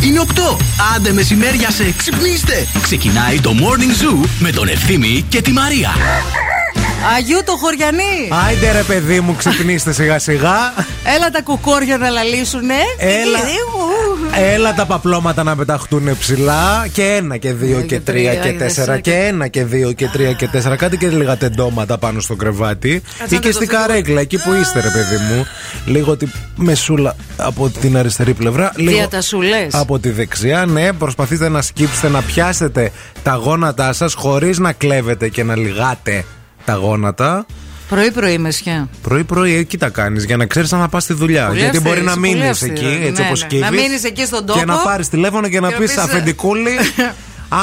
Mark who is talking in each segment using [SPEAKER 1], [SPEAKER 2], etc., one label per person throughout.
[SPEAKER 1] Η ώρα είναι 8. Άντε μεσημέρια σε ξυπνήστε. Ξεκινάει το Morning Zoo με τον Ευθύμη και τη Μαρία.
[SPEAKER 2] Αγίου το χωριανή.
[SPEAKER 3] Άιντε ρε παιδί μου, ξυπνήστε σιγά σιγά.
[SPEAKER 2] Έλα τα κουκόρια να λαλήσουνε.
[SPEAKER 3] Έλα. Έλα τα παπλώματα να πεταχτούν ψηλά. Και ένα και δύο και, τρία και τέσσερα. Και ένα και δύο και τρία και τέσσερα. Κάτι και λίγα τεντώματα πάνω στο κρεβάτι. Ή και στην καρέκλα, εκεί που είστε, ρε παιδί μου. Λίγο τη μεσούλα από την αριστερή πλευρά. Λίγο
[SPEAKER 2] Διατασούλε.
[SPEAKER 3] από τη δεξιά. Ναι, προσπαθείτε να σκύψετε, να πιάσετε τα γόνατά σας χωρίς να κλέβετε και να λιγάτε τα γόνατα.
[SPEAKER 2] Πρωί-πρωί μεσιά.
[SPEAKER 3] Πρωί-πρωί εκεί τα κάνεις για να ξέρεις αν θα πας στη δουλειά.
[SPEAKER 2] Πολύ
[SPEAKER 3] Γιατί μπορεί
[SPEAKER 2] αυστηρή,
[SPEAKER 3] να
[SPEAKER 2] πολύ
[SPEAKER 3] μείνεις
[SPEAKER 2] αυστηρή.
[SPEAKER 3] εκεί, έτσι
[SPEAKER 2] Ναι,
[SPEAKER 3] όπως
[SPEAKER 2] ναι.
[SPEAKER 3] κύβεις,
[SPEAKER 2] Να μείνεις εκεί στον τόπο
[SPEAKER 3] Και να πάρεις τηλέφωνο και να
[SPEAKER 2] και να
[SPEAKER 3] πεις
[SPEAKER 2] πεις, ε,
[SPEAKER 3] αφεντικούλη.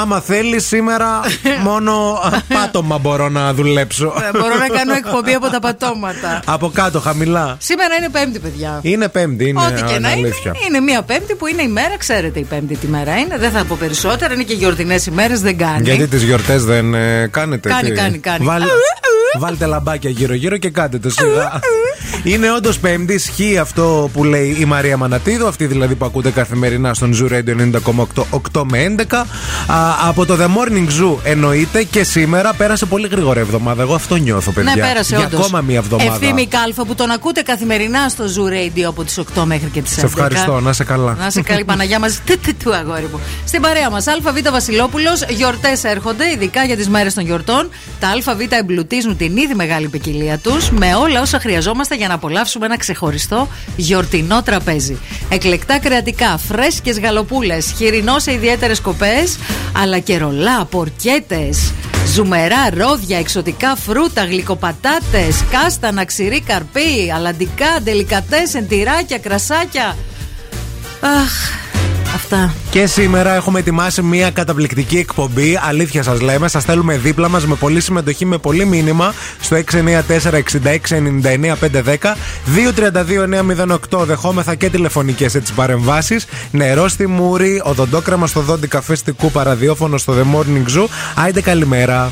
[SPEAKER 3] Άμα θέλεις σήμερα μόνο πάτωμα μπορώ να δουλέψω.
[SPEAKER 2] Ε, Μπορώ να κάνω εκπομπή από τα πατώματα.
[SPEAKER 3] Από κάτω, χαμηλά.
[SPEAKER 2] Σήμερα είναι Πέμπτη, παιδιά.
[SPEAKER 3] Είναι πέμπτη, είναι
[SPEAKER 2] Ό,τι και να είναι,
[SPEAKER 3] αλήθεια.
[SPEAKER 2] είναι μία Πέμπτη που είναι η μέρα, ξέρετε η Πέμπτη τι μέρα είναι. Δεν θα πω περισσότερα, είναι και γιορτινές ημέρε, δεν κάνει.
[SPEAKER 3] Γιατί τις γιορτές δεν ε, κάνετε.
[SPEAKER 2] Κάνει,
[SPEAKER 3] τι;
[SPEAKER 2] κάνει, κάνει.
[SPEAKER 3] Βάλ- Βάλτε λαμπάκια γύρω-γύρω και κάντε το σιγά. Είναι όντως Πέμπτη, ισχύει αυτό που λέει η Μαρία Μανατίδου, αυτή δηλαδή που ακούτε καθημερινά στον Zoo Radio 90,8 8 με 11. Α, από το The Morning Zoo εννοείται και σήμερα πέρασε πολύ γρήγορα εβδομάδα. Εγώ αυτό νιώθω, παιδιά.
[SPEAKER 2] Ναι, πέρασε
[SPEAKER 3] Για
[SPEAKER 2] όντως.
[SPEAKER 3] ακόμα μία εβδομάδα.
[SPEAKER 2] Ευθύμη Κάλφα που τον ακούτε καθημερινά στο Zoo Radio από τις 8 μέχρι και τις 11.
[SPEAKER 3] Σε ευχαριστώ, να είσαι καλά.
[SPEAKER 2] Να είσαι καλή Παναγιά μας. του αγόρι μου. Στην παρέα μας, ΑΒ Βασιλόπουλος, γιορτές έρχονται, ειδικά για τις μέρες των γιορτών. Τα ΑΒ εμπλουτίζουν την ήδη μεγάλη ποικιλία τους με όλα όσα χρειαζόμαστε για να απολαύσουμε ένα ξεχωριστό γιορτινό τραπέζι. Εκλεκτά κρεατικά, φρέσκες γαλοπούλες, χοιρινό σε ιδιαίτερες κοπές, αλλά και ρολά, πορκέτες, ζουμερά, ρόδια, εξωτικά φρούτα, γλυκοπατάτες, κάστανα, ξηρή καρπί, αλαντικά, ντελικατέσεν, τυράκια, κρασάκια. Αχ, αυτά.
[SPEAKER 3] Και σήμερα έχουμε ετοιμάσει μια καταπληκτική εκπομπή. Αλήθεια σας λέμε. Σας θέλουμε δίπλα μας με πολλή συμμετοχή, με πολύ μήνυμα στο 694-6699-510. 232-908. Δεχόμεθα και τηλεφωνικές έτσι παρεμβάσεις. Νερό στη μούρη, οδοντόκραμα στο δόντι, καφέ στη κούπα, ραδιόφωνο στο The Morning Zoo. Άιντε καλημέρα.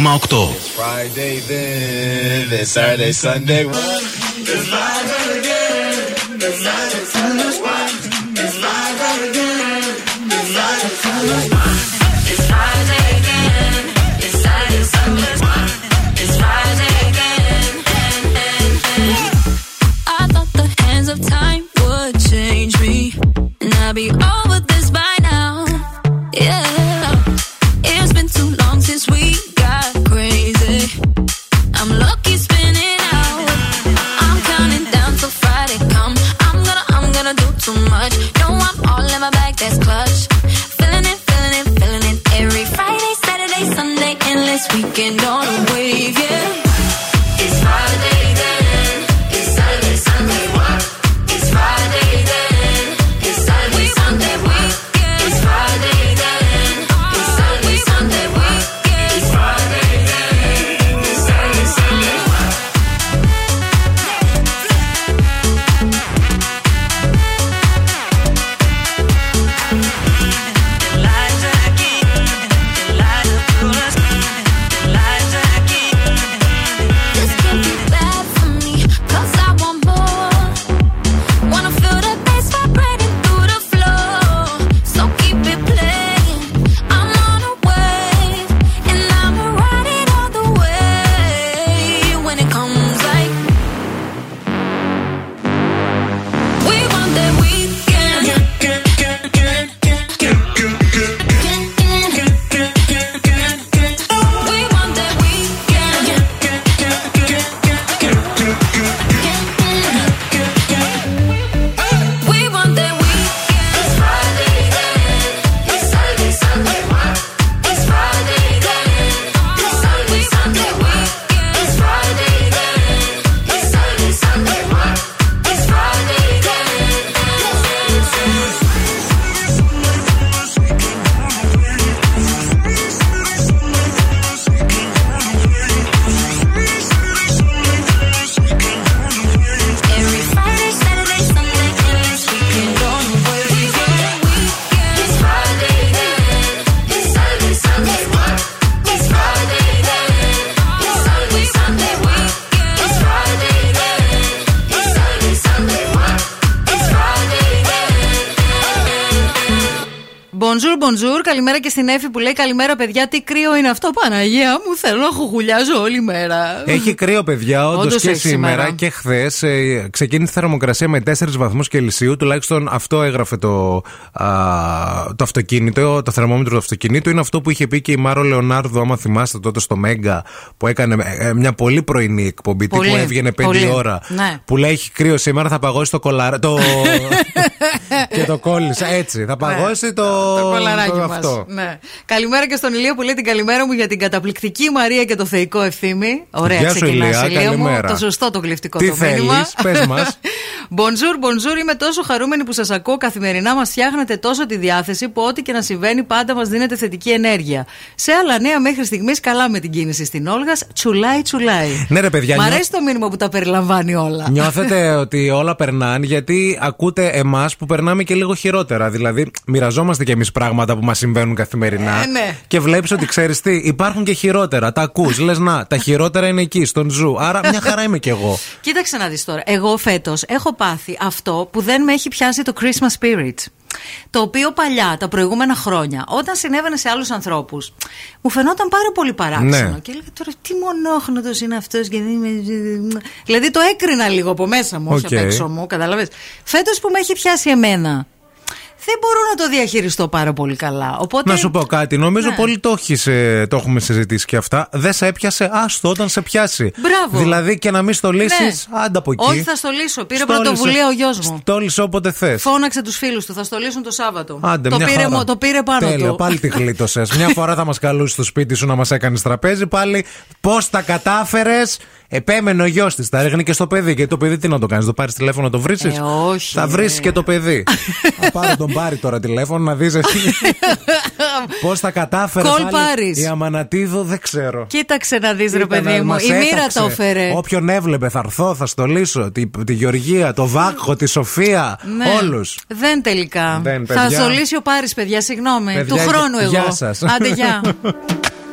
[SPEAKER 1] 90,8.
[SPEAKER 4] Friday then, then Saturday, Sunday.
[SPEAKER 2] Και στην Εφη που λέει Καλημέρα, παιδιά. Τι κρύο είναι αυτό, Παναγία μου. Θέλω να χουχουλιάζω όλη μέρα.
[SPEAKER 3] Έχει κρύο, παιδιά, όντως
[SPEAKER 2] Όντως
[SPEAKER 3] και
[SPEAKER 2] έχει
[SPEAKER 3] σήμερα,
[SPEAKER 2] σήμερα.
[SPEAKER 3] και χθες. ξεκίνησε η θερμοκρασία με 4 βαθμούς Κελσίου. Τουλάχιστον αυτό έγραφε το, α, το αυτοκίνητο, το θερμόμετρο του αυτοκινήτου. Είναι αυτό που είχε πει και η Μάρο Λεωνάρδο, άμα θυμάστε τότε στο Μέγκα, που έκανε ε, μια πολύ πρωινή εκπομπή.
[SPEAKER 2] Πολύ,
[SPEAKER 3] τύπου έβγαινε 5
[SPEAKER 2] πολύ.
[SPEAKER 3] ώρα.
[SPEAKER 2] Ναι.
[SPEAKER 3] Που λέει έχει κρύο σήμερα, θα παγώσει το κολάρα. Το... και το κόλλησα. Έτσι, θα παγώσει το.
[SPEAKER 2] Ναι. Το κολαράκι
[SPEAKER 3] το
[SPEAKER 2] μας.
[SPEAKER 3] αυτό.
[SPEAKER 2] Ναι. Καλημέρα και στον Ηλία που λέει την καλημέρα μου για την καταπληκτική Μαρία και το θεϊκό ευθύμη. Ωραία,
[SPEAKER 3] Γεια σου,
[SPEAKER 2] ξεκινάς,
[SPEAKER 3] Ηλία,
[SPEAKER 2] Ηλία μου.
[SPEAKER 3] καλημέρα.
[SPEAKER 2] Το σωστό το γλυφτικό
[SPEAKER 3] Τι
[SPEAKER 2] το μήνυμα.
[SPEAKER 3] θέλεις, πες μας.
[SPEAKER 2] Bonjour, bonjour. Είμαι τόσο χαρούμενη που σας ακούω καθημερινά. Μας φτιάχνετε τόσο τη διάθεση που ό,τι και να συμβαίνει πάντα μας δίνετε θετική ενέργεια. Σε άλλα νέα μέχρι στιγμής καλά με την κίνηση στην Όλγας. Τσουλάει, τσουλάει.
[SPEAKER 3] Ναι, ρε, παιδιά,
[SPEAKER 2] Μ'
[SPEAKER 3] νιώ-
[SPEAKER 2] αρέσει το μήνυμα που τα περιλαμβάνει όλα.
[SPEAKER 3] Νιώθετε ότι όλα περνάνε γιατί ακούτε εμάς που περνάμε και λίγο χειρότερα. Δηλαδή, μοιραζόμαστε κι εμείς πράγματα που μας συμβαίνουν καθημερινά.
[SPEAKER 2] Ε, ναι.
[SPEAKER 3] Και βλέπεις ότι ξέρεις τι, υπάρχουν και χειρότερα. Τα ακούς, λες να, τα χειρότερα είναι εκεί, στον ζου. Άρα, μια χαρά είμαι κι εγώ.
[SPEAKER 2] Κοίταξε να δεις τώρα. Εγώ φέτος έχω πάθει αυτό που δεν με έχει πιάσει το Christmas spirit. Το οποίο παλιά, τα προηγούμενα χρόνια, όταν συνέβαινε σε άλλους ανθρώπους, μου φαινόταν πάρα πολύ παράξενο.
[SPEAKER 3] Ναι.
[SPEAKER 2] Και έλεγα τώρα τι μονόχνοτος είναι αυτός. Δηλαδή το έκρινα λίγο από μέσα μου, όχι
[SPEAKER 3] Οκ.
[SPEAKER 2] απ' έξω μου, καταλαβες. Φέτος που με έχει πιάσει εμένα, δεν μπορώ να το διαχειριστώ πάρα πολύ καλά. Οπότε,
[SPEAKER 3] Να σου πω κάτι. Νομίζω
[SPEAKER 2] Ναι.
[SPEAKER 3] πολύ το, έχεις, ε, το έχουμε συζητήσει και αυτά. Δεν σε έπιασε, άστο όταν σε πιάσει.
[SPEAKER 2] Μπράβο.
[SPEAKER 3] Δηλαδή και να μην στολίσεις,
[SPEAKER 2] Ναι.
[SPEAKER 3] άντε από εκεί.
[SPEAKER 2] Όχι, θα στολίσω. Πήρε
[SPEAKER 3] Στόλισε.
[SPEAKER 2] πρωτοβουλία ο γιος μου.
[SPEAKER 3] Στόλισε όποτε θες.
[SPEAKER 2] Φώναξε τους φίλους του, θα στολίσουν το Σάββατο.
[SPEAKER 3] Άντε,
[SPEAKER 2] το,
[SPEAKER 3] μια
[SPEAKER 2] πήρε,
[SPEAKER 3] χαρά.
[SPEAKER 2] μου- το πήρε πάνω
[SPEAKER 3] Τέλεια,
[SPEAKER 2] του.
[SPEAKER 3] πάλι τη γλίτωσες. Μια φορά θα μας καλούσε στο σπίτι σου να μας έκανες τραπέζι. Πάλι πώς τα κατάφερες. Επέμενε ο γιος της. Τα ρίχνει και στο παιδί. Και το παιδί τι να το κάνεις, το πάρεις τηλέφωνο να το βρει.
[SPEAKER 2] Ε, όχι,
[SPEAKER 3] Θα βρεις
[SPEAKER 2] ρε.
[SPEAKER 3] και το παιδί. θα πάρει τον πάρει τώρα τηλέφωνο να δεις εσύ. πώς τα κατάφερε.
[SPEAKER 2] Κολ
[SPEAKER 3] πάλι
[SPEAKER 2] πάρεις.
[SPEAKER 3] Η Αμανατίδο δεν ξέρω.
[SPEAKER 2] Κοίταξε να δεις, ρε
[SPEAKER 3] Ήταν,
[SPEAKER 2] παιδί μου.
[SPEAKER 3] μας
[SPEAKER 2] Η μοίρα
[SPEAKER 3] έταξε.
[SPEAKER 2] το έφερε.
[SPEAKER 3] Όποιον έβλεπε θα έρθω, θα στολίσω. Τη, τη Γεωργία, το Βάκχο, τη Σοφία.
[SPEAKER 2] Ναι.
[SPEAKER 3] Όλους.
[SPEAKER 2] Δεν τελικά.
[SPEAKER 3] Δεν,
[SPEAKER 2] θα
[SPEAKER 3] παιδιά.
[SPEAKER 2] στολίσει ο Πάρης, παιδιά, συγγνώμη.
[SPEAKER 3] Παιδιά,
[SPEAKER 2] του χρόνου εγώ.
[SPEAKER 3] γεια σας.
[SPEAKER 2] Άντε, γεια.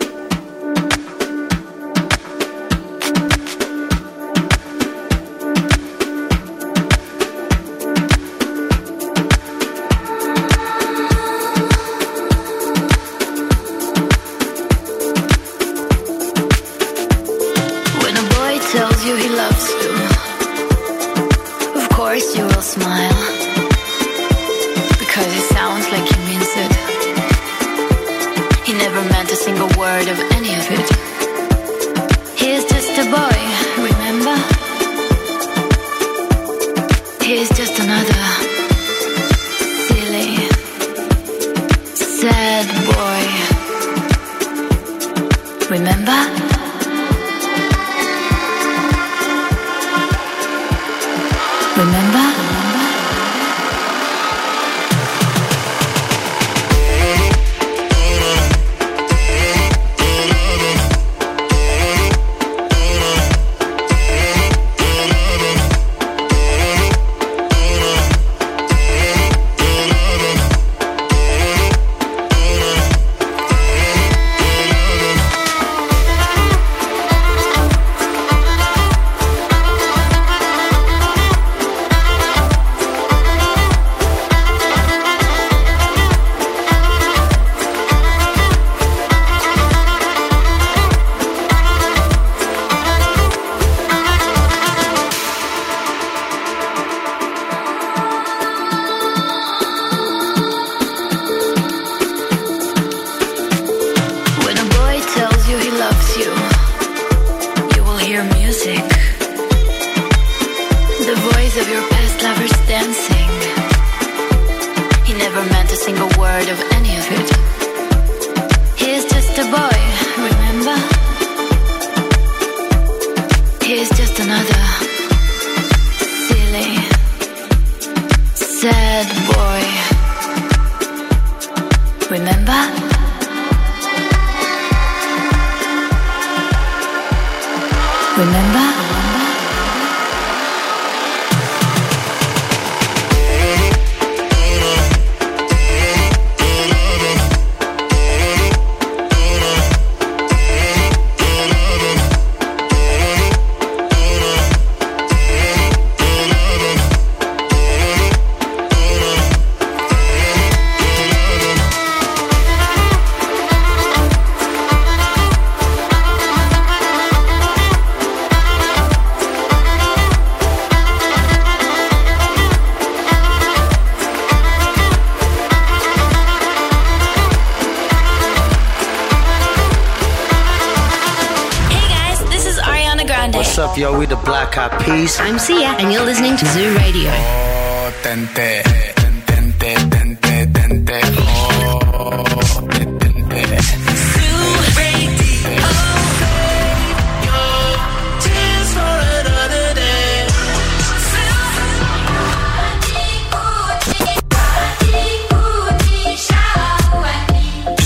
[SPEAKER 5] What's up, yo? We the Black Eyed Peas.
[SPEAKER 6] I'm Sia, and you're listening to Zoo Radio.
[SPEAKER 7] Oh, tente, tente, tente, tente, oh, tente.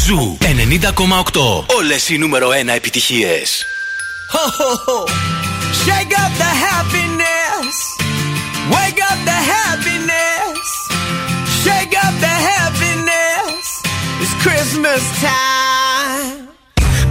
[SPEAKER 4] Ζου 90,8. Όλες οι νούμερο 1 επιτυχίες.
[SPEAKER 8] Shake up the happiness. Wake up the happiness. Shake up the happiness. It's Christmas time.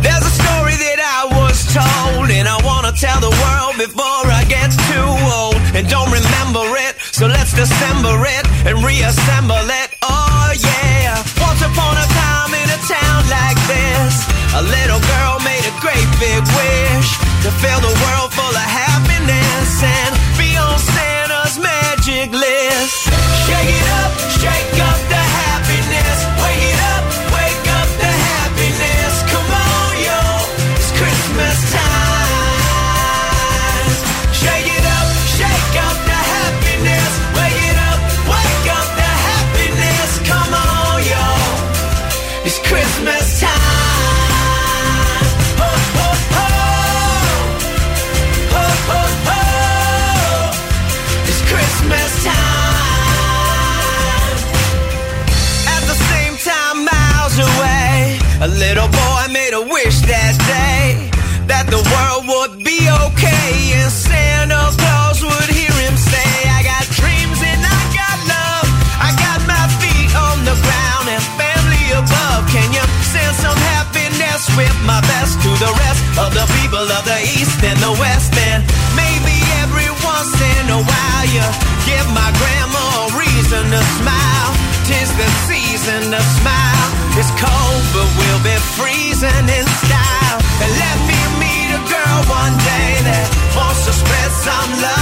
[SPEAKER 8] There's a story that I was told, and I wanna tell the world before I get too old and don't remember it. So let's dissemble it and reassemble it. Oh, yeah. Once upon a time in a town like this, a little girl made a great big wish to fill the world full of happiness and be on Santa's magic list. Shake it of the people of the East and the West? And maybe every once in a while you give my grandma a reason to smile. Tis the season to smile. It's cold, but we'll be freezing in style. And let me meet a girl one day that wants to spread some love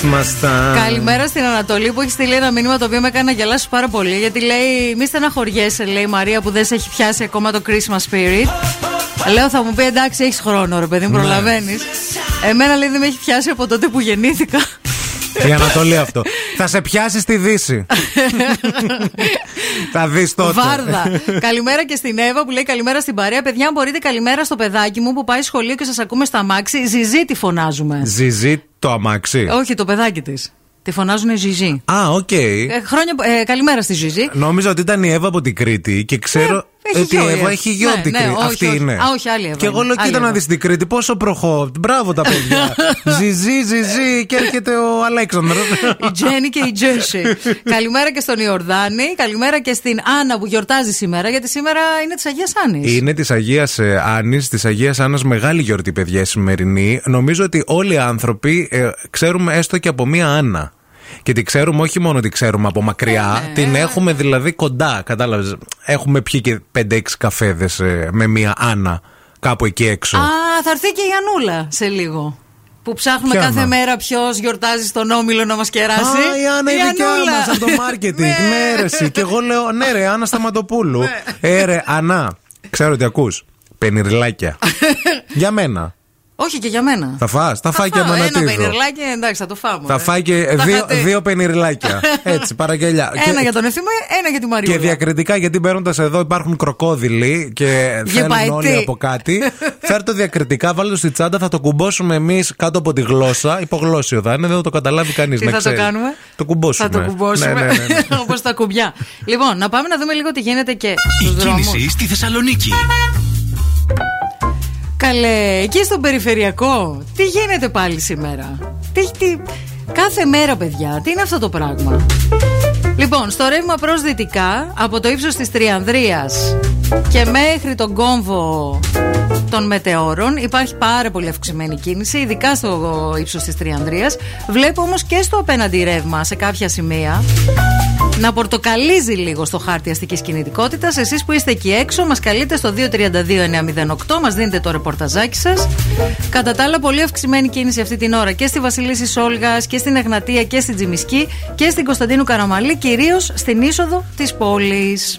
[SPEAKER 8] It's Christmas time.
[SPEAKER 2] Καλημέρα στην Ανατολή που έχει στείλει ένα μήνυμα το οποίο με έκανε να γελάσω πάρα πολύ. Γιατί λέει: Μη στεναχωριέσαι, λέει η Μαρία που δεν σε έχει πιάσει ακόμα το Christmas spirit. Λέω: Θα μου πει εντάξει, έχεις χρόνο, ρε παιδί μου, προλαβαίνεις. Εμένα λέει δεν με έχει πιάσει από τότε που γεννήθηκα.
[SPEAKER 3] Η Ανατολή αυτό. Θα σε πιάσει στη Δύση. Θα δεις τότε.
[SPEAKER 2] Βάρδα. καλημέρα και στην Εύα που λέει καλημέρα στην παρέα. Παιδιά, αν μπορείτε καλημέρα στο παιδάκι μου που πάει σχολείο και σας ακούμε στα μάξι. Ζιζί τη φωνάζουμε.
[SPEAKER 3] Ζιζί το αμάξι.
[SPEAKER 2] Όχι, το παιδάκι της. Τη φωνάζουν Ζιζί.
[SPEAKER 3] Α, οκ.
[SPEAKER 2] Ε, χρόνια, ε, καλημέρα στη Ζιζί.
[SPEAKER 3] Νόμιζα ότι ήταν η Εύα από την Κρήτη και ξέρω
[SPEAKER 2] έχει
[SPEAKER 3] ότι η
[SPEAKER 2] γιο η
[SPEAKER 3] Εύα
[SPEAKER 2] Εύα.
[SPEAKER 3] έχει γιο
[SPEAKER 2] Ναι,
[SPEAKER 3] από την
[SPEAKER 2] ναι,
[SPEAKER 3] Κρήτη.
[SPEAKER 2] όχι,
[SPEAKER 3] Αυτή
[SPEAKER 2] όχι.
[SPEAKER 3] είναι.
[SPEAKER 2] Α, όχι, άλλη Εύα
[SPEAKER 3] Και εγώ
[SPEAKER 2] είναι.
[SPEAKER 3] λέω,
[SPEAKER 2] Άλλη
[SPEAKER 3] κοίτα να
[SPEAKER 2] Εύα.
[SPEAKER 3] δεις την Κρήτη, πόσο προχώ. Μπράβο τα παιδιά. Ζιζί, Ζιζί και έρχεται ο Αλέξανδρος.
[SPEAKER 2] Η Τζέννη και η Τζέσι. Καλημέρα και στον Ιορδάνη. Καλημέρα και στην Άννα που γιορτάζει σήμερα, γιατί σήμερα είναι της Αγίας Άννης.
[SPEAKER 3] Είναι της Αγίας Άννης, της Αγίας Άννας μεγάλη γιορτή, παιδιά, η σημερινή. Νομίζω ότι όλοι οι άνθρωποι ε, ξέρουμε έστω και από μία Άννα. Και τη ξέρουμε όχι μόνο τη ξέρουμε από μακριά,
[SPEAKER 2] Ναι.
[SPEAKER 3] την έχουμε δηλαδή κοντά. Κατάλαβες. Έχουμε πιει και 5-6 καφέδες με μία Άννα κάπου εκεί έξω.
[SPEAKER 2] Α, θα έρθει και η Ανούλα σε λίγο. Που ψάχνουμε
[SPEAKER 3] Ποια
[SPEAKER 2] κάθε
[SPEAKER 3] Άννα;
[SPEAKER 2] μέρα ποιος γιορτάζει στον Όμιλο να μας κεράσει.
[SPEAKER 3] Α, η Άννα η δικιά
[SPEAKER 2] Ανούλα.
[SPEAKER 3] μας από το μάρκετινγκ. ναι, ρε, εσύ. Και εγώ λέω, ναι, ρε, Άννα Σταματοπούλου. ε, ρε, Ανά, ξέρω ότι ακούς. Πενιρλάκια. Για μένα.
[SPEAKER 2] Όχι και για μένα.
[SPEAKER 3] Θα φας, θα φάει και
[SPEAKER 2] φάω. Ένα
[SPEAKER 3] αμανατίδο.
[SPEAKER 2] πενιρλάκι, εντάξει, θα το φάμε.
[SPEAKER 3] Θα φάει και
[SPEAKER 2] Τα
[SPEAKER 3] δύο,
[SPEAKER 2] είχατε.
[SPEAKER 3] δύο πενιρλάκια. Έτσι, παραγγελιά.
[SPEAKER 2] Ένα
[SPEAKER 3] Και-
[SPEAKER 2] για τον ευθύμα, ένα για τη Μαριούλα.
[SPEAKER 3] Και διακριτικά, γιατί μπαίνοντας εδώ υπάρχουν κροκόδιλοι και θέλουν
[SPEAKER 2] Γεπαετή.
[SPEAKER 3] όλοι από κάτι. Φέρ το διακριτικά, βάλτε το στη τσάντα, θα το κουμπώσουμε εμείς κάτω από τη γλώσσα. Υπογλώσσιο θα είναι, δεν θα το καταλάβει κανείς.
[SPEAKER 2] Τι θα το κάνουμε;
[SPEAKER 3] Το κουμπώσουμε.
[SPEAKER 2] Θα το κουμπώσουμε.
[SPEAKER 3] Ναι, ναι, ναι, ναι.
[SPEAKER 2] Όπως τα κουμπιά. λοιπόν, να πάμε να δούμε λίγο τι γίνεται και
[SPEAKER 1] Η
[SPEAKER 2] στους δρόμους.
[SPEAKER 1] κίνηση στη Θεσσαλονίκη.
[SPEAKER 2] Καλέ, εκεί στο περιφερειακό, τι γίνεται πάλι σήμερα; Τι, τι, κάθε μέρα, παιδιά, τι είναι αυτό το πράγμα; Λοιπόν, στο ρεύμα προς δυτικά, από το ύψος της Τριανδρίας και μέχρι τον κόμβο των μετεώρων υπάρχει πάρα πολύ αυξημένη κίνηση, ειδικά στο ύψος της Τριανδρίας. Βλέπω όμως και στο απέναντι ρεύμα σε κάποια σημεία να πορτοκαλίζει λίγο στο χάρτη αστικής κινητικότητας. Εσείς που είστε εκεί έξω, μας καλείτε στο 232-908, μας δίνετε το ρεπορταζάκι σας. Κατά τα άλλα, πολύ αυξημένη κίνηση αυτή την ώρα και στη Βασιλίση Όλγα και στην Εγνατία και στην Τζιμισκή και στην Κωνσταντίνου Καραμαλή, κυρίως στην είσοδο
[SPEAKER 9] της πόλης.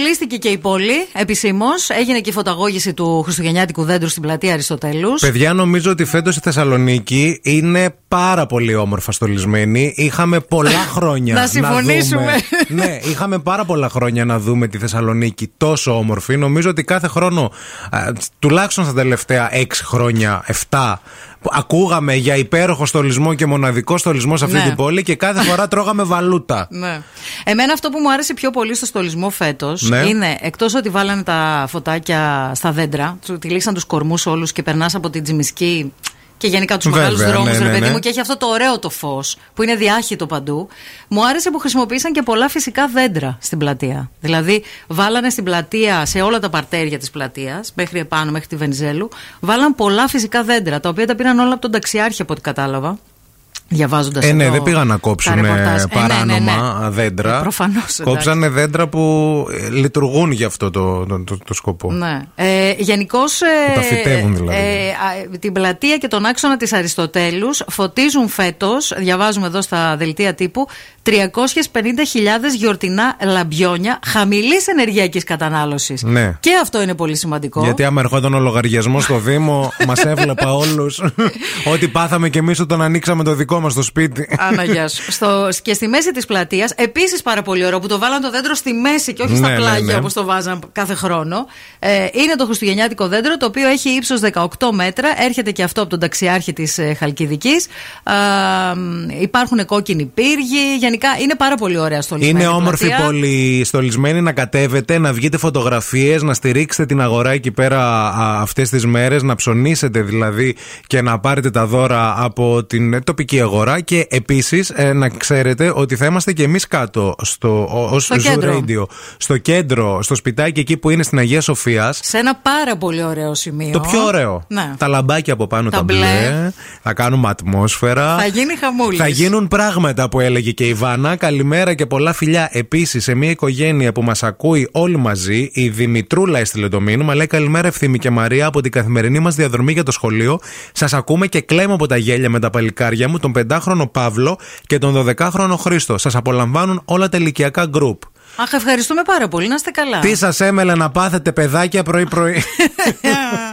[SPEAKER 2] στολίστηκε και η πόλη επισήμως. Έγινε και η φωταγώγηση του Χριστουγεννιάτικου δέντρου στην πλατεία Αριστοτέλους.
[SPEAKER 3] Παιδιά, νομίζω ότι φέτος η Θεσσαλονίκη είναι πάρα πολύ όμορφα στολισμένη. Είχαμε πολλά χρόνια
[SPEAKER 2] Να συμφωνήσουμε.
[SPEAKER 3] δούμε. ναι, είχαμε πάρα πολλά χρόνια να δούμε τη Θεσσαλονίκη τόσο όμορφη. Νομίζω ότι κάθε χρόνο, α, τουλάχιστον στα τελευταία 6 χρόνια, 7, που ακούγαμε για υπέροχο στολισμό και μοναδικό στολισμό σε αυτή
[SPEAKER 2] Ναι.
[SPEAKER 3] την πόλη και κάθε φορά τρώγαμε βαλούτα.
[SPEAKER 2] Ναι. Εμένα αυτό που μου άρεσε πιο πολύ στο στολισμό φέτος
[SPEAKER 3] Ναι.
[SPEAKER 2] είναι εκτός ότι βάλανε τα φωτάκια στα δέντρα, του τυλίξαν τους κορμούς όλους και περνάς από την Τζιμισκή και γενικά τους
[SPEAKER 3] Βέβαια,
[SPEAKER 2] μεγάλους δρόμους,
[SPEAKER 3] ναι,
[SPEAKER 2] ρε
[SPEAKER 3] ναι,
[SPEAKER 2] παιδί
[SPEAKER 3] ναι.
[SPEAKER 2] μου, και έχει αυτό το ωραίο το φως που είναι διάχυτο παντού. Μου άρεσε που χρησιμοποίησαν και πολλά φυσικά δέντρα στην πλατεία. Δηλαδή, βάλανε στην πλατεία, σε όλα τα παρτέρια της πλατείας, μέχρι επάνω, μέχρι τη Βενιζέλου, βάλαν πολλά φυσικά δέντρα, τα οποία τα πήραν όλα από τον ταξιάρχη, από ό,τι κατάλαβα. Διαβάζοντας
[SPEAKER 3] Ε, ναι, δεν πήγαν να κόψουν
[SPEAKER 2] ρεπορτάζ. Ε, ναι, ναι,
[SPEAKER 3] παράνομα
[SPEAKER 2] ναι.
[SPEAKER 3] δέντρα.
[SPEAKER 2] Ε, προφανώς,
[SPEAKER 3] Κόψανε δέντρα που ε, λειτουργούν για αυτό το, το, το, το σκοπό.
[SPEAKER 2] Ναι. Ε, Γενικώς.
[SPEAKER 3] Που τα φυτεύουν δηλαδή.
[SPEAKER 2] την πλατεία και τον άξονα της Αριστοτέλους φωτίζουν φέτος, διαβάζουμε εδώ στα δελτία τύπου, 350.000 γιορτινά λαμπιόνια χαμηλής ενεργειακής κατανάλωσης.
[SPEAKER 3] Ναι.
[SPEAKER 2] Και αυτό είναι πολύ σημαντικό.
[SPEAKER 3] Γιατί άμα ερχόταν ο λογαριασμός στο Δήμο, μας έβλεπα όλους. Ό,τι πάθαμε κι εμείς όταν ανοίξαμε το δικό μα το σπίτι.
[SPEAKER 2] Άνα, γεια σου. Στο, και στη μέση της πλατείας, επίσης πάρα πολύ ωραίο που το βάλαν το δέντρο στη μέση και όχι στα
[SPEAKER 3] Ναι, ναι,
[SPEAKER 2] πλάγια
[SPEAKER 3] ναι.
[SPEAKER 2] όπως το βάζαν κάθε χρόνο. Ε, είναι το Χριστουγεννιάτικο δέντρο το οποίο έχει ύψος 18 μέτρα. Έρχεται και αυτό από τον ταξιάρχη της ε, Χαλκιδικής. υπάρχουν κόκκινοι πύργοι. Γενικά είναι πάρα πολύ ωραία στολισμένη.
[SPEAKER 3] Είναι
[SPEAKER 2] η
[SPEAKER 3] όμορφη
[SPEAKER 2] πλατεία.
[SPEAKER 3] πόλη, στολισμένη να κατέβετε, να βγείτε φωτογραφίες, να στηρίξετε την αγορά εκεί πέρα αυτές τις μέρες, να ψωνίσετε δηλαδή και να πάρετε τα δώρα από την τοπική αγορά. Και επίσης να ξέρετε ότι θα είμαστε και εμείς κάτω στο, ως
[SPEAKER 2] Στο
[SPEAKER 3] Zoo
[SPEAKER 2] κέντρο.
[SPEAKER 3] Radio, στο κέντρο, στο σπιτάκι εκεί που είναι στην Αγία Σοφίας.
[SPEAKER 2] Σε ένα πάρα πολύ ωραίο σημείο.
[SPEAKER 3] Το πιο ωραίο.
[SPEAKER 2] Ναι.
[SPEAKER 3] Τα λαμπάκια από πάνω
[SPEAKER 2] Τα
[SPEAKER 3] τα, μπλε.
[SPEAKER 2] μπλε.
[SPEAKER 3] Θα κάνουμε ατμόσφαιρα.
[SPEAKER 2] Θα γίνει χαμούλης.
[SPEAKER 3] Θα γίνουν πράγματα που έλεγε και η Βάνα. Καλημέρα και πολλά φιλιά. Επίσης, σε μια οικογένεια που μας ακούει όλοι μαζί, η Δημητρούλα έστειλε το μήνυμα. Λέει καλημέρα, Ευθύμη και Μαρία, από την καθημερινή μας διαδρομή για το σχολείο. Σας ακούμε και κλαίμε από τα γέλια με τα παλικάρια μου, τον 5χρονο Παύλο και τον 12χρονο Χρήστο. Σας απολαμβάνουν όλα τα ηλικιακά γκρουπ.
[SPEAKER 2] Αχ, ευχαριστούμε πάρα πολύ. Να είστε καλά.
[SPEAKER 3] Τι σας έμελε να πάθετε παιδάκια πρωί-πρωί.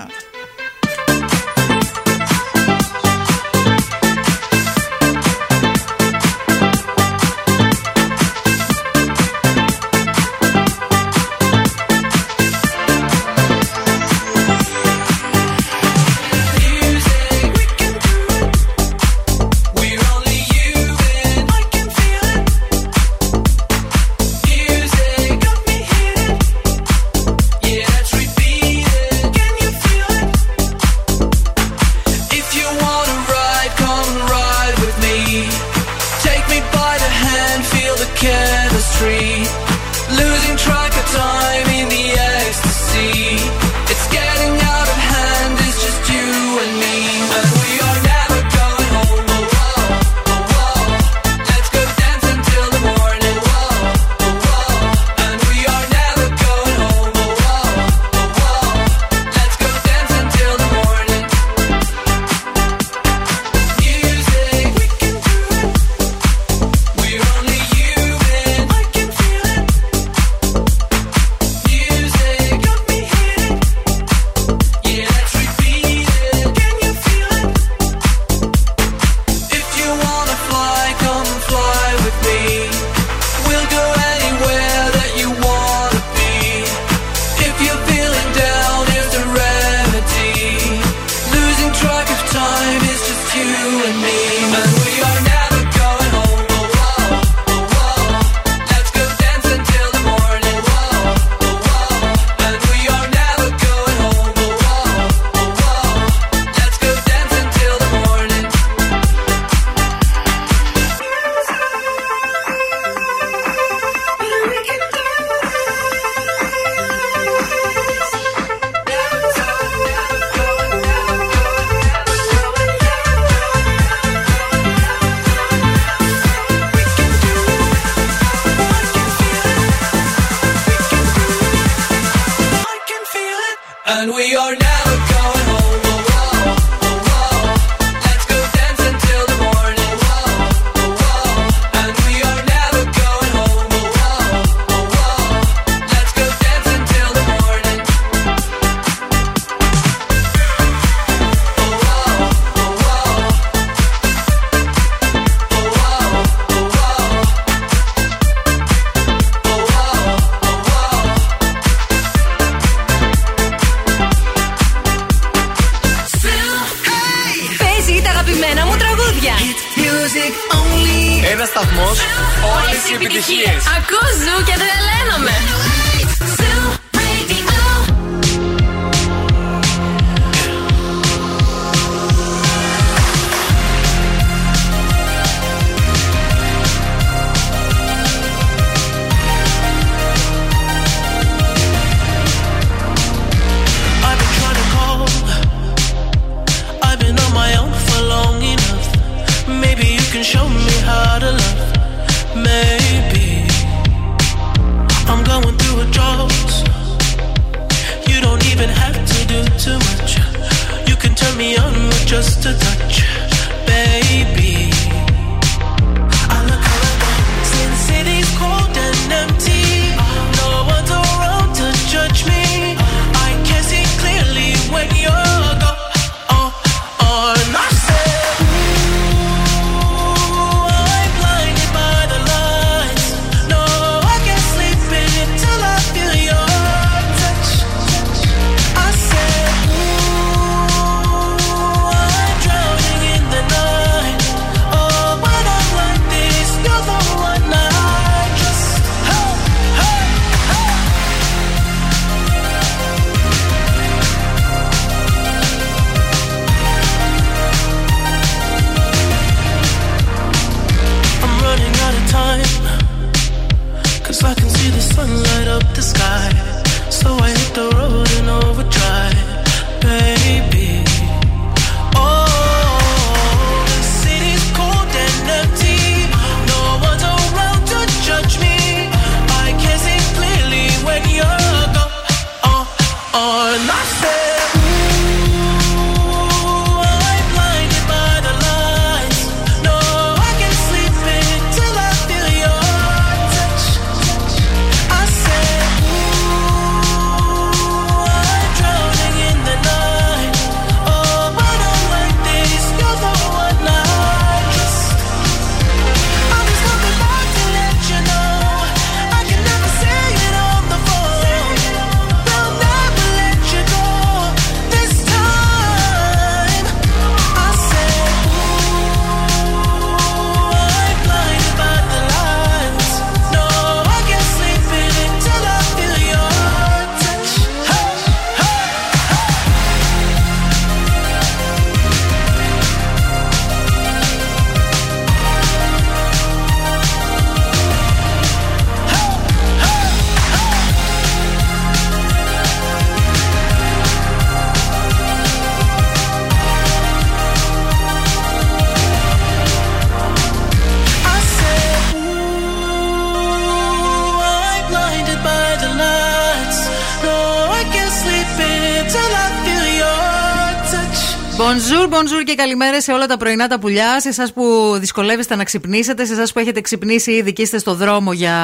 [SPEAKER 10] και
[SPEAKER 2] καλημέρα σε όλα τα πρωινά τα πουλιά. Σε εσάς που δυσκολεύεστε να ξυπνήσετε, σε εσάς που έχετε ξυπνήσει ήδη και είστε στο δρόμο για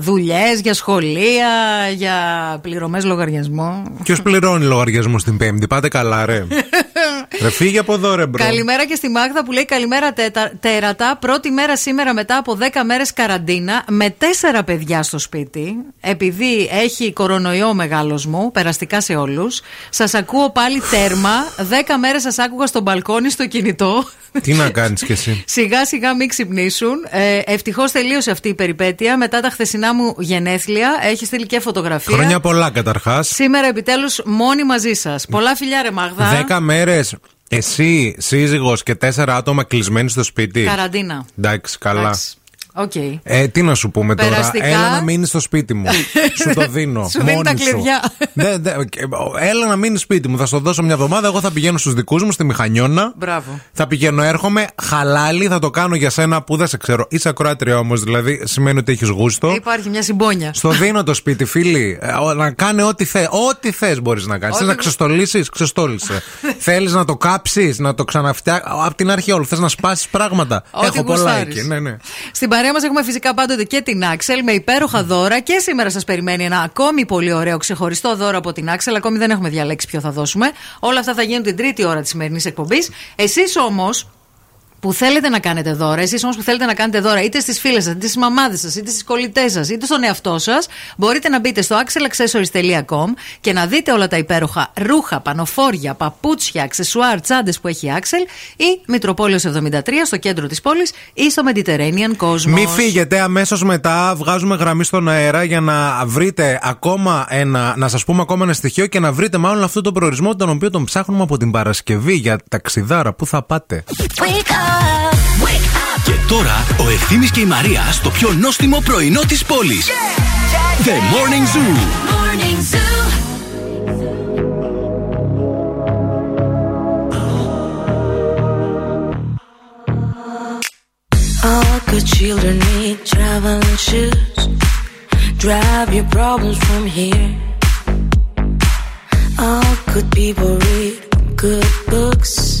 [SPEAKER 2] δουλειές, για σχολεία, για πληρωμές λογαριασμό.
[SPEAKER 3] Ποιος πληρώνει λογαριασμό στην Πέμπτη, πάτε καλά, ρε. ρε φύγε από εδώ, ρε bro.
[SPEAKER 2] Καλημέρα και στη Μάγδα που λέει καλημέρα τέτα- τέρατα. Πρώτη μέρα σήμερα μετά από 10 μέρες καραντίνα με τέσσερα παιδιά στο σπίτι. Επειδή έχει κορονοϊό ο μεγάλος μου, περαστικά σε όλους. Σας ακούω πάλι τέρμα. 10 μέρες σας άκουγα στο μπαλκόνι στο κινητό.
[SPEAKER 3] Τι να κάνεις κι εσύ.
[SPEAKER 2] Σιγά σιγά μην ξυπνήσουν. Ε, Ευτυχώς τελείωσε αυτή η περιπέτεια. Μετά τα χθεσινά μου γενέθλια έχει στείλει και φωτογραφία.
[SPEAKER 3] Χρόνια πολλά καταρχάς.
[SPEAKER 2] Σήμερα επιτέλους μόνοι μαζί σας. Πολλά φιλιά, ρε Μάγδα.
[SPEAKER 3] Δέκα μέρες εσύ, σύζυγος και τέσσερα άτομα κλεισμένοι στο σπίτι.
[SPEAKER 2] Καραντίνα.
[SPEAKER 3] Εντάξει, καλά.
[SPEAKER 2] Εντάξει. Οκ.
[SPEAKER 3] Ε, τι να σου πούμε
[SPEAKER 2] Περαστικά.
[SPEAKER 3] τώρα. Έλα να μείνεις στο σπίτι μου. σου το δίνω.
[SPEAKER 2] Σου δίνει
[SPEAKER 3] μόνη
[SPEAKER 2] τα κλειδιά.
[SPEAKER 3] Δε- δε- και- έλα να μείνεις σπίτι μου. Θα σου το δώσω μια εβδομάδα. Εγώ θα πηγαίνω στους δικούς μου στη Μηχανιώνα.
[SPEAKER 2] Μπράβο.
[SPEAKER 3] Θα πηγαίνω, έρχομαι. Χαλάλι θα το κάνω για σένα που δεν σε ξέρω. Είσαι ακροάτρια όμως, δηλαδή σημαίνει ότι έχεις γούστο.
[SPEAKER 2] Υπάρχει μια συμπόνια.
[SPEAKER 3] Στο δίνω το σπίτι, φίλοι. Ε, ο- Να κάνει ό,τι θε. Ό,τι θες μπορείς να κάνεις.
[SPEAKER 2] Ό,τι-
[SPEAKER 3] Θες να ξεστολίσεις, ξεστόλισε. Θέλεις να το κάψεις, να το ξαναφτιάξει. Απ' την αρχή όλο. Θες να σπάσεις πράγματα.
[SPEAKER 2] Ό,τι
[SPEAKER 3] Έχω πολλά
[SPEAKER 2] γουστάρεις.
[SPEAKER 3] εκεί. Ναι, ναι.
[SPEAKER 2] Στην παρέα μας έχουμε φυσικά πάντοτε και την Άξελ με υπέροχα δώρα και σήμερα σας περιμένει ένα ακόμη πολύ ωραίο ξεχωριστό δώρο από την Άξελ. Ακόμη δεν έχουμε διαλέξει ποιο θα δώσουμε. Όλα αυτά θα γίνουν την τρίτη ώρα της σημερινής εκπομπής. Εσείς όμως που θέλετε να κάνετε δώρα, εσείς όμως που θέλετε να κάνετε δώρα είτε στις φίλες σας, είτε στις μαμάδες σας, είτε στις κολλητές σας, είτε στον εαυτό σας, μπορείτε να μπείτε στο axelaccessories.com και να δείτε όλα τα υπέροχα ρούχα, πανοφόρια, παπούτσια, αξεσουάρ, τσάντες που έχει η Axel ή Μητροπόλεως 73 στο κέντρο της πόλης ή στο Mediterranean Cosmos.
[SPEAKER 3] Μη φύγετε, αμέσως μετά βγάζουμε γραμμή στον αέρα για να βρείτε ακόμα ένα, να σας πούμε ακόμα ένα στοιχείο και να βρείτε μάλλον αυτό το προορισμό τον οποίο τον ψάχνουμε από την Παρασκευή για ταξιδάρα. Πού θα πάτε;
[SPEAKER 4] Wake up, wake up.
[SPEAKER 1] Και τώρα ο Ευθύμη και η Μαρία στο πιο νόστιμο πρωινό τη πόλη. The Morning Zoo.
[SPEAKER 4] Morning Zoo.
[SPEAKER 11] All good children need traveling shoes. Drive your problems from here. All good people read good books.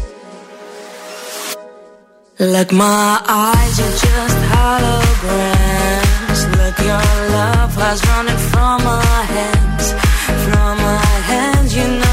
[SPEAKER 11] Like my eyes are just holograms. Look, your love has running from my hands, from my hands. You know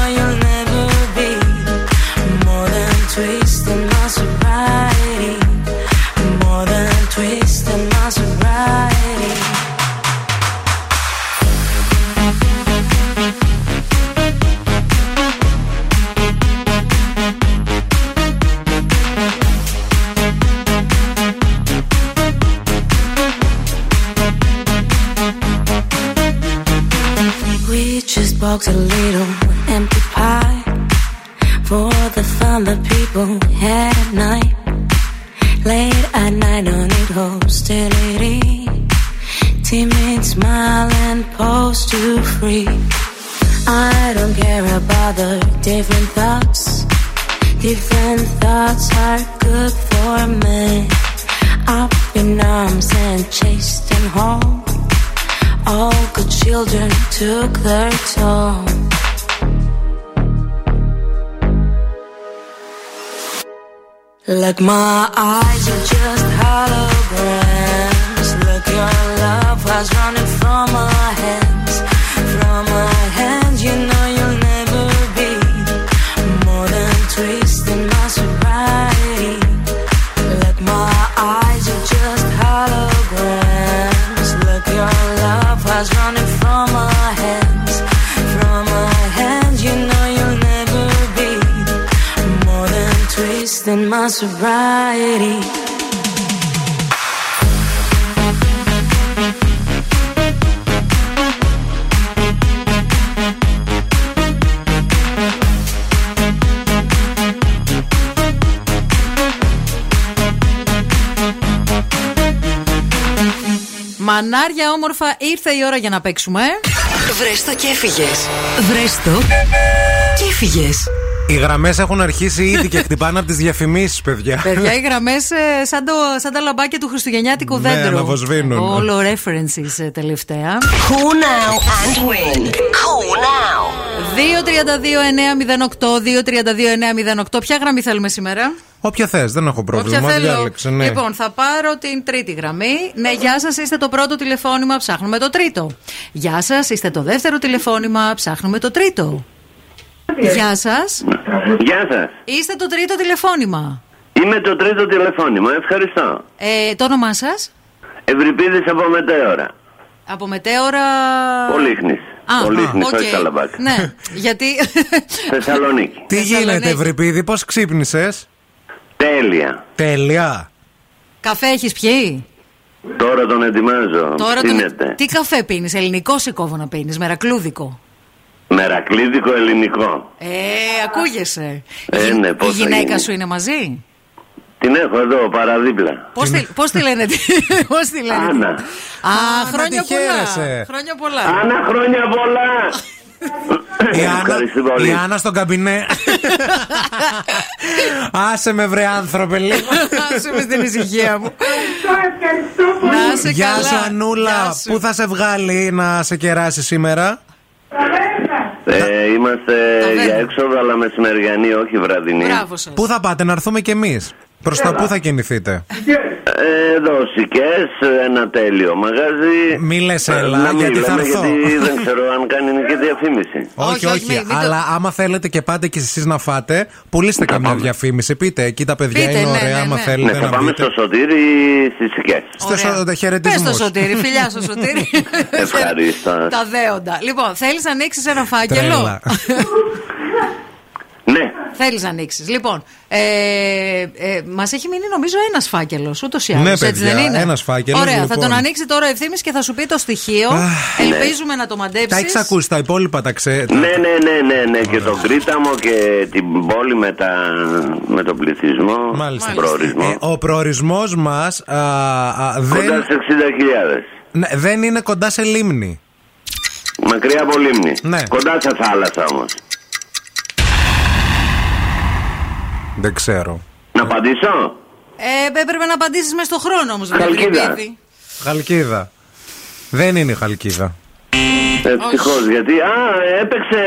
[SPEAKER 11] talks a little. My eyes
[SPEAKER 2] Μανάρια όμορφα, ήρθε η ώρα για να παίξουμε.
[SPEAKER 12] Βρες το και έφυγες. Βρες το και έφυγες.
[SPEAKER 3] Οι γραμμές έχουν αρχίσει ήδη και χτυπάνε από τις διαφημίσεις, παιδιά.
[SPEAKER 2] Παιδιά, οι γραμμές σαν, το, σαν τα λαμπάκια του Χριστουγεννιάτικου
[SPEAKER 3] Ναι,
[SPEAKER 2] δέντρου.
[SPEAKER 3] αναβοσβήνουν.
[SPEAKER 2] Όλο references ε, τελευταία.
[SPEAKER 12] Cool now and win. Cool now.
[SPEAKER 2] 232-908, 232-908. Ποια γραμμή θέλουμε σήμερα;
[SPEAKER 3] Όποια θες, δεν έχω πρόβλημα.
[SPEAKER 2] Όποια θέλω.
[SPEAKER 3] Διάλεξε, ναι.
[SPEAKER 2] Λοιπόν, θα πάρω την τρίτη γραμμή. Ναι, γεια σας, είστε το πρώτο τηλεφώνημα, ψάχνουμε το τρίτο. Γεια σας, είστε το δεύτερο τηλεφώνημα, ψάχνουμε το τρίτο. Γεια σας.
[SPEAKER 13] Γεια σας.
[SPEAKER 2] Είστε το τρίτο τηλεφώνημα.
[SPEAKER 13] Είμαι το τρίτο τηλεφώνημα. Ευχαριστώ.
[SPEAKER 2] Ε, το όνομά σας;
[SPEAKER 13] Ευριπίδης από Μετέωρα.
[SPEAKER 2] Από Μετέωρα.
[SPEAKER 13] Πολύχνης.
[SPEAKER 2] Α,
[SPEAKER 13] Πολύχνη,
[SPEAKER 2] οκ.
[SPEAKER 13] όχι Καλαμπάκα.
[SPEAKER 2] Ναι, γιατί.
[SPEAKER 13] Θεσσαλονίκη.
[SPEAKER 3] Τι γίνεται, Ευρυπίδη, πώς ξύπνησες;
[SPEAKER 13] Τέλεια.
[SPEAKER 3] Τέλεια.
[SPEAKER 2] Καφέ έχεις πιει;
[SPEAKER 13] Τώρα τον ετοιμάζω.
[SPEAKER 2] Τώρα τον...
[SPEAKER 13] Ψήνεται.
[SPEAKER 2] Τι καφέ πίνεις, ελληνικό σηκώβω να πίνεις, μερακλούδικο;
[SPEAKER 13] Μερακλίδικο ελληνικό.
[SPEAKER 2] Ε, ακούγεσαι.
[SPEAKER 13] Ε, ναι,
[SPEAKER 2] Η
[SPEAKER 13] πώς θα
[SPEAKER 2] γυναίκα
[SPEAKER 13] γίνει.
[SPEAKER 2] σου είναι μαζί;
[SPEAKER 13] Την έχω εδώ παραδίπλα.
[SPEAKER 2] Πώς τη, πώς τη λένε, πώς τη λένε.
[SPEAKER 13] Άννα.
[SPEAKER 2] Α, χρόνια
[SPEAKER 3] τη
[SPEAKER 2] πολλά.
[SPEAKER 3] χαίρεσαι.
[SPEAKER 2] Χρόνια πολλά.
[SPEAKER 13] Άννα, χρόνια πολλά.
[SPEAKER 3] Η Άννα,
[SPEAKER 13] Ευχαριστώ πολύ.
[SPEAKER 3] η Άννα στον καμπινέ. Άσε με βρε άνθρωπε λίγο.
[SPEAKER 2] Άσε με στην ησυχία μου.
[SPEAKER 9] Να σε
[SPEAKER 3] Γεια
[SPEAKER 9] καλά.
[SPEAKER 3] σου, Ανούλα.
[SPEAKER 9] Γεια σου.
[SPEAKER 3] Πού θα σε βγάλει να σε κεράσει σήμερα;
[SPEAKER 13] Ε, είμαστε
[SPEAKER 9] Ταβέρνα.
[SPEAKER 13] για έξοδο, αλλά μεσημεριανή, όχι βραδινή.
[SPEAKER 9] Μπράβο σας.
[SPEAKER 3] Πού θα πάτε, να έρθουμε κι εμείς; Προς τα πού θα κινηθείτε;
[SPEAKER 13] Ε, Εδώ, Σικές, ένα τέλειο μαγαζί.
[SPEAKER 3] Μη λες
[SPEAKER 13] Ε,
[SPEAKER 3] έλα,
[SPEAKER 13] να μην
[SPEAKER 3] γιατί θα
[SPEAKER 13] λέμε,
[SPEAKER 3] έρθω.
[SPEAKER 13] Γιατί δεν ξέρω αν κάνει και διαφήμιση.
[SPEAKER 3] Όχι,
[SPEAKER 9] όχι,
[SPEAKER 3] όχι.
[SPEAKER 9] μην- μην το-
[SPEAKER 3] αλλά άμα θέλετε και πάτε κι εσείς να φάτε, πουλήστε καμιά διαφήμιση. Πείτε, εκεί τα παιδιά
[SPEAKER 9] Πείτε,
[SPEAKER 3] είναι
[SPEAKER 9] ναι,
[SPEAKER 3] ωραία.
[SPEAKER 9] ναι,
[SPEAKER 3] άμα
[SPEAKER 9] ναι.
[SPEAKER 3] θέλετε
[SPEAKER 13] Ναι, θα
[SPEAKER 3] να
[SPEAKER 13] πάμε
[SPEAKER 3] μπείτε.
[SPEAKER 13] στο Σωτήρι στις Σικές.
[SPEAKER 3] Στο σο- χαιρετισμούς.
[SPEAKER 9] Πες στο σωτήρι, φιλιά στο σωτήρι.
[SPEAKER 13] Ευχαριστώ.
[SPEAKER 9] Τα δέοντα. Λοιπόν, θέλεις να ανοίξεις ένα φάκελο;
[SPEAKER 3] Τρέλα.
[SPEAKER 13] Ναι,
[SPEAKER 9] Θέλεις να ανοίξεις. Λοιπόν, ε, ε, μας έχει μείνει νομίζω ένας φάκελος. Ούτως ή άλλως.
[SPEAKER 3] Ναι,
[SPEAKER 9] έτσι
[SPEAKER 3] παιδιά,
[SPEAKER 9] δεν είναι;
[SPEAKER 3] ένας φάκελος,
[SPEAKER 9] Ωραία, θα
[SPEAKER 3] λοιπόν.
[SPEAKER 9] τον ανοίξει τώρα ευθύνη και θα σου πει το στοιχείο. Ελπίζουμε να το μαντέψεις.
[SPEAKER 3] Τα έχεις ακούσει, τα υπόλοιπα τα ξέρετε.
[SPEAKER 13] ναι, ναι, ναι, ναι, ναι. Και τον Κρήταμο και την πόλη με, τα, με τον πληθυσμό.
[SPEAKER 3] Μάλιστα.
[SPEAKER 13] Προορισμό.
[SPEAKER 3] Ε, ο προορισμός μας
[SPEAKER 13] Κοντά
[SPEAKER 3] δεν,
[SPEAKER 13] σε 60.000.
[SPEAKER 3] ναι, δεν είναι κοντά σε λίμνη.
[SPEAKER 13] Μακριά από λίμνη.
[SPEAKER 3] Ναι.
[SPEAKER 13] Κοντά σε θάλασσα όμως.
[SPEAKER 3] Δεν ξέρω.
[SPEAKER 13] Να απαντήσω;
[SPEAKER 9] Ε, έπρεπε να απαντήσεις μέσα στον χρόνο όμως.
[SPEAKER 13] Χαλκίδα.
[SPEAKER 3] Χαλκίδα. Δεν είναι η Χαλκίδα.
[SPEAKER 13] Ευτυχώς. Γιατί. Α, έπαιξε.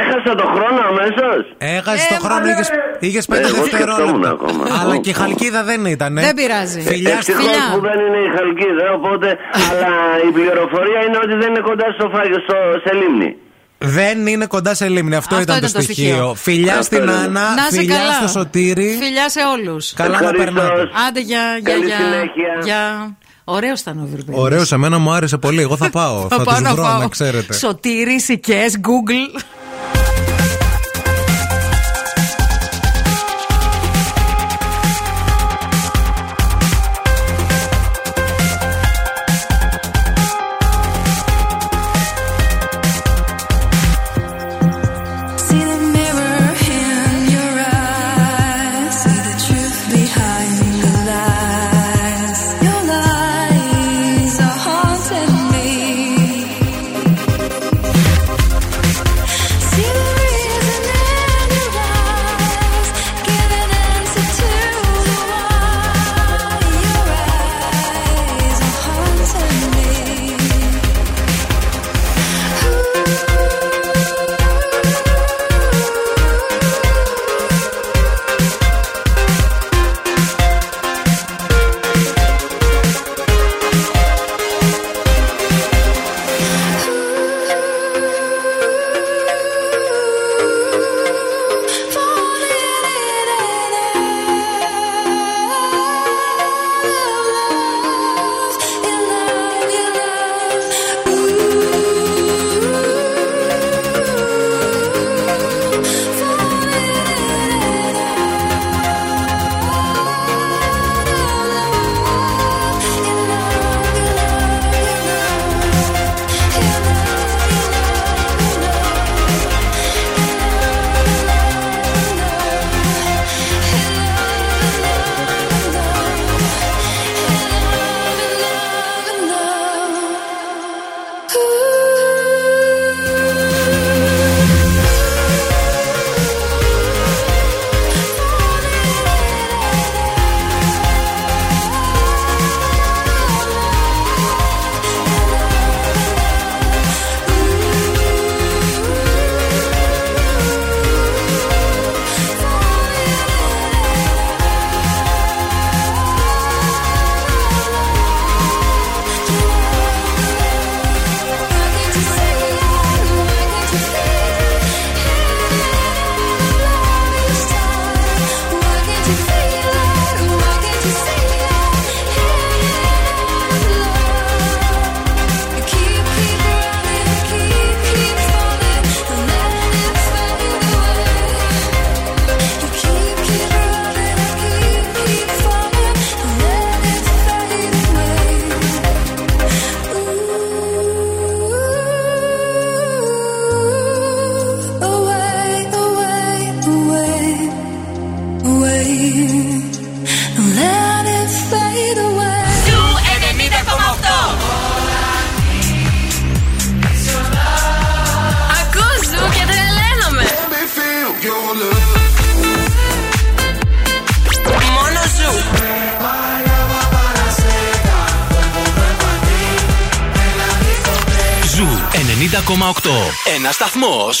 [SPEAKER 13] Έχασα το χρόνο αμέσως.
[SPEAKER 3] Έχασε
[SPEAKER 9] Ε,
[SPEAKER 3] το χρόνο,
[SPEAKER 9] μα-
[SPEAKER 3] είχε πέντε
[SPEAKER 13] Εγώ σκεφτόμουν
[SPEAKER 3] δευτερόλεπτα.
[SPEAKER 13] ακόμα.
[SPEAKER 3] Αλλά
[SPEAKER 13] Ω,
[SPEAKER 3] και η
[SPEAKER 13] ω.
[SPEAKER 3] Χαλκίδα δεν ήταν.
[SPEAKER 9] Δεν πειράζει.
[SPEAKER 3] Φιλιά στη
[SPEAKER 13] Ευτυχώ
[SPEAKER 9] φιλιά.
[SPEAKER 13] που δεν είναι η Χαλκίδα, οπότε. αλλά η πληροφορία είναι ότι δεν είναι κοντά στο φάγιο, στο, σε λίμνη.
[SPEAKER 3] Δεν είναι κοντά σε λίμνη. Αυτό,
[SPEAKER 9] Αυτό
[SPEAKER 3] ήταν το
[SPEAKER 9] ήταν το
[SPEAKER 3] στοιχείο.
[SPEAKER 9] στοιχείο.
[SPEAKER 3] Φιλιά
[SPEAKER 13] Αυτό
[SPEAKER 3] στην
[SPEAKER 13] είναι.
[SPEAKER 3] Άννα,
[SPEAKER 9] Να σε
[SPEAKER 3] φιλιά
[SPEAKER 9] καλά.
[SPEAKER 3] στο Σωτήρι.
[SPEAKER 9] Φιλιά σε όλους.
[SPEAKER 3] Καλά να
[SPEAKER 13] Ευχαριστώ.
[SPEAKER 3] περνάτε.
[SPEAKER 9] Άντε για. για,
[SPEAKER 13] Καλή
[SPEAKER 9] για,
[SPEAKER 13] συνέχεια.
[SPEAKER 9] για... Ωραίος ήταν ο Ευρωπαϊκό.
[SPEAKER 3] Ωραίος, σε μένα μου άρεσε πολύ. Εγώ θα πάω. θα
[SPEAKER 9] πάω
[SPEAKER 3] τους
[SPEAKER 9] να
[SPEAKER 3] βρω,
[SPEAKER 9] φάω.
[SPEAKER 3] να ξέρετε.
[SPEAKER 9] Σωτήρι, Σικές, Google.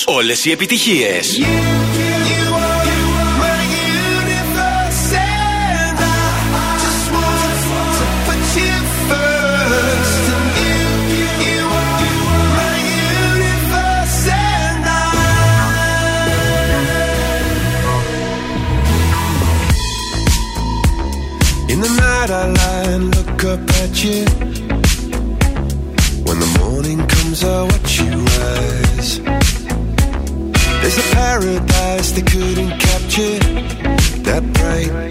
[SPEAKER 1] Σταθμό. Όλες οι επιτυχίες.
[SPEAKER 7] In Right.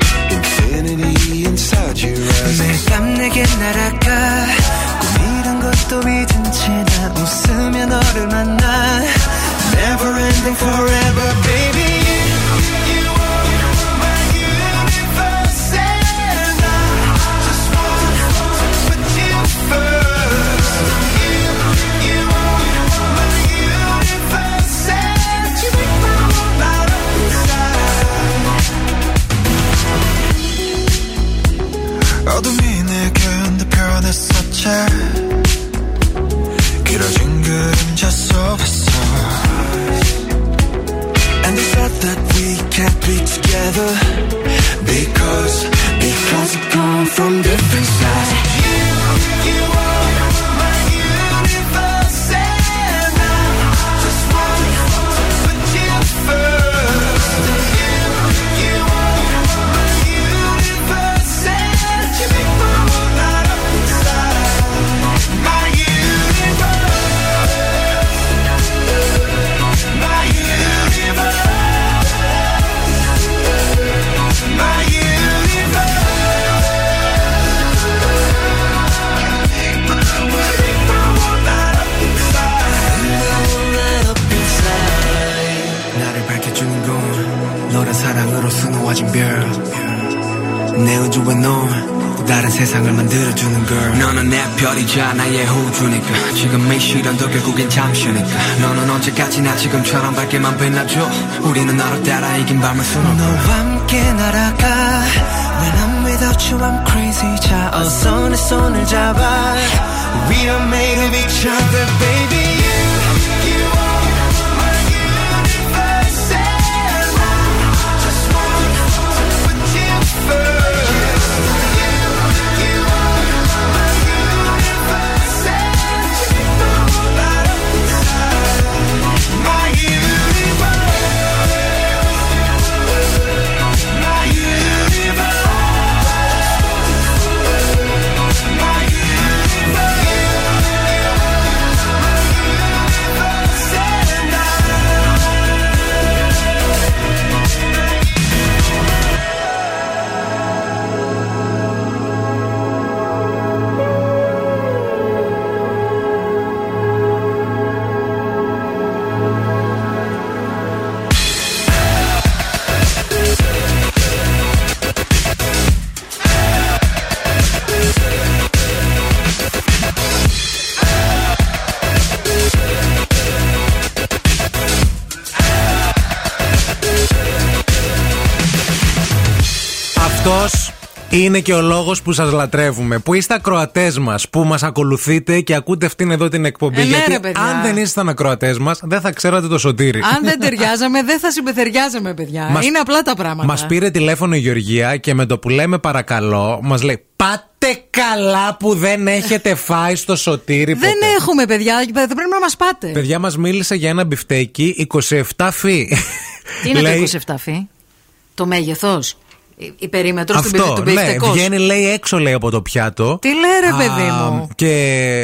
[SPEAKER 14] 지금처럼 밝게만 빛나줘 우리는 너를 따라 이긴 밤을 수놓아
[SPEAKER 8] 너와 함께 날아가 When I'm without you I'm crazy 자 어서 내 손을 잡아 We are made of each other baby
[SPEAKER 3] είναι και ο λόγος που σας λατρεύουμε. Που είστε ακροατές μας, που μας ακολουθείτε και ακούτε αυτήν εδώ την εκπομπή.
[SPEAKER 2] Ε, ναι,
[SPEAKER 3] γιατί
[SPEAKER 2] ρε, παιδιά.
[SPEAKER 3] αν δεν ήσασταν ακροατές μας, δεν θα ξέρατε το σωτήρι.
[SPEAKER 2] Αν δεν ταιριάζαμε, δεν θα συμπεθεριάζαμε, παιδιά.
[SPEAKER 3] Μας-
[SPEAKER 2] Είναι απλά τα πράγματα.
[SPEAKER 3] Μας πήρε τηλέφωνο η Γεωργία και με το που λέμε παρακαλώ, μας λέει Πάτε καλά που δεν έχετε φάει στο σωτήρι
[SPEAKER 2] Δεν
[SPEAKER 3] ποτέ».
[SPEAKER 2] έχουμε, παιδιά. Θα πρέπει να μας πάτε.
[SPEAKER 3] Παιδιά μας μίλησε για ένα μπιφτέκι 27 φι.
[SPEAKER 2] Τι είναι
[SPEAKER 3] Λέει,
[SPEAKER 2] το 27 φύ; Το μέγεθος; Η, η περίμετρος του,
[SPEAKER 3] Αυτό,
[SPEAKER 2] του
[SPEAKER 3] ναι,
[SPEAKER 2] μπιφτεκός.
[SPEAKER 3] βγαίνει λέει έξω λέει από το πιάτο.
[SPEAKER 2] Τι λέει, ρε,
[SPEAKER 3] Α,
[SPEAKER 2] παιδί μου;
[SPEAKER 3] Και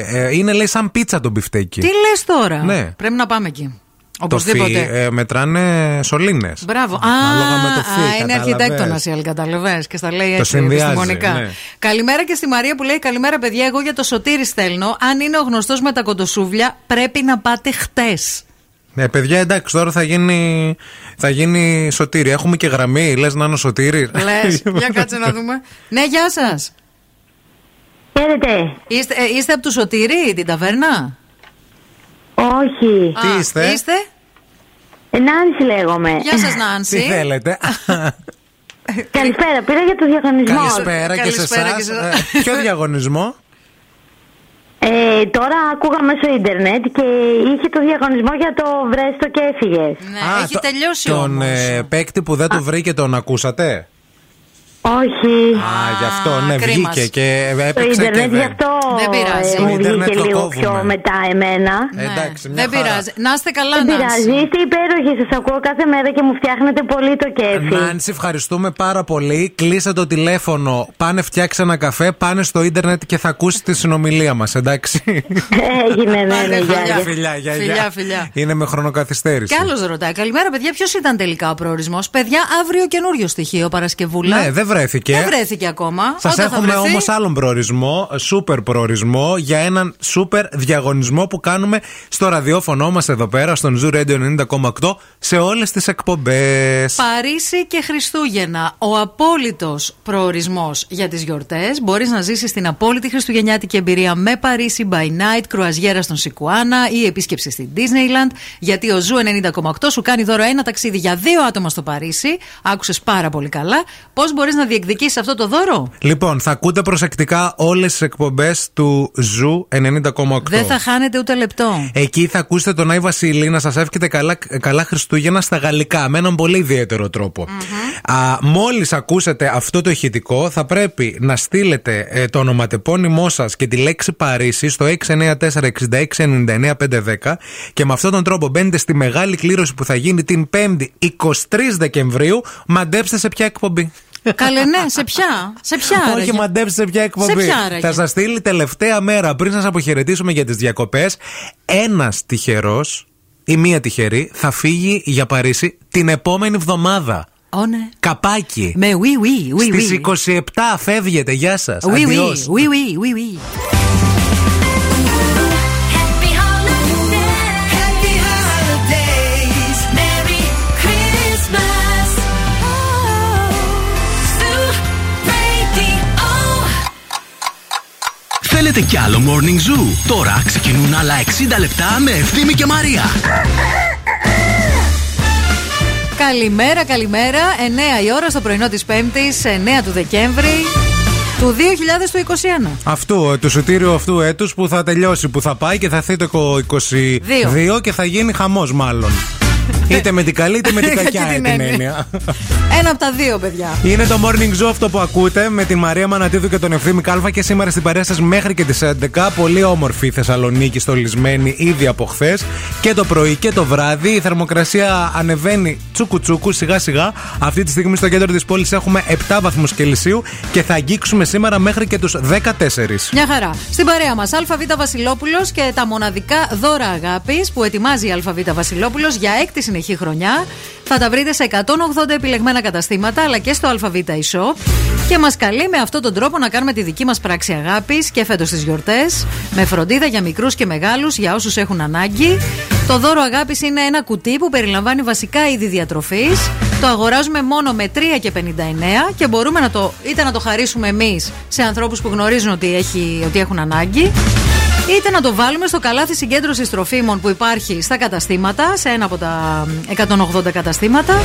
[SPEAKER 3] ε, είναι λέει σαν πίτσα το μπιφτέκι.
[SPEAKER 2] Τι λες τώρα;
[SPEAKER 3] Ναι.
[SPEAKER 2] Πρέπει να πάμε εκεί.
[SPEAKER 3] Το
[SPEAKER 2] Οπωσδήποτε.
[SPEAKER 3] φι ε, μετράνε σωλήνες.
[SPEAKER 2] Μπράβο. Α,
[SPEAKER 3] Ανάλογα με το φι,
[SPEAKER 2] α, είναι
[SPEAKER 3] κατάλαβες.
[SPEAKER 2] αρχιτέκτονας η άλλη, καταλαβες και στα λέει
[SPEAKER 3] Το
[SPEAKER 2] έτσι
[SPEAKER 3] συνδυάζει,
[SPEAKER 2] επιστημονικά.
[SPEAKER 3] ναι.
[SPEAKER 2] Καλημέρα και στη Μαρία που λέει: Καλημέρα, παιδιά. Εγώ για το σωτήρι στέλνω. Αν είναι ο γνωστός με τα κοντοσούβλια, πρέπει να πάτε χτες.
[SPEAKER 3] Ναι, παιδιά, εντάξει, τώρα θα γίνει, θα γίνει σωτήρι. Έχουμε και γραμμή, λες να είναι ο σωτήρι.
[SPEAKER 2] Λες, για κάτσε να δούμε. Ναι, γεια σας.
[SPEAKER 15] Χαίρετε.
[SPEAKER 2] Είστε, ε, είστε από του Σωτήρι, την ταβέρνα;
[SPEAKER 15] Όχι.
[SPEAKER 2] Α,
[SPEAKER 3] Τι είστε;
[SPEAKER 2] Είστε;
[SPEAKER 15] Νάνση λέγομαι.
[SPEAKER 2] Γεια σας, Νάνση.
[SPEAKER 3] Τι θέλετε;
[SPEAKER 15] Καλησπέρα. Πήρα για το διαγωνισμό.
[SPEAKER 3] Καλησπέρα και σε
[SPEAKER 2] Καλησπέρα
[SPEAKER 3] εσάς.
[SPEAKER 2] και σε-
[SPEAKER 3] Ποιο διαγωνισμό;
[SPEAKER 15] Ε, τώρα άκουγα μέσω ίντερνετ και είχε το διαγωνισμό για το βρέστο και έφυγες.
[SPEAKER 2] Ναι, έχει τελειώσει
[SPEAKER 3] Τον
[SPEAKER 2] όμως.
[SPEAKER 3] ε, παίκτη που δεν το βρήκε τον ακούσατε;
[SPEAKER 15] Όχι.
[SPEAKER 3] Α, γι' αυτό, ναι,
[SPEAKER 15] κρίμας.
[SPEAKER 3] βγήκε και
[SPEAKER 15] Το
[SPEAKER 3] έπαιξε και
[SPEAKER 15] ίντερνετ γι'
[SPEAKER 3] δεν.
[SPEAKER 15] αυτό
[SPEAKER 2] Δεν πειράζει.
[SPEAKER 15] ε, μου
[SPEAKER 3] Το ίντερνετ
[SPEAKER 15] βγήκε
[SPEAKER 3] το
[SPEAKER 15] λίγο
[SPEAKER 3] κόβουμε.
[SPEAKER 15] πιο μετά εμένα.
[SPEAKER 3] Ε, Εντάξει, μια
[SPEAKER 2] Δεν
[SPEAKER 3] χαρά.
[SPEAKER 2] πειράζει. Να είστε καλά,
[SPEAKER 15] Δεν
[SPEAKER 2] Νάνση.
[SPEAKER 15] πειράζει. Είστε υπέροχοι. Σας ακούω κάθε μέρα και μου φτιάχνετε πολύ το κέφι.
[SPEAKER 3] Νάνση, ευχαριστούμε πάρα πολύ. Κλείσε το τηλέφωνο. Πάνε φτιάξε ένα καφέ, πάνε στο ίντερνετ και θα ακούσεις τη συνομιλία μας, εντάξει.
[SPEAKER 15] Έγινε, ναι, ναι,
[SPEAKER 2] Άντε,
[SPEAKER 15] γεια,
[SPEAKER 2] φιλιά.
[SPEAKER 15] γεια.
[SPEAKER 3] Φιλιά, γεια,
[SPEAKER 2] Φιλιά,
[SPEAKER 3] γεια.
[SPEAKER 2] φιλιά.
[SPEAKER 3] Είναι με χρονοκαθυστέρηση.
[SPEAKER 2] Και άλλος ρωτάει. Καλημέρα, παιδιά. Ποιος ήταν τελικά ο προορισμός; Παιδιά, αύριο καινούριο στοιχείο Παρασκευούλα.
[SPEAKER 3] Ναι, δεν βρέθηκε.
[SPEAKER 2] Δεν βρέθηκε ακόμα.
[SPEAKER 3] Σας
[SPEAKER 2] Όταν θα
[SPEAKER 3] έχουμε
[SPEAKER 2] βρεθεί,
[SPEAKER 3] όμως άλλον προορισμό, σούπερ προορισμό, για έναν σούπερ διαγωνισμό που κάνουμε στο ραδιόφωνο μας εδώ πέρα, στον Zoo Radio 90,8, σε όλες τις εκπομπές.
[SPEAKER 2] Παρίσι και Χριστούγεννα. Ο απόλυτος προορισμός για τις γιορτές. Μπορείς να ζήσεις την απόλυτη χριστουγεννιάτικη εμπειρία με Παρίσι by night, κρουαζιέρα στον Σικουάνα ή επίσκεψη στην Disneyland. Γιατί ο Zoo 90,8 σου κάνει δώρο ένα ταξίδι για δύο άτομα στο Παρίσι. Άκουσες πάρα πολύ καλά. Πώς μπορείς να διεκδικήσει αυτό το δώρο;
[SPEAKER 3] Λοιπόν, θα ακούτε προσεκτικά όλες τις εκπομπές του Zoo 90,8.
[SPEAKER 2] Δεν θα χάνετε ούτε λεπτό.
[SPEAKER 3] Εκεί θα ακούσετε τον Άι Βασίλη να σας εύχεται καλά, καλά Χριστούγεννα στα γαλλικά με έναν πολύ ιδιαίτερο τρόπο. Α, Μόλις ακούσετε αυτό το ηχητικό, θα πρέπει να στείλετε ε, το ονοματεπώνυμό σας και τη λέξη Παρίσι στο 694-6699-510 και με αυτόν τον τρόπο μπαίνετε στη μεγάλη κλήρωση που θα γίνει την 5η 23 Δεκεμβρίου. Μαντέψτε σε ποια εκπομπή.
[SPEAKER 2] Καλέ, ναι, σε ποια. Σε ποια.
[SPEAKER 3] Όχι,
[SPEAKER 2] άραγε;
[SPEAKER 3] μαντέψτε σε ποια εκπομπή.
[SPEAKER 2] Σε ποια άραγε;
[SPEAKER 3] Θα σας στείλει τελευταία μέρα πριν σας αποχαιρετήσουμε για τις διακοπές. Ένας τυχερός ή μία τυχερή θα φύγει για Παρίσι την επόμενη εβδομάδα.
[SPEAKER 2] Ω, ναι.
[SPEAKER 3] Καπάκι.
[SPEAKER 2] Με oui, oui, oui,
[SPEAKER 3] Στις
[SPEAKER 2] oui.
[SPEAKER 3] 27 φεύγετε. Γεια σας.
[SPEAKER 2] Oui, oui, oui, oui, oui, oui.
[SPEAKER 4] Θέλετε κι άλλο Morning Zoo; Τώρα ξεκινούν άλλα 60 λεπτά με Ευθύμη και Μαρία.
[SPEAKER 2] Καλημέρα, καλημέρα. 9 η ώρα στο πρωινό της Πέμπτης, 9 του Δεκέμβρη του 2021.
[SPEAKER 3] Αυτού, ε, του σωτήριου αυτού έτους που θα τελειώσει, που θα πάει και θα έρθει το 22 και θα γίνει χαμός μάλλον. Είτε με την καλή είτε με την
[SPEAKER 2] Για
[SPEAKER 3] κακιά
[SPEAKER 2] την
[SPEAKER 3] την
[SPEAKER 2] έννοια.
[SPEAKER 3] έννοια.
[SPEAKER 2] Ένα από τα δύο, παιδιά.
[SPEAKER 3] Είναι το morning show αυτό που ακούτε με τη Μαρία Μανατίδου και τον Ευθύμη Κάλφα και σήμερα στην παρέα σας μέχρι και τις 11. Πολύ όμορφη η Θεσσαλονίκη στολισμένη ήδη από χθες και το πρωί και το βράδυ. Η θερμοκρασία ανεβαίνει τσούκου τσούκου σιγά σιγά. Αυτή τη στιγμή στο κέντρο της πόλης έχουμε 7 βαθμούς Κελσίου και θα αγγίξουμε σήμερα μέχρι και τους 14.
[SPEAKER 2] Μια χαρά. Στην παρέα μας, ΑΒ Βασιλόπουλος και τα μοναδικά δώρα αγάπης που ετοιμάζει η ΑΒ Βασιλόπουλος για έκτη συνεχή χρονιά. Θα τα βρείτε σε 180 επιλεγμένα καταστήματα αλλά και στο ΑΒ eShop. Και μας καλεί με αυτόν τον τρόπο να κάνουμε τη δική μας πράξη αγάπης και φέτος τις γιορτές. Με φροντίδα για μικρούς και μεγάλους, για όσους έχουν ανάγκη. Το δώρο αγάπης είναι ένα κουτί που περιλαμβάνει βασικά είδη διατροφής. Το αγοράζουμε μόνο με 3 και 59 και μπορούμε να το, είτε να το χαρίσουμε εμείς σε ανθρώπους που γνωρίζουν ότι, έχει, ότι έχουν ανάγκη, είτε να το βάλουμε στο καλάθι συγκέντρωσης τροφίμων που υπάρχει στα καταστήματα, σε ένα από τα 180 καταστήματα.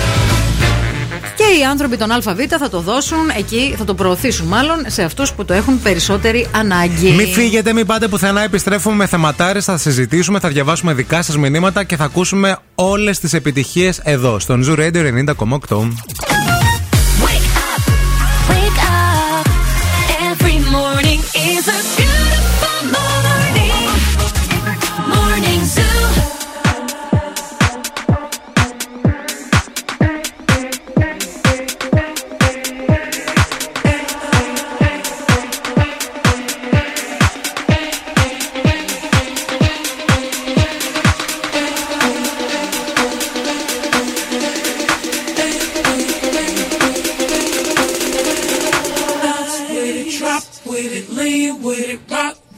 [SPEAKER 2] Και οι άνθρωποι των ΑΒ θα το δώσουν εκεί, θα το προωθήσουν μάλλον σε αυτούς που το έχουν περισσότερη ανάγκη.
[SPEAKER 3] Μην φύγετε, μην πάτε πουθενά. Επιστρέφουμε με θεματάρες, θα συζητήσουμε, θα διαβάσουμε δικά σας μηνύματα και θα ακούσουμε όλες τις επιτυχίες εδώ, στον Zoo Radio 90,8.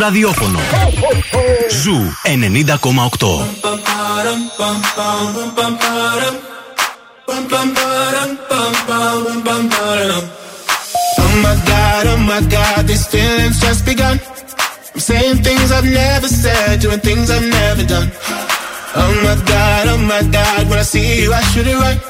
[SPEAKER 4] ραδιόφωνο. Ζου 90,8.
[SPEAKER 7] Oh my god, oh my god, these feelings just begun. I'm saying things I've never said, doing things I've never done. Oh my god, oh my god, when I see you, I should it right.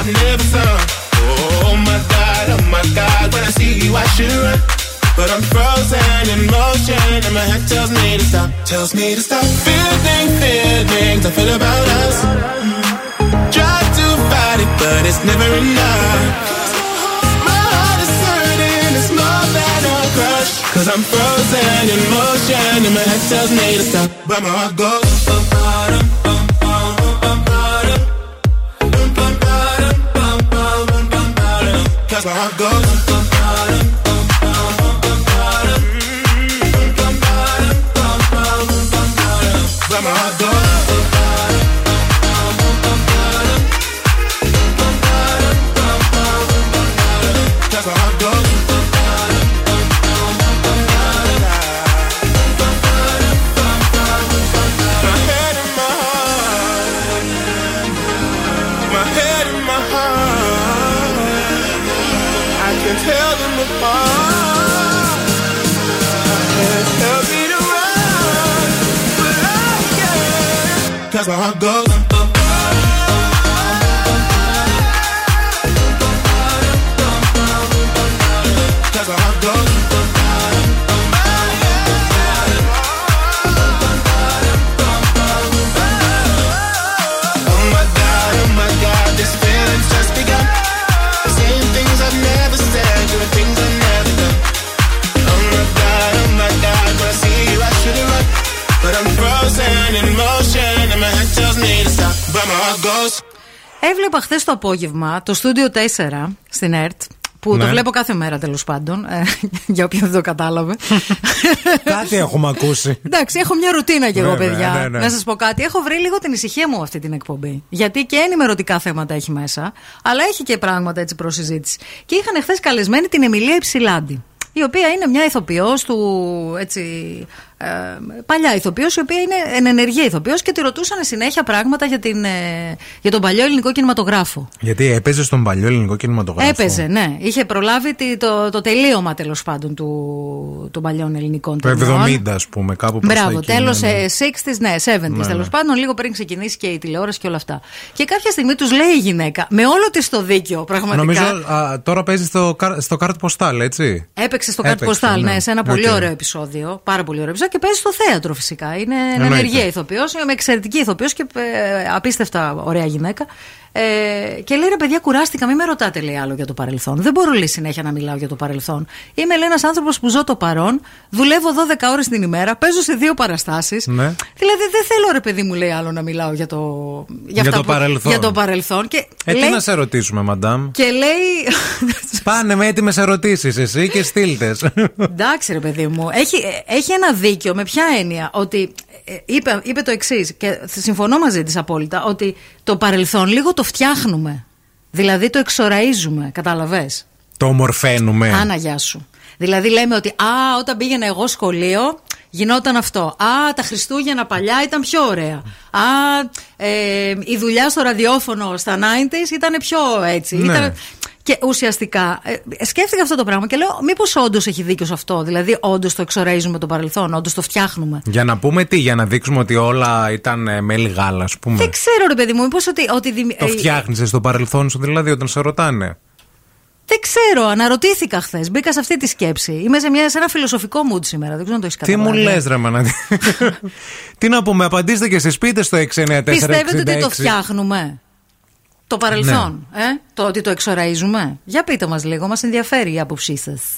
[SPEAKER 7] I've never sung. Oh my god, oh my god, when I see you I should run. But I'm frozen in motion, and my head tells me to stop, tells me to stop. Feeling feelings I feel about us. Try to fight it, but it's never enough. My heart is hurting, it's more than a crush. Cause I'm frozen in motion, and my head tells me to stop, but my heart goes. I
[SPEAKER 2] go. Απόγευμα το στούντιο 4 στην ΕΡΤ. Που
[SPEAKER 3] Ναι.
[SPEAKER 2] το βλέπω κάθε μέρα τέλος πάντων. ε, για όποιον δεν το κατάλαβε.
[SPEAKER 3] Κάτι έχουμε ακούσει.
[SPEAKER 2] Εντάξει, έχω μια ρουτίνα κι εγώ,
[SPEAKER 3] Βέβαια,
[SPEAKER 2] παιδιά.
[SPEAKER 3] ναι, ναι.
[SPEAKER 2] Να σας πω κάτι. Έχω βρει λίγο την ησυχία μου αυτή την εκπομπή. Γιατί και ενημερωτικά θέματα έχει μέσα, αλλά έχει και πράγματα έτσι προς συζήτηση. Και είχαν χθες καλεσμένη την Εμιλία Υψηλάντη. Η οποία είναι μια ηθοποιός του. Έτσι, ε, παλιά ηθοποιός, η οποία είναι εν ενεργεία ηθοποιός και τη ρωτούσαν συνέχεια πράγματα για, την, ε, για τον παλιό ελληνικό κινηματογράφο.
[SPEAKER 3] Γιατί έπαιζε στον παλιό ελληνικό κινηματογράφο.
[SPEAKER 2] Έπαιζε, ναι. Είχε προλάβει τη- το, το τελείωμα τέλος πάντων του, των παλιών ελληνικών
[SPEAKER 3] Το
[SPEAKER 2] ταινιών.
[SPEAKER 3] 70, ας πούμε, κάπου προς τα
[SPEAKER 2] Μπράβο,
[SPEAKER 3] εκεί,
[SPEAKER 2] τέλος
[SPEAKER 3] ναι, ναι.
[SPEAKER 2] 60s, ναι, 70s
[SPEAKER 3] Ναι,
[SPEAKER 2] τέλος
[SPEAKER 3] ναι.
[SPEAKER 2] πάντων, λίγο πριν ξεκινήσει και η τηλεόραση και όλα αυτά. Και κάποια στιγμή τους λέει η γυναίκα, με όλο της το δίκιο, πραγματικά.
[SPEAKER 3] Νομίζω α, τώρα παίζει στο, Καρ- στο Καρτ Ποστάλ, έτσι.
[SPEAKER 2] Έπαιξε στο Καρτ
[SPEAKER 3] Έπαιξε,
[SPEAKER 2] Ποστάλ,
[SPEAKER 3] ναι.
[SPEAKER 2] ναι, σε ένα πολύ
[SPEAKER 3] Οκ.
[SPEAKER 2] ωραίο επεισόδιο. Πάρα πολύ ωραίο επεισόδιο και παίζει στο θέατρο φυσικά. Είναι
[SPEAKER 3] Εννοείται.
[SPEAKER 2] εν ενεργεία ηθοποιός, με εξαιρετική ηθοποιός και ε, απίστευτα ωραία γυναίκα. Ε, και λέει ρε παιδιά, κουράστηκα, μην με ρωτάτε λέει άλλο για το παρελθόν. Δεν μπορώ λέει συνέχεια να μιλάω για το παρελθόν. Είμαι λέει ένας άνθρωπος που ζω το παρόν, δουλεύω 12 ώρες την ημέρα, παίζω σε δύο παραστάσεις.
[SPEAKER 3] Ναι.
[SPEAKER 2] Δηλαδή δεν θέλω ρε παιδί μου λέει άλλο να μιλάω για το,
[SPEAKER 3] Για
[SPEAKER 2] αυτά
[SPEAKER 3] το παρελθόν.
[SPEAKER 2] Για το παρελθόν. Και
[SPEAKER 3] Ε, τι
[SPEAKER 2] λέει,
[SPEAKER 3] να σε ρωτήσουμε, μαντάμ;
[SPEAKER 2] και λέει
[SPEAKER 3] Πάνε με έτοιμες ερωτήσεις εσύ και στείλτες.
[SPEAKER 2] Εντάξει, ρε παιδί μου. Έχει, έχει ένα δίκιο. Με ποια έννοια. Ότι ε, είπε, είπε το εξής και συμφωνώ μαζί της απόλυτα. Ότι το παρελθόν λίγο το φτιάχνουμε. Δηλαδή το εξοραίζουμε. Κατάλαβες;
[SPEAKER 3] το ομορφαίνουμε.
[SPEAKER 2] Άνα, γεια σου. Δηλαδή λέμε ότι Α, όταν πήγαινα εγώ σχολείο. Γινόταν αυτό. Α, τα Χριστούγεννα παλιά ήταν πιο ωραία. Α, ε, η δουλειά στο ραδιόφωνο στα 90s ήταν πιο έτσι.
[SPEAKER 3] Ναι.
[SPEAKER 2] Ήταν... Και Και ουσιαστικά ε, σκέφτηκα αυτό το πράγμα και λέω, μήπως όντως έχει δίκιο σε αυτό. Δηλαδή, όντως το εξοραίζουμε το παρελθόν, όντως το φτιάχνουμε.
[SPEAKER 3] Για να πούμε τι, για να δείξουμε ότι όλα ήταν ε, μέλι γάλα, ας πούμε.
[SPEAKER 2] Δεν ξέρω, ρε παιδί μου, μήπως ότι. ότι δημι-
[SPEAKER 3] Το
[SPEAKER 2] ε,
[SPEAKER 3] φτιάχνεις στο παρελθόν σου, δηλαδή, όταν σε ρωτάνε.
[SPEAKER 2] Δεν ξέρω, αναρωτήθηκα χθες. Μπήκα σε αυτή τη σκέψη. Είμαι σε, μια, σε ένα φιλοσοφικό mood σήμερα. Δεν ξέρω αν το έχεις
[SPEAKER 3] Τι μου
[SPEAKER 2] καταλάβει.
[SPEAKER 3] λες, ρε μανάτι. Τι να πούμε, απαντήστε και στις πίτες στο 694.
[SPEAKER 2] Πιστεύετε ότι το φτιάχνουμε; Το παρελθόν,
[SPEAKER 3] Ναι.
[SPEAKER 2] ε; Το ότι το εξοραίζουμε. Για πείτε μας λίγο, μας ενδιαφέρει η άποψή σας.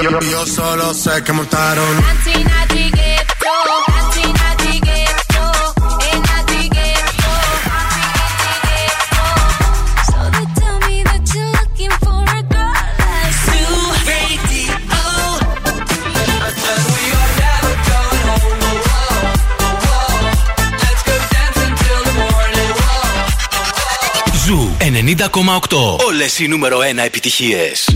[SPEAKER 16] Yo solo sé que montaron.
[SPEAKER 1] Ζου 90,8. Όλες οι νούμερο 1 επιτυχίες.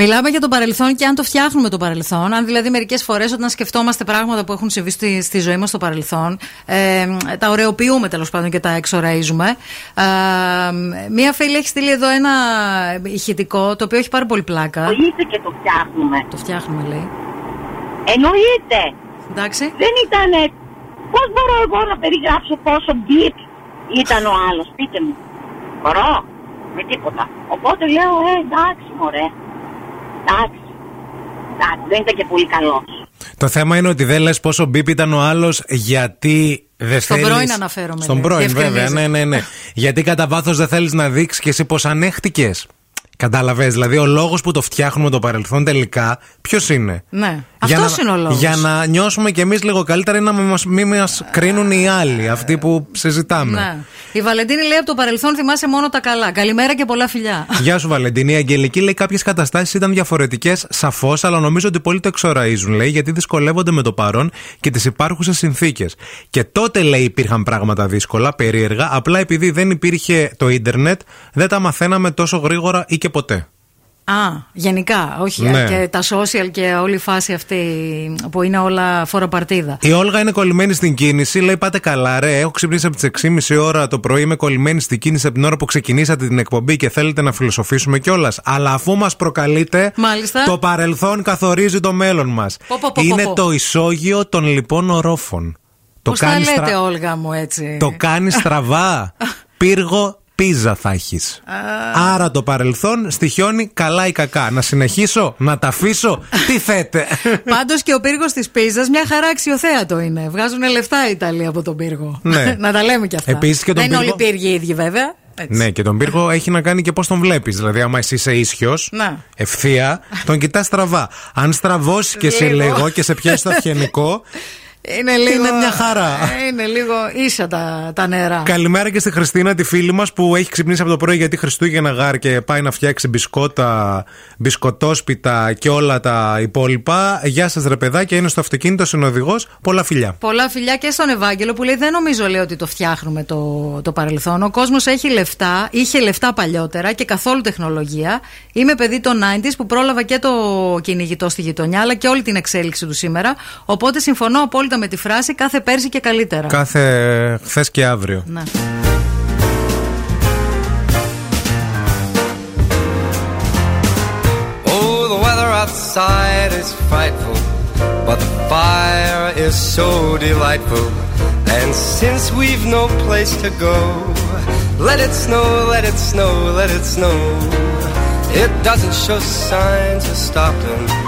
[SPEAKER 2] Μιλάμε για το παρελθόν και αν το φτιάχνουμε το παρελθόν. Αν δηλαδή μερικές φορές όταν σκεφτόμαστε πράγματα που έχουν συμβεί στη, στη ζωή μας στο παρελθόν, ε, τα ωρεοποιούμε τέλος πάντων και τα εξοραίζουμε. Ε, μία φίλη έχει στείλει εδώ ένα ηχητικό το οποίο έχει πάρα πολύ πλάκα.
[SPEAKER 17] Εννοείται και το φτιάχνουμε.
[SPEAKER 2] Το φτιάχνουμε, λέει.
[SPEAKER 17] Εννοείται.
[SPEAKER 2] Εντάξει.
[SPEAKER 17] Δεν ήταν. Πώς μπορώ εγώ να περιγράψω πόσο μπιπ ήταν ο άλλος, πείτε μου. Μπορώ. Με τίποτα. Οπότε λέω, ε, εντάξει, μωρέ. Εντάξει. Εντάξει, δεν ήταν και πολύ καλός.
[SPEAKER 3] Το θέμα είναι ότι δεν λες πόσο μπίπ ήταν ο άλλος γιατί δεν
[SPEAKER 2] Στον
[SPEAKER 3] θέλεις...
[SPEAKER 2] πρώην αναφέρομαι,
[SPEAKER 3] Στον
[SPEAKER 2] λέει.
[SPEAKER 3] πρώην, βέβαια.
[SPEAKER 2] Διευκρινίζει.
[SPEAKER 3] Ναι, ναι, ναι. γιατί κατά βάθος δεν θέλεις να δείξεις και εσύ πώς ανέχτηκες. Κατάλαβες. Δηλαδή, ο λόγος που το φτιάχνουμε το παρελθόν τελικά, ποιος είναι;
[SPEAKER 2] Ναι.
[SPEAKER 3] Για
[SPEAKER 2] Αυτός
[SPEAKER 3] να,
[SPEAKER 2] είναι ο λόγος.
[SPEAKER 3] Για να νιώσουμε κι εμείς λίγο καλύτερα ή να μην μα κρίνουν οι άλλοι, αυτοί που συζητάμε.
[SPEAKER 2] Ναι. Η Βαλεντίνη λέει από το παρελθόν θυμάσαι μόνο τα καλά. Καλημέρα και πολλά φιλιά.
[SPEAKER 3] Γεια σου, Βαλεντίνη. Η Αγγελική λέει κάποιες καταστάσεις ήταν διαφορετικές, σαφώς, αλλά νομίζω ότι πολλοί το εξοραίζουν, λέει, γιατί δυσκολεύονται με το παρόν και τις υπάρχουσες συνθήκες. Και τότε, λέει, υπήρχαν πράγματα δύσκολα, περίεργα, απλά επειδή δεν υπήρχε το ίντερνετ, δεν τα μαθαίναμε τόσο γρήγορα ή και ποτέ.
[SPEAKER 2] Α, γενικά, όχι.
[SPEAKER 3] Ναι.
[SPEAKER 2] Και τα social και όλη η φάση αυτή που είναι όλα φοροπαρτίδα.
[SPEAKER 3] Η Όλγα είναι κολλημένη στην κίνηση. Λέει: Πάτε καλά, ρε. Έχω ξυπνήσει από τις 6.30 ώρα το πρωί. Είμαι κολλημένη στην κίνηση από την ώρα που ξεκινήσατε την εκπομπή και θέλετε να φιλοσοφήσουμε κιόλας. Αλλά αφού μας προκαλείτε,
[SPEAKER 2] Μάλιστα.
[SPEAKER 3] το παρελθόν καθορίζει το μέλλον μας.
[SPEAKER 2] Πω, πω, πω,
[SPEAKER 3] Είναι
[SPEAKER 2] πω.
[SPEAKER 3] το ισόγειο των λοιπόν ορόφων. Το
[SPEAKER 2] Πώς τα
[SPEAKER 3] κάνεις
[SPEAKER 2] λέτε,
[SPEAKER 3] στρα-
[SPEAKER 2] Όλγα μου, έτσι;
[SPEAKER 3] Το κάνεις στραβά. Πύργο πίζα θα έχεις. Άρα το παρελθόν στοιχιώνει καλά ή κακά. Να συνεχίσω, να τα αφήσω. Τι θέτε.
[SPEAKER 2] Πάντως και ο πύργος της Πίζας μια χαρά αξιοθέατο είναι. Βγάζουν λεφτά οι Ιταλοί από τον πύργο.
[SPEAKER 3] Ναι.
[SPEAKER 2] να τα λέμε κι αυτά.
[SPEAKER 3] Επίσης και τον
[SPEAKER 2] Δεν είναι
[SPEAKER 3] πύργο-
[SPEAKER 2] όλοι πύργοι οι ίδιοι, βέβαια. Έτσι.
[SPEAKER 3] Ναι, και τον πύργο έχει να κάνει και πώς τον βλέπεις. Δηλαδή, άμα εσύ είσαι ίσιος,
[SPEAKER 2] Να.
[SPEAKER 3] ευθεία, τον κοιτάς στραβά. Αν στραβώσεις και σε
[SPEAKER 2] Λίγο.
[SPEAKER 3] λίγο και σε πιάσεις το αυγενικό,
[SPEAKER 2] Είναι λίγο.
[SPEAKER 3] Είναι μια χαρά.
[SPEAKER 2] Ε, Είναι λίγο ίσα τα, τα νερά.
[SPEAKER 3] Καλημέρα και στη Χριστίνα, τη φίλη μας που έχει ξυπνήσει από το πρωί γιατί Χριστούγεννα γάρ και πάει να φτιάξει μπισκότα, μπισκοτόσπιτα και όλα τα υπόλοιπα. Γεια σας, ρε παιδάκια, είναι στο αυτοκίνητο συνοδηγός. Πολλά φιλιά.
[SPEAKER 2] Πολλά φιλιά και στον Ευάγγελο που λέει: Δεν νομίζω λέει, ότι το φτιάχνουμε το, το παρελθόν. Ο κόσμος έχει λεφτά, είχε λεφτά παλιότερα και καθόλου τεχνολογία. Είμαι παιδί των 90s που πρόλαβα και το κυνηγητό στη γειτονιά αλλά και όλη την εξέλιξη του σήμερα. Οπότε συμφωνώ απόλυτα με τη φράση κάθε πέρσι και καλύτερα.
[SPEAKER 3] Κάθε χθε και αύριο.
[SPEAKER 2] Ναι.
[SPEAKER 18] Oh, the weather outside is frightful, but the fire is so delightful. And since we've no place to go, let it snow, let it snow, let it snow. It doesn't show signs of stopping.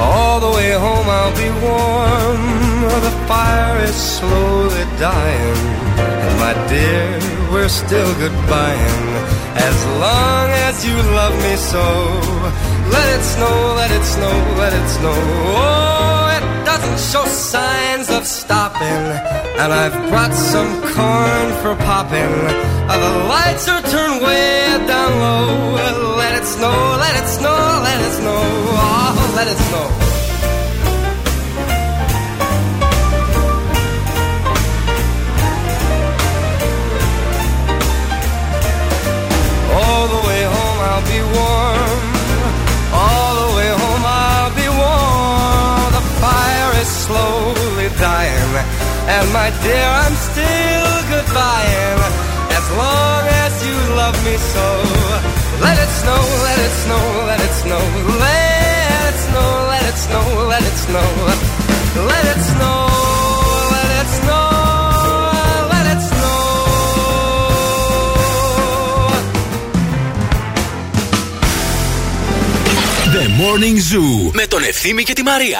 [SPEAKER 18] all the way home I'll be warm. The fire is slowly dying, and my dear, we're still goodbying. As long as you love me so, let it snow, let it snow, let it snow. Oh, it doesn't show signs of stopping. And I've brought some corn for popping. The lights are turned way down low. Let it snow, let it snow. All the way home I'll be warm. All the way home I'll be warm. The fire is slowly dying. And my dear, I'm still goodbying. As long as you love me so. Let it snow, let it snow, let it snow. Let snow, let it snow, let it snow. Let it snow, let it snow, let it snow.
[SPEAKER 1] The Morning Zoo με τον Ευθύμη και τη Μαρία.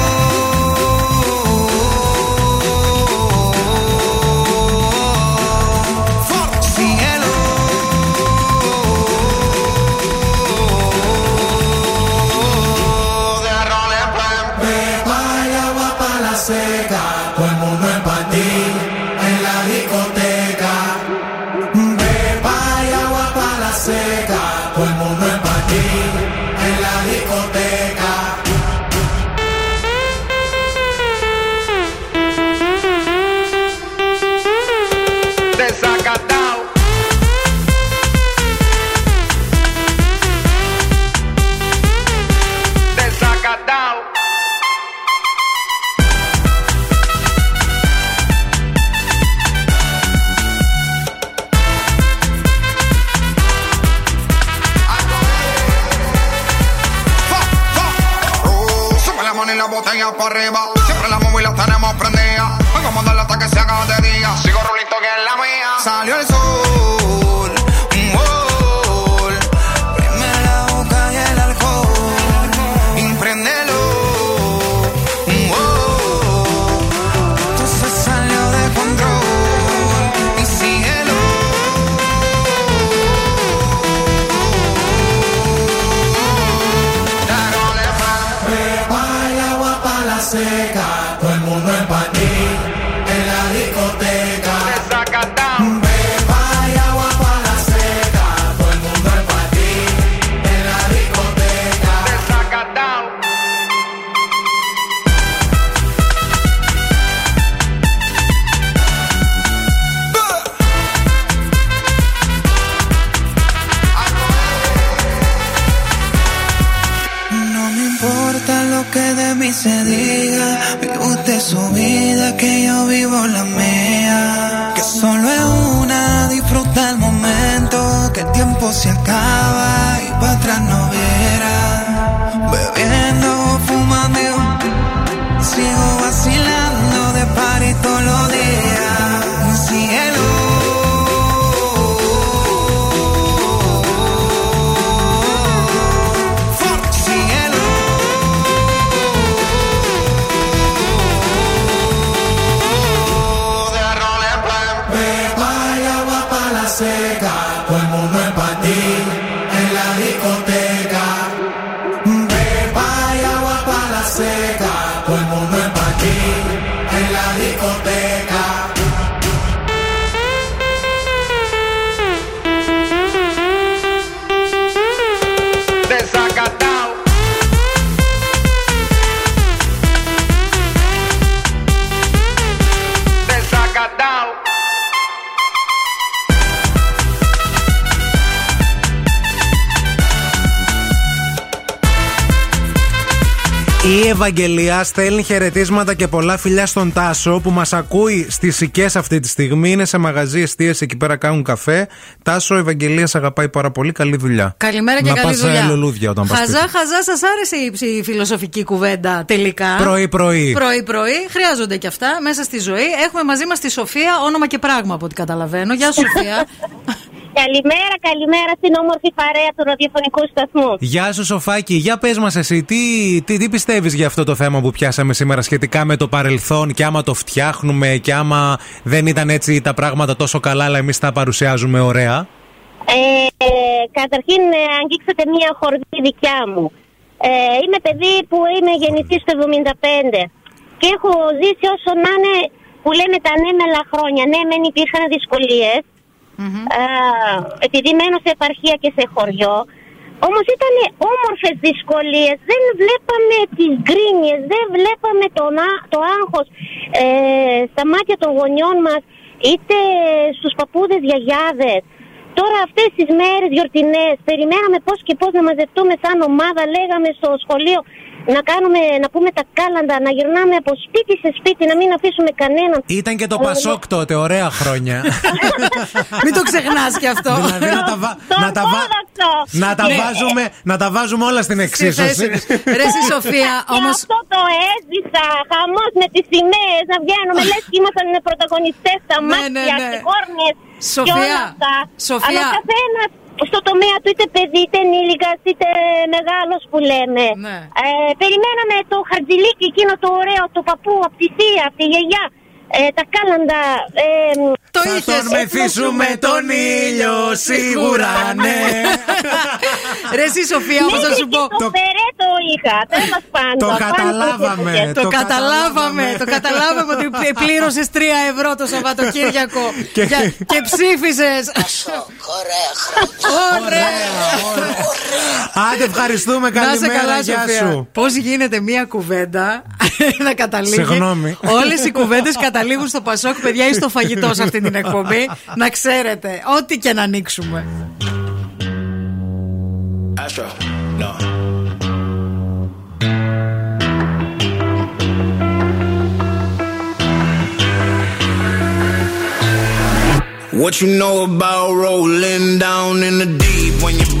[SPEAKER 3] Ευαγγελία στέλνει χαιρετίσματα και πολλά φιλιά στον Τάσο που μας ακούει στις Σικέ αυτή τη στιγμή. Είναι σε μαγαζί εστίαση εκεί πέρα κάνουν καφέ. Τάσο, Ευαγγελία σε αγαπάει πάρα πολύ. Καλή δουλειά.
[SPEAKER 2] Καλημέρα και
[SPEAKER 3] να
[SPEAKER 2] καλή
[SPEAKER 3] πας,
[SPEAKER 2] δουλειά.
[SPEAKER 3] ε, λουλούδια όταν πας
[SPEAKER 2] Χαζά,
[SPEAKER 3] σπίτι.
[SPEAKER 2] χαζά, σας άρεσε η, ψη- η φιλοσοφική κουβέντα τελικά;
[SPEAKER 3] Πρωί-πρωί.
[SPEAKER 2] Πρωί-πρωί. Χρειάζονται και αυτά μέσα στη ζωή. Έχουμε μαζί μας τη Σοφία, όνομα και πράγμα από ό,τι καταλαβαίνω. Γεια σου, Σοφία.
[SPEAKER 19] Καλημέρα, καλημέρα στην όμορφη παρέα του ραδιοφωνικού σταθμού.
[SPEAKER 3] Γεια σου, Σοφάκη. Για πες μας, εσύ, τι, τι, τι πιστεύεις για αυτό το θέμα που πιάσαμε σήμερα σχετικά με το παρελθόν και άμα το φτιάχνουμε και άμα δεν ήταν έτσι τα πράγματα τόσο καλά, αλλά εμείς τα παρουσιάζουμε ωραία;
[SPEAKER 19] Ε, ε, καταρχήν, ε, αγγίξατε μία χορδή δικιά μου. Ε, είμαι παιδί που είμαι γεννηθής το 75 και έχω ζήσει όσο να είναι που λέμε τα ανέμελα χρόνια. Ναι, μεν υπήρχαν δυσκολίες, ε, επειδή μένω σε επαρχία και σε χωριό, όμως ήταν όμορφες δυσκολίες. Δεν βλέπαμε τις γκρίνιες, δεν βλέπαμε τον, α- το άγχος ε, στα μάτια των γονιών μας, είτε στους παππούδες γιαγιάδες. Τώρα αυτές τις μέρες γιορτινές περιμέναμε πώς και πώς να μαζευτούμε σαν ομάδα, λέγαμε στο σχολείο να κάνουμε, να πούμε τα κάλαντα, να γυρνάμε από σπίτι σε σπίτι, να μην αφήσουμε κανέναν.
[SPEAKER 3] Ήταν και το Πασόκ τότε, ωραία χρόνια.
[SPEAKER 2] Μην το ξεχνάς κι αυτό.
[SPEAKER 3] δηλαδή να τα, βα-
[SPEAKER 19] Το
[SPEAKER 3] να τα, βα-
[SPEAKER 19] απόδοξο.
[SPEAKER 3] να τα
[SPEAKER 19] Ναι.
[SPEAKER 3] βάζουμε, να τα βάζουμε όλα στην εξίσωση.
[SPEAKER 2] Ρε εσύ, Σοφία,
[SPEAKER 19] Και
[SPEAKER 2] όμω.
[SPEAKER 19] αυτό το έζησα, χαμός με τις σημαίες, να βγαίνουμε, λες και ήμασταν πρωταγωνιστές στα
[SPEAKER 2] Ναι,
[SPEAKER 19] μάτια,
[SPEAKER 2] ναι, ναι.
[SPEAKER 19] και κόρνες και
[SPEAKER 2] Σοφία,
[SPEAKER 19] όλα αυτά.
[SPEAKER 2] Σοφία.
[SPEAKER 19] Αλλά καθένας στο τομέα του είτε παιδί, είτε ενήλικας, είτε μεγάλος που λέμε.
[SPEAKER 2] Ναι.
[SPEAKER 19] Ε, περιμέναμε το χαρτζηλίκι εκείνο το ωραίο, το παππού, από τη θεία, από τη γιαγιά. Ε, τα κάλαντα. Ε,
[SPEAKER 2] το
[SPEAKER 3] Θα τον μεθύσουμε τον ήλιο, σίγουρα ναι.
[SPEAKER 2] Ρε εσύ, Σοφία, όμω θα σου πω.
[SPEAKER 19] Το φερέ το είχα, τέλος πάντων.
[SPEAKER 3] Το
[SPEAKER 19] Πάνω
[SPEAKER 3] καταλάβαμε.
[SPEAKER 19] στο
[SPEAKER 2] Το
[SPEAKER 3] Το
[SPEAKER 2] καταλάβαμε, το καταλάβαμε ότι πλήρωσες 3 ευρώ το Σαββατοκύριακο
[SPEAKER 3] Και-
[SPEAKER 2] και, και ψήφισες. Ωραία.
[SPEAKER 3] Άντε, ευχαριστούμε.
[SPEAKER 2] Να σε
[SPEAKER 3] Καλημέρα,
[SPEAKER 2] καλά,
[SPEAKER 3] γεια
[SPEAKER 2] Σοφία.
[SPEAKER 3] σου.
[SPEAKER 2] Πώς γίνεται μία κουβέντα να καταλήγει.
[SPEAKER 3] Συγγνώμη.
[SPEAKER 2] Όλες οι κουβέντες καταλήγουν στο Πασόκ, παιδιά, ή στο φαγητό σε αυτή την εκπομπή. να ξέρετε, ό,τι και να ανοίξουμε.
[SPEAKER 16] Astro, no.
[SPEAKER 20] What you know about rolling down in the deep? When your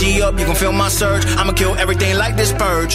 [SPEAKER 20] Energy up, you can feel my surge. I'ma kill everything like this purge.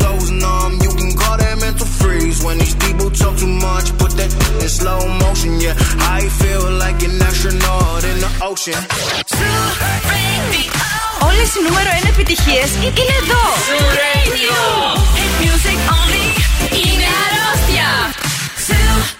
[SPEAKER 20] When these people talk too much, put that in slow motion. Yeah, I feel like an astronaut in the ocean.
[SPEAKER 21] Όλες οι νούμερο 1 επιτυχίες είναι εδώ. Hit music only. Είναι αρρώστια. Zoo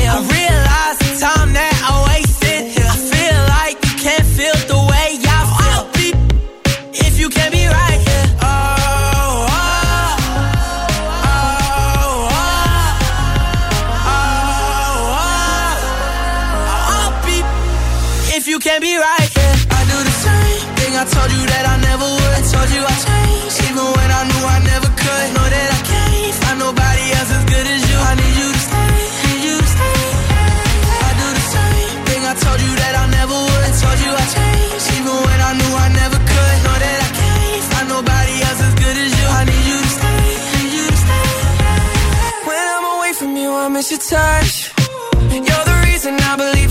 [SPEAKER 22] miss your touch. You're the reason I believe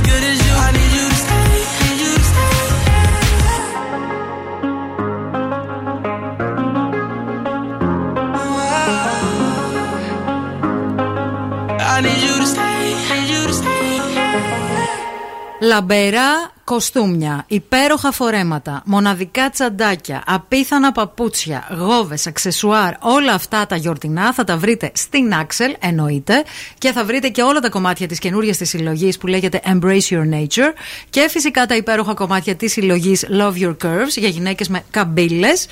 [SPEAKER 2] Λαμπερά κοστούμια, υπέροχα φορέματα, μοναδικά τσαντάκια, απίθανα παπούτσια, γόβες, αξεσουάρ, όλα αυτά τα γιορτινά θα τα βρείτε στην Axel, εννοείται, και θα βρείτε και όλα τα κομμάτια της καινούργιας της συλλογής που λέγεται Embrace Your Nature και φυσικά τα υπέροχα κομμάτια της συλλογής Love Your Curves για γυναίκες με καμπύλες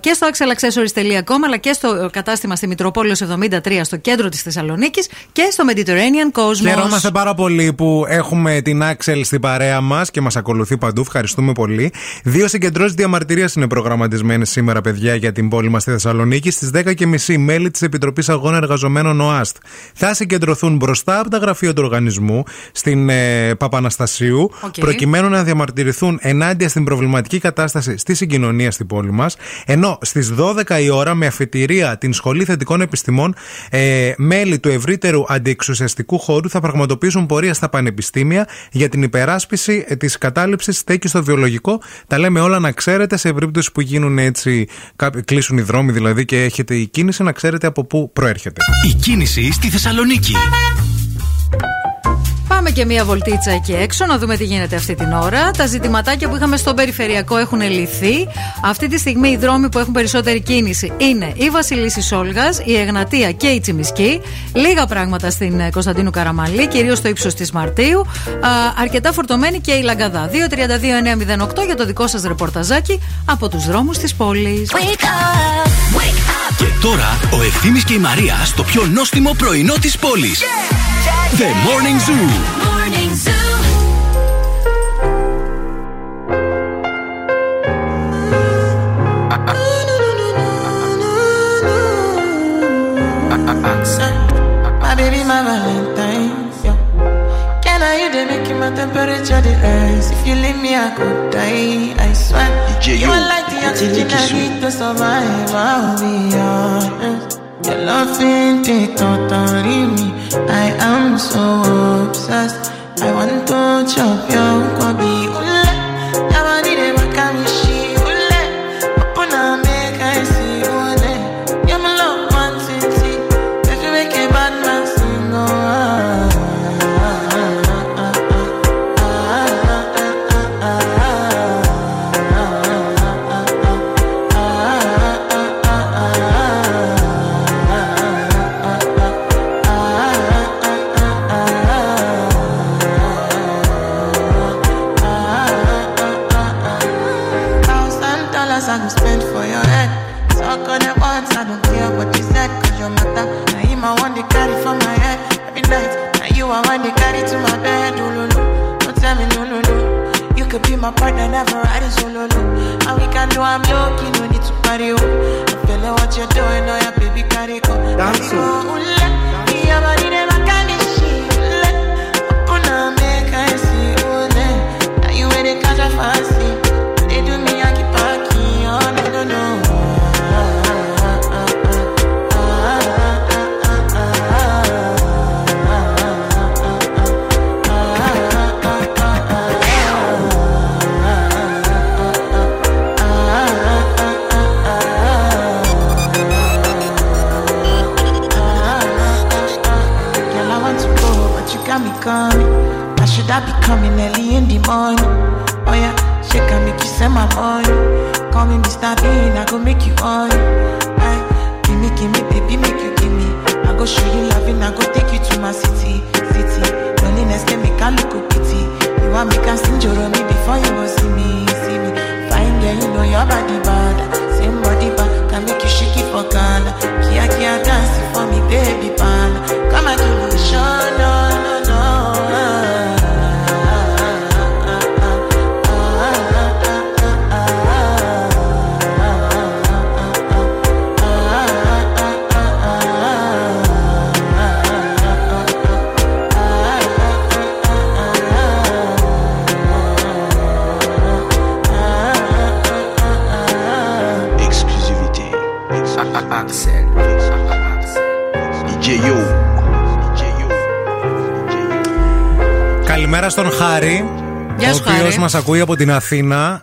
[SPEAKER 2] και στο axelaccessories.com αλλά και στο κατάστημα στη Μητροπόλεως 73 στο κέντρο της Θεσσαλονίκης και στο Mediterranean Cosmos.
[SPEAKER 3] Χαιρόμαστε πάρα πολύ που έχουμε την Άξελ στην παρέα μας και μας ακολουθεί παντού. Ευχαριστούμε πολύ. Δύο συγκεντρώσεις διαμαρτυρίας είναι προγραμματισμένες σήμερα, παιδιά, για την πόλη μας στη Θεσσαλονίκη. Στις 10.30 μέλη της Επιτροπής Αγώνα Εργαζομένων ΟΑΣΘ θα συγκεντρωθούν μπροστά από τα γραφεία του οργανισμού στην ε, Παπαναστασίου,
[SPEAKER 2] Οκ.
[SPEAKER 3] προκειμένου να διαμαρτυρηθούν ενάντια στην προβληματική κατάσταση στη συγκοινωνία στην πόλη μας. Ενώ στις 12 η ώρα, με αφετηρία την Σχολή Θετικών Επιστημών, ε, μέλη του ευρύτερου αντιεξουσιαστικού χώρου θα πραγματοποιήσουν πορεία στα πανεπιστήμια για την υπεράσπιση της κατάληψης στέκει στο βιολογικό. Τα λέμε όλα να ξέρετε σε περίπτωση που γίνουν έτσι, κάποιοι- κλείσουν οι δρόμοι δηλαδή και έχετε η κίνηση, να ξέρετε από πού προέρχεται.
[SPEAKER 1] Η κίνηση στη Θεσσαλονίκη.
[SPEAKER 2] Πάμε και μία βολτίτσα εκεί έξω να δούμε τι γίνεται αυτή την ώρα. Τα ζητηματάκια που είχαμε στο περιφερειακό έχουν λυθεί. Αυτή τη στιγμή οι δρόμοι που έχουν περισσότερη κίνηση είναι η Βασιλίση Σόλγας, η Εγνατία και η Τσιμισκή. Λίγα πράγματα στην ε, Κωνσταντίνου Καραμαλή, κυρίως στο ύψος της Μαρτίου. Α, αρκετά φορτωμένη και η Λαγκαδά. 232-908 για το δικό σας ρεπορταζάκι από τους δρόμους της πόλης.
[SPEAKER 1] Και τώρα ο Ευθύμης και η Μαρία στο πιο νόστιμο πρωινό της πόλης. The Morning Zoo.
[SPEAKER 23] Morning Zoo. My baby, my Valentine. Can I you they make my temperature rise? If you leave me, I could die. I swear.
[SPEAKER 20] DJ
[SPEAKER 23] you are like the oxygen I need to survive. I'll be honest. Your love ain't it totally me. I am so obsessed. I want to chop your kwabi. Never riding solo. And we can do I'm lucky, no need to party. Oh. I feel like what you're doing, oh yeah, baby, carry go. Dance. Oh. Morning? Oh yeah, shake and make you send my money. Call me Mr. Bean, I go make you on. Hey, give me, give me, baby, make you give me. I go show you loving, I go take you to my city, city. Loneliness can make I look a pity. You want me can sing me before you go see me, see me. Fine girl, you know your body bad. Same body bad, can make you shake it for Ghana. Kia Kia dance for me, baby pan.
[SPEAKER 3] Μας ακούει από την Αθήνα.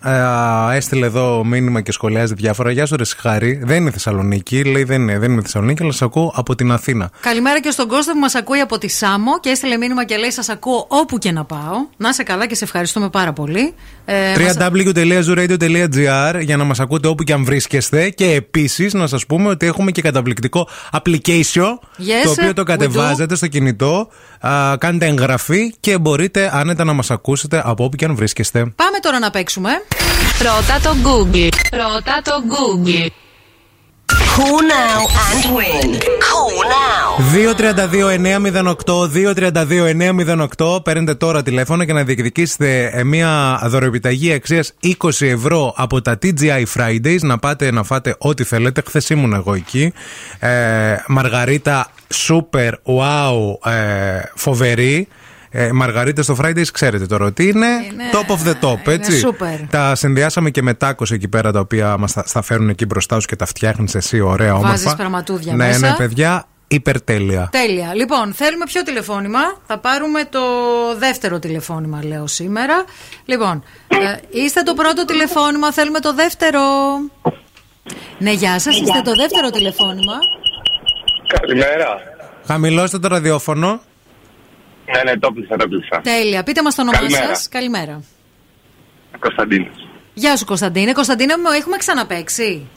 [SPEAKER 3] Ε, έστειλε εδώ μήνυμα και σχολιάζει διάφορα. Γεια σου, ρε Χάρη. Δεν είναι Θεσσαλονίκη. Λέει δεν είναι, δεν είναι Θεσσαλονίκη, αλλά σα ακούω από την Αθήνα.
[SPEAKER 2] Καλημέρα και στον Κώστα που μας ακούει από τη Σάμο και έστειλε μήνυμα και λέει: Σας ακούω όπου και να πάω. Να είσαι καλά και σε ευχαριστούμε πάρα πολύ. Ε, μας-
[SPEAKER 3] www.zooradio.gr για να μας ακούτε όπου και αν βρίσκεστε. Και επίσης να σας πούμε ότι έχουμε και καταπληκτικό application
[SPEAKER 2] Yes,
[SPEAKER 3] το οποίο το
[SPEAKER 2] we
[SPEAKER 3] κατεβάζετε στο κινητό. α, κάνετε εγγραφή και μπορείτε άνετα να μας ακούσετε από όπου και αν βρίσκεστε.
[SPEAKER 2] Πάμε τώρα να παίξουμε.
[SPEAKER 24] Ρώτα το Google. Ρώτα το Google. Call now and win. Call now;
[SPEAKER 3] 232-908, 232-908. Παίρνετε τώρα τηλέφωνο και να διεκδικήσετε ε, μια δωρεοπιταγή αξίας 20 ευρώ από τα TGI Fridays. Να πάτε να φάτε ό,τι θέλετε. Χθες ήμουν εγώ εκεί. Ε, μαργαρίτα super wow ε, φοβερή. Ε, μαργαρίτα στο Fridays, ξέρετε τώρα ότι είναι, top of the top, έτσι.
[SPEAKER 2] super.
[SPEAKER 3] Τα συνδυάσαμε και με τάκos εκεί πέρα τα οποία μας τα, θα φέρουν εκεί μπροστά σου και τα φτιάχνεις εσύ ωραία όμορφα.
[SPEAKER 2] Βάζεις πραγματούδια
[SPEAKER 3] ναι,
[SPEAKER 2] μέσα.
[SPEAKER 3] Ναι, παιδιά, υπερτέλεια.
[SPEAKER 2] Τέλεια. Λοιπόν, θέλουμε ποιο τηλεφώνημα. Θα πάρουμε το δεύτερο τηλεφώνημα, λέω σήμερα. Λοιπόν, ε, είστε το πρώτο τηλεφώνημα, θέλουμε το δεύτερο. Ναι, γεια σας, είστε το δεύτερο τηλεφώνημα.
[SPEAKER 25] Καλημέρα.
[SPEAKER 3] Χαμηλώστε το ραδιόφωνο.
[SPEAKER 25] Ναι, ναι, το πλήσα, το πλήσα.
[SPEAKER 2] Τέλεια. Πείτε μας το όνομά
[SPEAKER 25] Καλημέρα.
[SPEAKER 2] σας. Καλημέρα.
[SPEAKER 25] Κωνσταντίνος.
[SPEAKER 2] Γεια σου, Κωνσταντίνε. Κωνσταντίνε, μου έχουμε ξαναπέξει;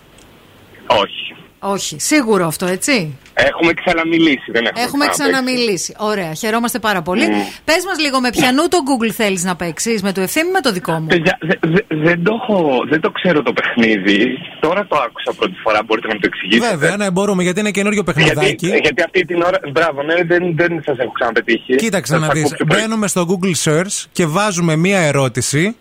[SPEAKER 25] Όχι.
[SPEAKER 2] Όχι, σίγουρο αυτό, έτσι;
[SPEAKER 25] Έχουμε ξαναμιλήσει, δεν έχουμε,
[SPEAKER 2] Έχουμε
[SPEAKER 25] ξαναπέξει.
[SPEAKER 2] ξαναμιλήσει. Ωραία, χαιρόμαστε πάρα πολύ.
[SPEAKER 25] Mm.
[SPEAKER 2] Πες μας λίγο με ποιανού το Google θέλεις να παίξεις, με το ευθύνη ή με το δικό μου;
[SPEAKER 25] Παιδιά, δε- δε- δεν, το έχω, δεν το ξέρω το παιχνίδι. Τώρα το άκουσα πρώτη φορά. Μπορείτε να μου το εξηγήσετε.
[SPEAKER 3] Βέβαια, ναι, μπορούμε γιατί είναι καινούριο παιχνιδάκι.
[SPEAKER 25] Γιατί, γιατί αυτή την ώρα. Μπράβο, ναι, δεν, δεν σας έχω ξαναπετύχει.
[SPEAKER 3] Κοίταξε
[SPEAKER 25] Σας
[SPEAKER 3] να
[SPEAKER 25] ακούω
[SPEAKER 3] δεις,
[SPEAKER 25] πιο πριν.
[SPEAKER 3] Μπαίνουμε στο Google Search και βάζουμε μία ερώτηση.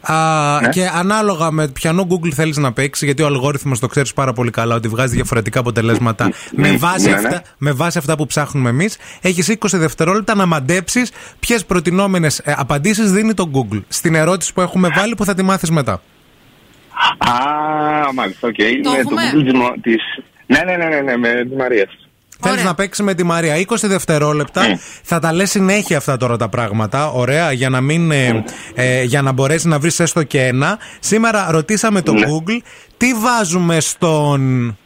[SPEAKER 3] Α,
[SPEAKER 25] Ναι.
[SPEAKER 3] Και ανάλογα με ποιανό Google θέλεις να παίξει, γιατί ο αλγόριθμος το ξέρεις πάρα πολύ καλά ότι βγάζει διαφορετικά αποτελέσματα με, βάση
[SPEAKER 25] ναι,
[SPEAKER 3] αυτά,
[SPEAKER 25] ναι.
[SPEAKER 3] με βάση αυτά που ψάχνουμε εμείς. Έχεις 20 δευτερόλεπτα να μαντέψεις ποιες προτινόμενες απαντήσεις δίνει το Google στην ερώτηση που έχουμε βάλει που θα τη μάθεις μετά.
[SPEAKER 25] Α, μάλιστα, οκ.
[SPEAKER 2] Το
[SPEAKER 25] με
[SPEAKER 2] έχουμε;
[SPEAKER 25] το Google της Μο- της... Ναι, ναι, ναι, ναι, ναι, με τη Μαρία.
[SPEAKER 3] Θέλεις να παίξεις με τη Μαρία 20 δευτερόλεπτα. Θα τα λες συνέχεια αυτά τώρα τα πράγματα. Ωραία, για να, μην, ε, ε, για να μπορέσεις να βρεις έστω και ένα. Σήμερα ρωτήσαμε το Google τι βάζουμε στον.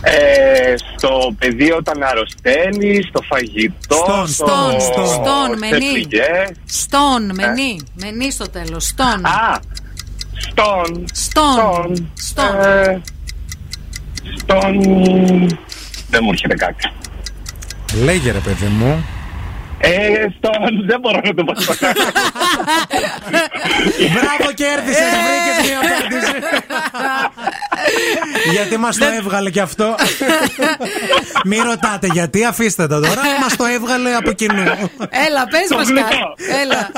[SPEAKER 25] Ε, στο παιδί όταν αρρωσταίνεις, στο φαγητό,
[SPEAKER 3] Στον,
[SPEAKER 25] στο...
[SPEAKER 2] Στον, στον,
[SPEAKER 25] σε
[SPEAKER 2] στον, με νι.
[SPEAKER 25] πληγές.
[SPEAKER 2] Στον, με νι. Με νι στο τέλος. Στον.
[SPEAKER 25] Α, στον.
[SPEAKER 2] Στον. Στον.
[SPEAKER 25] Ε, στον... Δεν μου έρχεται κάτι.
[SPEAKER 3] Λέγε ρε παιδί μου.
[SPEAKER 25] Ε, στον... Δεν μπορώ να το πω.
[SPEAKER 3] Μπράβο, κέρδισε, βρήκες μια απάντηση. Γιατί μας το έβγαλε κι αυτό. Μην ρωτάτε γιατί, αφήστε το τώρα. Μας το έβγαλε από κοινού.
[SPEAKER 2] Έλα, πες
[SPEAKER 25] Το
[SPEAKER 2] μας
[SPEAKER 25] γλουτό.
[SPEAKER 2] κάτι. Έλα.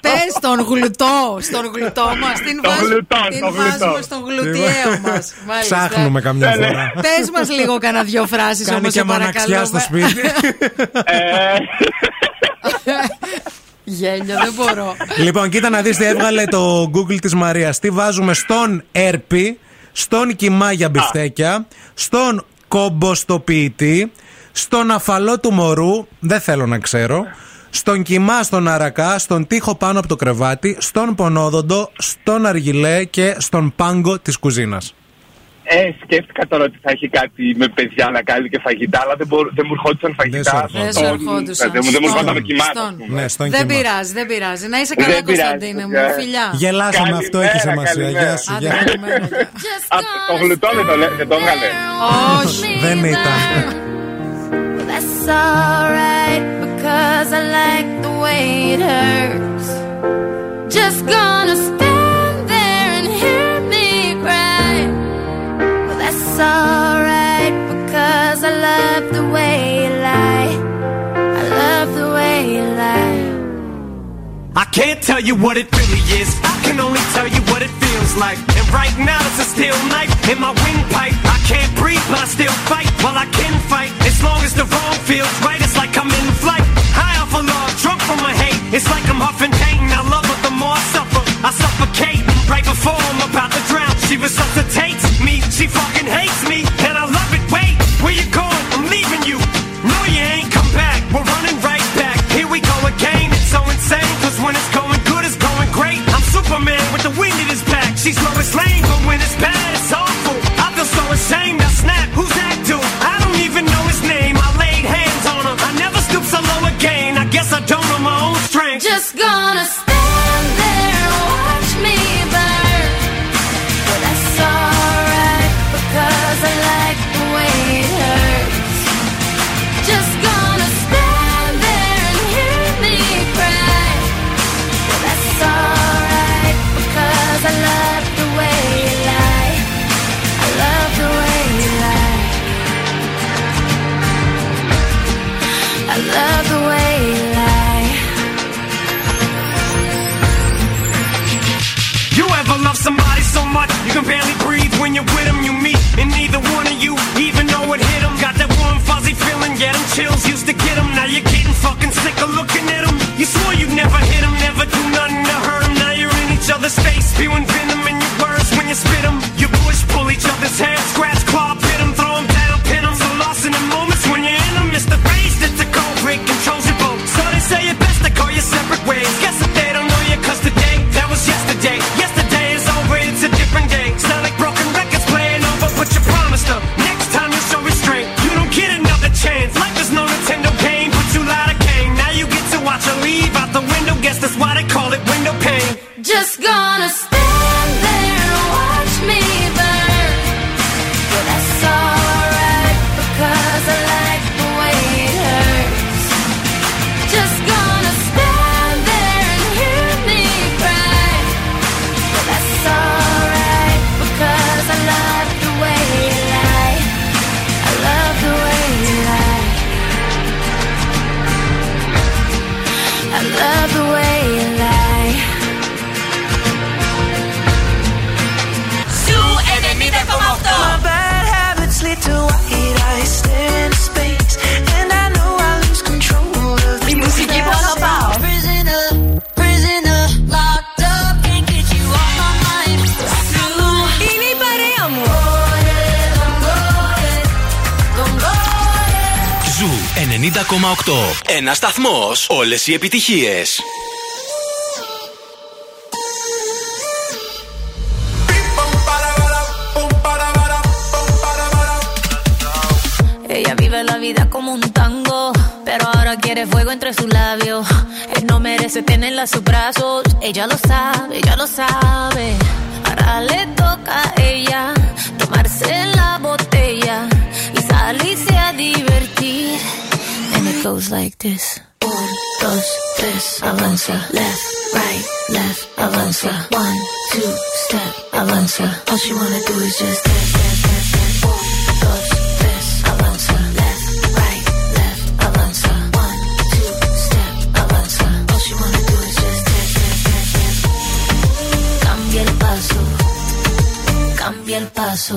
[SPEAKER 2] Πες τον γλουτό. Στον γλουτό μας. Την,
[SPEAKER 25] Το
[SPEAKER 2] βάζ-
[SPEAKER 25] γλουτό,
[SPEAKER 2] την
[SPEAKER 25] το
[SPEAKER 2] βάζουμε
[SPEAKER 25] γλουτό.
[SPEAKER 2] στον γλουτιαίο μας.
[SPEAKER 3] Ψάχνουμε καμιά φορά.
[SPEAKER 2] Πες μας λίγο κανένα δυο φράσεις όμως.
[SPEAKER 3] Κάνει και μαναξιά στο σπίτι.
[SPEAKER 2] Γέλιο, δεν μπορώ.
[SPEAKER 3] λοιπόν, κοίτα να δεις τι έβγαλε το Google της Μαρίας. Τι βάζουμε στον έρπη, στον κοιμά για μπιφτέκια, στον κομποστοποιητή, στον αφαλό του μωρού, δεν θέλω να ξέρω, στον κοιμά στον αρακά, στον τοίχο πάνω από το κρεβάτι, στον πονόδοντο, στον αργιλέ και στον πάγκο της κουζίνας.
[SPEAKER 25] Ε, σκέφτηκα τώρα ότι θα έχει κάτι με παιδιά να κάνει και φαγητά, αλλά δεν, μπορώ, δεν μου ερχόντουσαν φαγητά.
[SPEAKER 2] Δεν σου
[SPEAKER 25] στον-
[SPEAKER 2] ερχόντουσαν.
[SPEAKER 25] Δεν μου δεν μου
[SPEAKER 2] Στον-
[SPEAKER 25] ερχόταν με κοιμάτα.
[SPEAKER 2] στον.
[SPEAKER 25] ας πούμε.
[SPEAKER 3] Ναι, στον
[SPEAKER 2] Δεν
[SPEAKER 3] κοιμά.
[SPEAKER 2] πειράζει, δεν πειράζει. Να είσαι
[SPEAKER 25] Δεν
[SPEAKER 2] καλά,
[SPEAKER 25] πειράζει,
[SPEAKER 2] Κωνσταντίνε μου.
[SPEAKER 25] παιδιά.
[SPEAKER 2] Φιλιά.
[SPEAKER 3] Γελάσαμε, αυτό έχεις
[SPEAKER 25] Καλημέρα,
[SPEAKER 3] σημασία.
[SPEAKER 25] καλημέρα.
[SPEAKER 3] Γεια σου. γεια.
[SPEAKER 25] Α, το γλουτό δεν το, λέ- δεν το έβγαλε.
[SPEAKER 2] Όχι.
[SPEAKER 3] Δεν ήταν.
[SPEAKER 24] That's alright because I like the way it hurts. Just gonna
[SPEAKER 26] can't tell you what it really is. I can only tell you what it feels like. And right now it's a steel knife in my windpipe. I can't breathe, but I still fight. Well, I can fight as long as the wrong feels right. It's like I'm in flight. High off of love, drunk from my hate. It's like I'm huffing pain. I love her the more I suffer. I suffocate right before I'm about to drown. She resuscitates me. She fucking hates me, and I love it. Wait, where you going? I'm leaving you. No, you ain't come back. We're running She's running do nothing to hurt them. Now you're in each other's face, spewing venom in your words when you spit them. You push, pull each other's hair, scratch, claw,
[SPEAKER 1] Ένα σταθμό. Όλε οι επιτυχίε.
[SPEAKER 10] Ella vive la vida como un tango, pero ahora quiere fuego entre sus labios. Él no merece tenerla a sus brazos, ella lo sabe, ella lo sabe. Goes like this. Un, dos, tres, avanza. Left, right, left, avanza. One, two, step, avanza. All she wanna do is just avanza. Left, right, left, avanza. One, two, step, avanza. All wanna do is just. Cambia el paso, cambia el paso,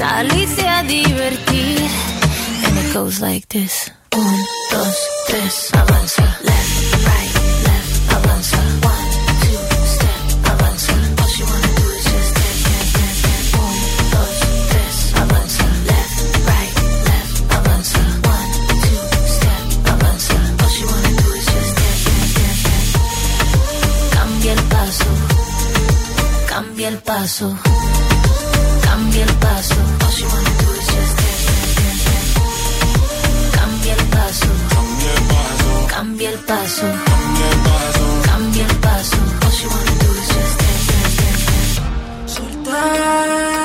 [SPEAKER 10] salirse a divertir. And it goes like this. Un, dos, tres, avanza. Left, right, left, avanza. One, two, step, avanza. All she wanna do is just step, step, step. Un, dos, tres, avanza. Left, right, left, avanza. One, two, step, avanza. All she wanna do is just step, step, step, step. Cambia el paso, cambia el paso, cambia el paso. Cambia el paso. Cambia el paso. Cambia el paso. All
[SPEAKER 27] you. Soltar.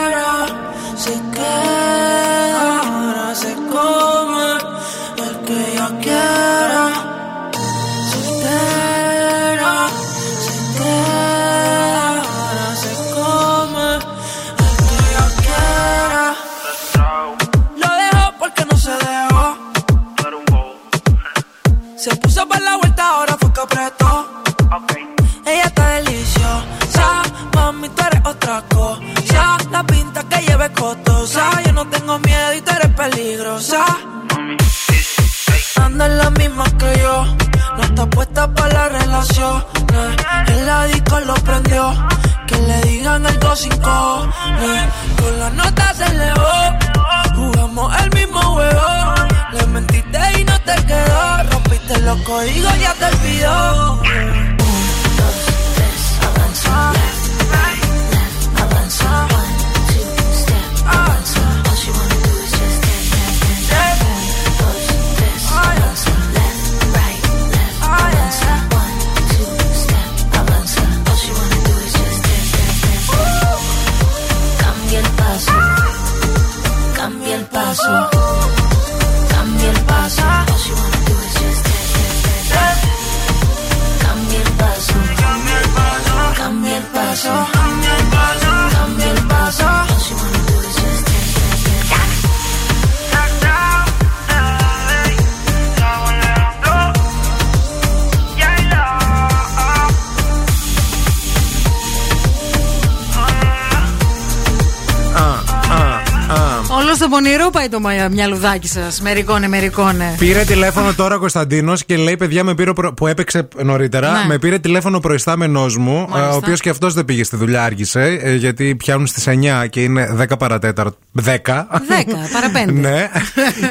[SPEAKER 27] Πονηρό πάει το μα- μυαλουδάκι σας. Μερικόνε, μερικόνε.
[SPEAKER 3] Πήρε τηλέφωνο τώρα ο Κωνσταντίνος και λέει: Παιδιά, με πήρε ο προ- που έπαιξε νωρίτερα.
[SPEAKER 27] Ναι.
[SPEAKER 3] Με πήρε τηλέφωνο ο προϊστάμενός μου,
[SPEAKER 27] Μάλιστα.
[SPEAKER 3] ο οποίος και αυτός δεν πήγε στη δουλειά, άργησε, ε, γιατί πιάνουν στις 9 και είναι 10 παρατέταρτο. 10.
[SPEAKER 27] 10 παρά πέντε.
[SPEAKER 3] ναι.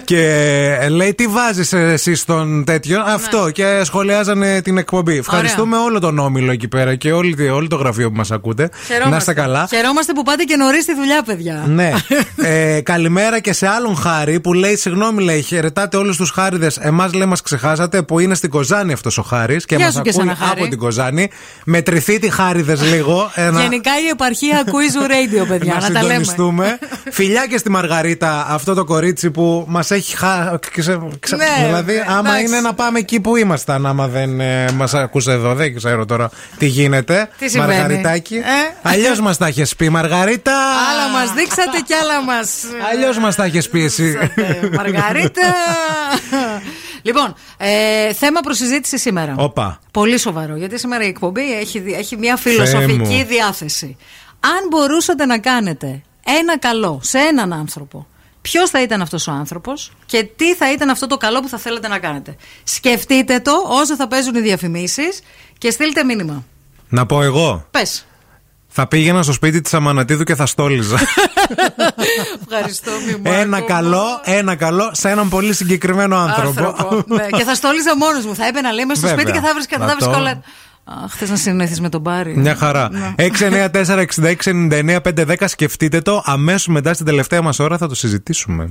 [SPEAKER 3] και ε, λέει: Τι βάζεις εσύ στον τέτοιο; Αυτό. Και σχολιάζανε την εκπομπή. Ευχαριστούμε όλο τον όμιλο εκεί πέρα και όλη, όλο το γραφείο που μας ακούτε. Να είστε καλά.
[SPEAKER 27] Χαιρόμαστε που πάτε και νωρίς στη δουλειά, παιδιά.
[SPEAKER 3] Ναι. ε, καλημέρα καλημέρα και σε άλλον χάρη που λέει: Συγγνώμη, λέει, χαιρετάτε όλους τους χάριδες. Εμάς λέει, μας ξεχάσατε που είναι στην Κοζάνη αυτός ο χάρης και
[SPEAKER 2] Γεια
[SPEAKER 3] μας
[SPEAKER 2] σου και
[SPEAKER 3] ακούει
[SPEAKER 2] σένα, Χάρη.
[SPEAKER 3] από την Κοζάνη. Μετρηθείτε χάριδες λίγο. Ένα...
[SPEAKER 2] Γενικά η επαρχία ακούει Zoo Radio, παιδιά.
[SPEAKER 3] να
[SPEAKER 2] να τα λέμε.
[SPEAKER 3] συντονιστούμε. Φιλιά και στη Μαργαρίτα, αυτό το κορίτσι που μας έχει χάσει.
[SPEAKER 2] Ναι,
[SPEAKER 3] δηλαδή, άμα
[SPEAKER 2] εντάξει.
[SPEAKER 3] είναι να πάμε εκεί που ήμασταν, άμα δεν ε, μας ακούσε εδώ, δεν ξέρω τώρα τι γίνεται.
[SPEAKER 2] Τι συμβαίνει;
[SPEAKER 3] Μαργαριτάκι.
[SPEAKER 2] Ε;
[SPEAKER 3] Αλλιώς μας τα έχεις πει, Μαργαρίτα.
[SPEAKER 2] Άλλα μας δείξατε κι άλλα μας.
[SPEAKER 3] Αλλιώς μας τα έχεις πει εσύ;
[SPEAKER 2] Μαργαρίτα. λοιπόν, ε, θέμα προσυζήτηση σήμερα.
[SPEAKER 3] Όπα.
[SPEAKER 2] Πολύ σοβαρό, γιατί σήμερα η εκπομπή έχει, δι- έχει μια
[SPEAKER 3] Θεέ
[SPEAKER 2] φιλοσοφική
[SPEAKER 3] μου.
[SPEAKER 2] διάθεση. Αν μπορούσατε να κάνετε ένα καλό σε έναν άνθρωπο, ποιος θα ήταν αυτός ο άνθρωπος και τι θα ήταν αυτό το καλό που θα θέλετε να κάνετε; Σκεφτείτε το όσο θα παίζουν οι διαφημίσεις και στείλτε μήνυμα.
[SPEAKER 3] Να πω εγώ.
[SPEAKER 2] Πες.
[SPEAKER 3] Θα πήγαινα στο σπίτι της Αμανατίδου και θα στόλιζα.
[SPEAKER 2] Ευχαριστώ, μη μου
[SPEAKER 3] ένα καλό, ένα καλό σε έναν πολύ συγκεκριμένο άνθρωπο.
[SPEAKER 2] άνθρωπο. ναι. Και θα στόλιζα μόνος μου. Θα έπαινα, λέει, μέσα στο
[SPEAKER 3] Βέβαια.
[SPEAKER 2] σπίτι και θα βρει θα
[SPEAKER 3] Αυτό.
[SPEAKER 2] βρεις όλα. Αχ, θε να συνεννοηθείς με τον Μπάρι.
[SPEAKER 3] Μια χαρά.
[SPEAKER 2] Ναι.
[SPEAKER 3] 694-6699-510 σκεφτείτε το. Αμέσως μετά στην τελευταία μας ώρα θα το συζητήσουμε.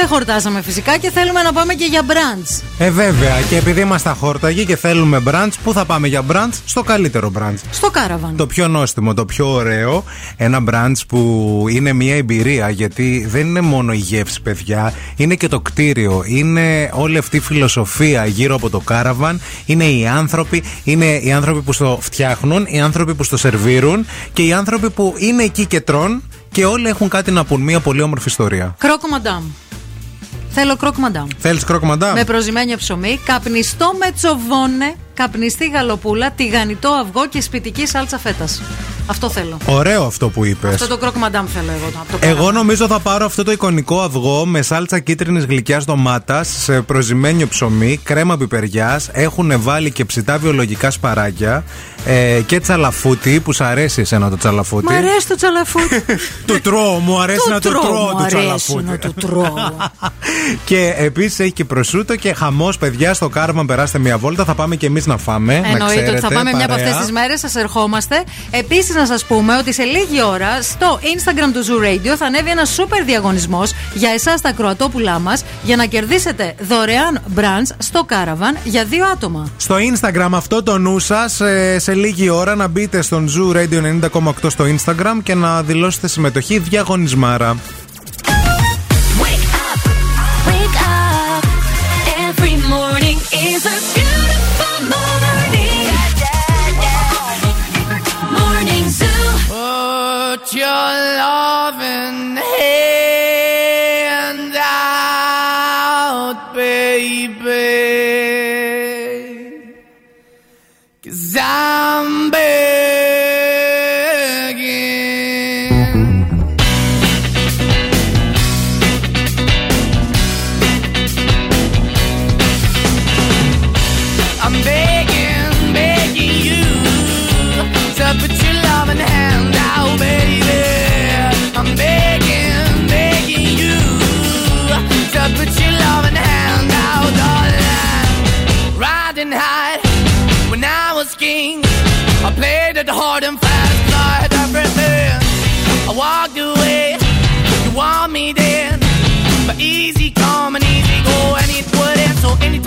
[SPEAKER 2] Δεν χορτάσαμε φυσικά και θέλουμε να πάμε και για brunch.
[SPEAKER 3] Ε, βέβαια. Και επειδή είμαστε χόρταγοι και θέλουμε brunch, πού θα πάμε για brunch? Στο καλύτερο brunch.
[SPEAKER 2] Στο κάραβαν.
[SPEAKER 3] Το πιο νόστιμο, το πιο ωραίο. Ένα brunch που είναι μια εμπειρία γιατί δεν είναι μόνο η γεύση, παιδιά. Είναι και το κτίριο. Είναι όλη αυτή η φιλοσοφία γύρω από το κάραβαν. Είναι οι άνθρωποι. Είναι οι άνθρωποι που στο φτιάχνουν, οι άνθρωποι που στο σερβίρουν και οι άνθρωποι που είναι εκεί και τρών και όλοι έχουν κάτι να πούν. Μια πολύ όμορφη ιστορία.
[SPEAKER 2] Κρόκο μαντάμ. Θέλω κρόκο μαντάμ.
[SPEAKER 3] Θέλεις κρόκ μαντάμ;
[SPEAKER 2] Με προζυμένιο ψωμί, καπνιστό με τσοβόνε, καπνιστή γαλοπούλα, τηγανιτό αυγό και σπιτική σάλτσα φέτας. Αυτό θέλω.
[SPEAKER 3] Ωραίο αυτό που είπες.
[SPEAKER 2] Αυτό το κρόκο μαντάμ θέλω εγώ. Από το
[SPEAKER 3] Εγώ
[SPEAKER 2] κάραβαν.
[SPEAKER 3] νομίζω θα πάρω αυτό το εικονικό αυγό με σάλτσα κίτρινης γλυκιάς ντομάτας σε προζυμένιο ψωμί, κρέμα πιπεριάς. Έχουν βάλει και ψητά βιολογικά σπαράγια ε, και τσαλαφούτι που σ' αρέσει εσένα το τσαλαφούτι.
[SPEAKER 2] Μ' αρέσει το τσαλαφούτι.
[SPEAKER 3] Το τρώω, μου αρέσει
[SPEAKER 2] Το
[SPEAKER 3] να το
[SPEAKER 2] τρώω,
[SPEAKER 3] τρώω
[SPEAKER 2] μου
[SPEAKER 3] το
[SPEAKER 2] αρέσει
[SPEAKER 3] τσαλαφούτι.
[SPEAKER 2] να το τρώω.
[SPEAKER 3] και επίσης έχει και προσούτο και χαμός, παιδιά. Στο κάρμα περάστε μια βόλτα. Θα πάμε και εμείς να φάμε. να
[SPEAKER 2] Εννοείται ότι
[SPEAKER 3] ξέρετε,
[SPEAKER 2] θα πάμε μια από
[SPEAKER 3] παρέα.
[SPEAKER 2] αυτές τις μέρες, σας ερχόμαστε. Επίσης, να σας πούμε ότι σε λίγη ώρα στο Instagram του Zoo Radio θα ανέβει ένας σούπερ διαγωνισμός για εσάς τα κροατόπουλά μας για να κερδίσετε δωρεάν brunch στο Caravan για δύο άτομα.
[SPEAKER 3] Στο Instagram αυτό το νου σας σε λίγη ώρα να μπείτε στον Zoo Radio 90,8 στο Instagram και να δηλώσετε συμμετοχή διαγωνισμάρα.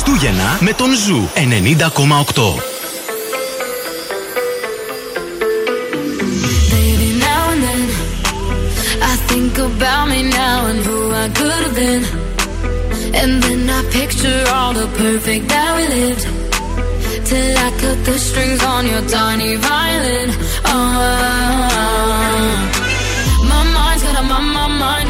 [SPEAKER 4] Χριστούγεννα με τον Ζου 90,8.
[SPEAKER 10] Baby, now and then I think about me now and who I could have been. And then I picture all the perfect that we lived. Till I cut the strings on your tiny violin. Oh,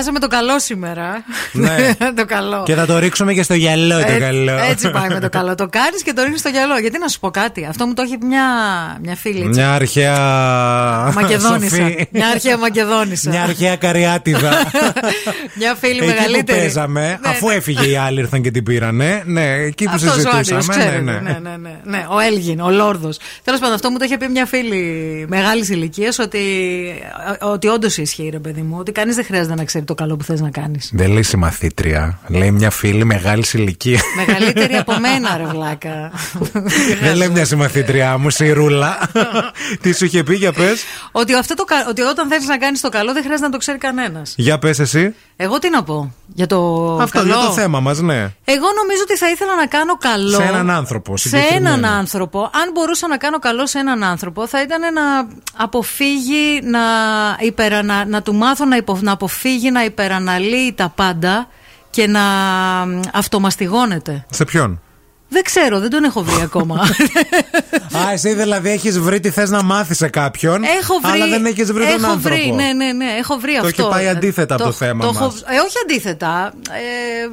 [SPEAKER 2] Πιάσαμε το καλό σήμερα.
[SPEAKER 3] Ναι.
[SPEAKER 2] το καλό.
[SPEAKER 3] Και θα το ρίξουμε και στο γυαλό το
[SPEAKER 2] Έτσι-
[SPEAKER 3] καλό.
[SPEAKER 2] Έτσι πάει με το καλό. Το κάνεις και το ρίχνεις στο γυαλό. Γιατί να σου πω κάτι. Αυτό μου το έχει πει μια, μια φίλη. έτσι.
[SPEAKER 3] Μια αρχαία.
[SPEAKER 2] Μακεδόνισσα.
[SPEAKER 3] Σοφή.
[SPEAKER 2] Μια αρχαία Μακεδόνισσα.
[SPEAKER 3] Μια αρχαία καριάτιδα.
[SPEAKER 2] Μια φίλη
[SPEAKER 3] εκεί που
[SPEAKER 2] μεγαλύτερη.
[SPEAKER 3] παίζαμε, αφού έφυγε οι άλλοι ήρθαν και την πήρανε. Ναι, εκεί που
[SPEAKER 2] Αυτός ο Άγγελος,
[SPEAKER 3] συζητούσαμε.
[SPEAKER 2] ξέρετε,
[SPEAKER 3] ναι, ναι.
[SPEAKER 2] ναι, ναι, ναι, ναι. Ο Έλγιν, ο Λόρδος. Τέλος πάντων, αυτό μου το είχε πει μια φίλη μεγάλης ηλικίας ότι, ότι όντως ισχύει, ρε παιδί μου. Ότι κανείς δεν χρειάζεται να ξέρει το καλό που θες να κάνεις.
[SPEAKER 3] Δεν λέει συμμαθήτρια. Λέει μια φίλη μεγάλης ηλικίας.
[SPEAKER 2] Μεγαλύτερη από μένα, ρε βλάκα.
[SPEAKER 3] Δεν λέει μια συμμαθήτριά μου, Σιρούλα. Τι σου είχε πει, για πες.
[SPEAKER 2] ότι, αυτό το, κα- ότι όταν θέλεις να κάνεις το καλό δεν χρειάζεται να το ξέρει κανένας.
[SPEAKER 3] Για πες εσύ.
[SPEAKER 2] Εγώ τι να πω για το
[SPEAKER 3] Αυτό
[SPEAKER 2] καλό.
[SPEAKER 3] για το θέμα μας, ναι.
[SPEAKER 2] Εγώ νομίζω ότι θα ήθελα να κάνω καλό.
[SPEAKER 3] Σε έναν άνθρωπο,
[SPEAKER 2] Σε
[SPEAKER 3] συγκεκριμένα.
[SPEAKER 2] έναν άνθρωπο. Αν μπορούσα να κάνω καλό σε έναν άνθρωπο, θα ήταν να αποφύγει να, υπερανα, να του μάθω να, υπο, να αποφύγει να υπεραναλύει τα πάντα και να μ, αυτομαστιγώνεται.
[SPEAKER 3] Σε ποιον;
[SPEAKER 2] Δεν ξέρω, δεν τον έχω βρει ακόμα.
[SPEAKER 3] Α, εσύ δηλαδή έχεις βρει τι θες να μάθεις σε κάποιον.
[SPEAKER 2] Έχω βρει.
[SPEAKER 3] Αλλά δεν έχεις βρει τον
[SPEAKER 2] έχω
[SPEAKER 3] άνθρωπο.
[SPEAKER 2] Βρει, ναι, ναι, ναι, έχω βρει
[SPEAKER 3] Το
[SPEAKER 2] αυτό.
[SPEAKER 3] έχει πάει αντίθετα από το θέμα
[SPEAKER 2] έχω-
[SPEAKER 3] μας.
[SPEAKER 2] ε, όχι αντίθετα. Ε,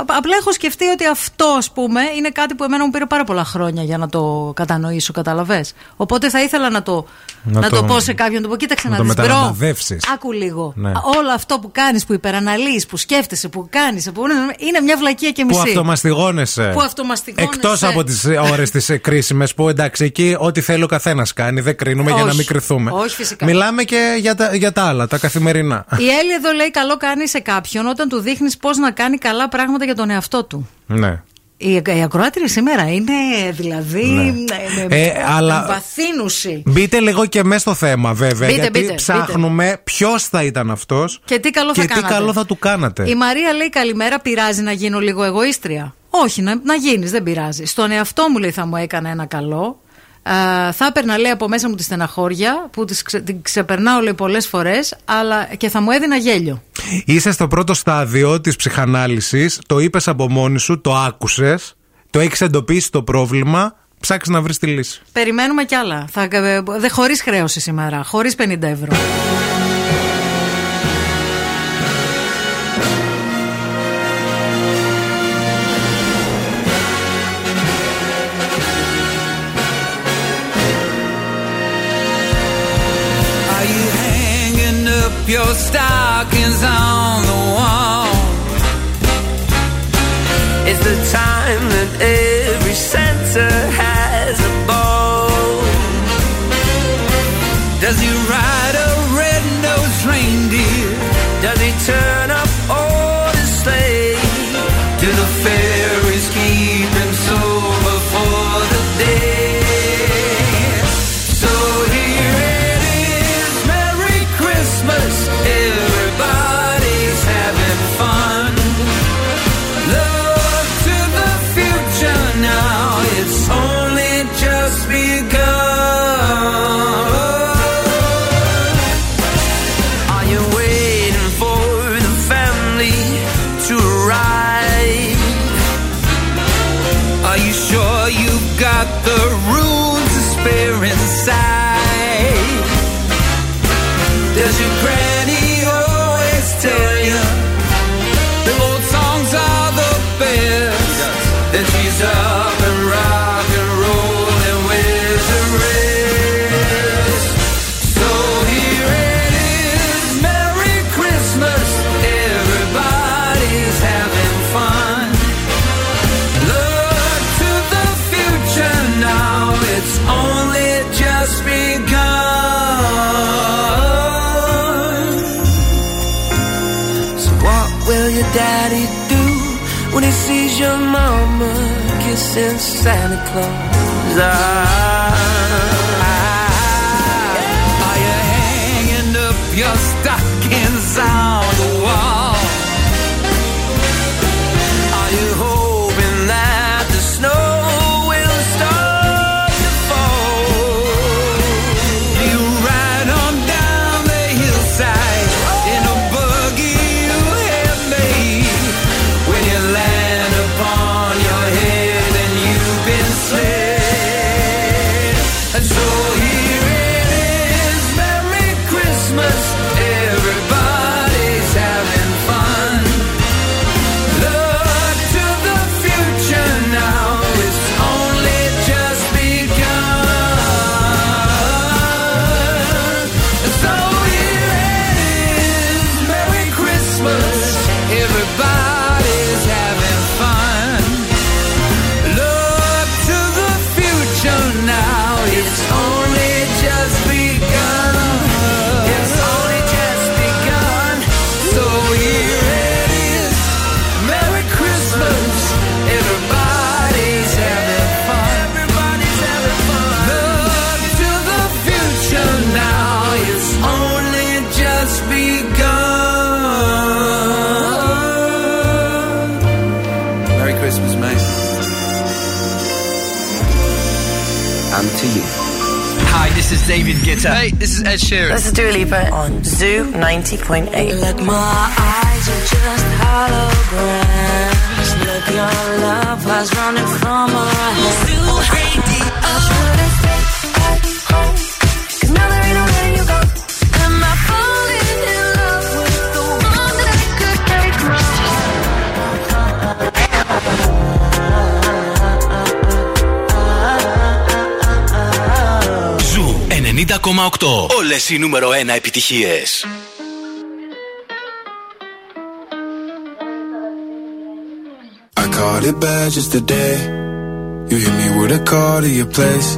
[SPEAKER 2] απ- απλά έχω σκεφτεί ότι αυτό, ας πούμε, είναι κάτι που εμένα μου πήρε πάρα πολλά χρόνια για να το κατανοήσω, καταλαβέ. Οπότε θα ήθελα να το,
[SPEAKER 3] Να
[SPEAKER 2] να το,
[SPEAKER 3] το-
[SPEAKER 2] πω σε κάποιον, να του πω: Κοίταξε
[SPEAKER 3] να
[SPEAKER 2] να,
[SPEAKER 3] το
[SPEAKER 2] δεις, bro,
[SPEAKER 3] μεταλαμπαδεύσεις.
[SPEAKER 2] Άκου λίγο.
[SPEAKER 3] Ναι.
[SPEAKER 2] Όλο αυτό που κάνεις, που υπεραναλύεις, που σκέφτεσαι, που κάνεις, που είναι μια βλακία και
[SPEAKER 3] Που
[SPEAKER 2] μισή.
[SPEAKER 3] αυτομαστιγώνεσαι.
[SPEAKER 2] Που αυτομαστιγώνεσαι.
[SPEAKER 3] Εκτός από τις ώρες τις κρίσιμες που εντάξει, εκεί ό,τι θέλει ο καθένας κάνει. Δεν κρίνουμε για να
[SPEAKER 2] Όχι.
[SPEAKER 3] μην κριθούμε.
[SPEAKER 2] Όχι, φυσικά.
[SPEAKER 3] Μιλάμε και για τα, για τα άλλα, τα καθημερινά.
[SPEAKER 2] Η Έλλη εδώ λέει: Καλό κάνει σε κάποιον όταν του δείχνεις πώς να κάνει καλά πράγματα για τον εαυτό του.
[SPEAKER 3] ναι.
[SPEAKER 2] Η, η ακροάτρια σήμερα είναι δηλαδή.
[SPEAKER 3] Ναι.
[SPEAKER 2] ε, με-
[SPEAKER 3] Ε, αλλά-
[SPEAKER 2] εμβαθύνουση.
[SPEAKER 3] Μπείτε λίγο και μέσα στο θέμα, βέβαια.
[SPEAKER 2] Μπείτε,
[SPEAKER 3] γιατί
[SPEAKER 2] μπείτε,
[SPEAKER 3] ψάχνουμε ποιος θα ήταν αυτός
[SPEAKER 2] Και τι καλό
[SPEAKER 3] και
[SPEAKER 2] θα
[SPEAKER 3] τι
[SPEAKER 2] κάνατε.
[SPEAKER 3] καλό θα του κάνατε.
[SPEAKER 2] Η Μαρία λέει: Καλημέρα, πειράζει να γίνω λίγο εγωίστρια. Όχι, να, να γίνεις, δεν πειράζει. Στον εαυτό μου λέει θα μου έκανε ένα καλό. Α, θα έπαιρνα λέει από μέσα μου τη στεναχώρια που τις ξε, την ξεπερνάω λέει πολλές φορές αλλά και θα μου έδινα γέλιο.
[SPEAKER 3] Είσαι στο πρώτο στάδιο της ψυχανάλυσης, το είπες από μόνη σου, το άκουσες, το έχεις εντοπίσει το πρόβλημα, ψάξεις να βρεις τη λύση.
[SPEAKER 2] Περιμένουμε κι άλλα. Θα, ε, δε, χωρίς χρέωση σήμερα, χωρίς 50 ευρώ.
[SPEAKER 16] Your stockings on the wall? It's the time that Santa Claus? Ah,
[SPEAKER 28] David Guetta. Hey, this is Ed Sheeran.
[SPEAKER 29] This is Dua Lipa on Zoo 90.8.
[SPEAKER 10] Look, my eyes are just holograms. Look, your love was running from our heads.
[SPEAKER 4] Όλες οι νούμερο 1 επιτυχίες.
[SPEAKER 30] I caught it bad just today. You hit me with a call to your place.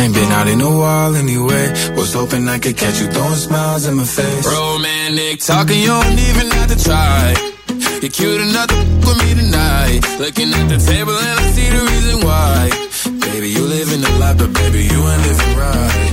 [SPEAKER 30] Ain't been out in a while anyway. Was hoping I could catch you throwing smiles in my face.
[SPEAKER 7] Romantic talking, you don't even have to try. You're cute enough to f- with me tonight. Looking at the table and I see the reason why. Baby, you live in the life, but baby, you ain't living right.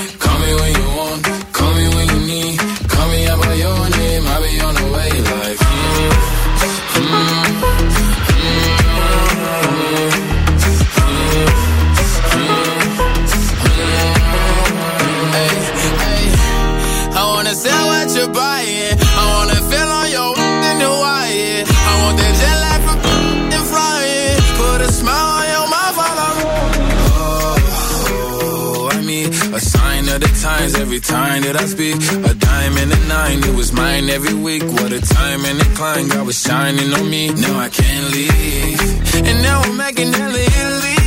[SPEAKER 30] Every time that I speak. A dime and a nine, it was mine every week. What a time and a climb, God was shining on me. Now I can't leave. And now I'm making hella Italy.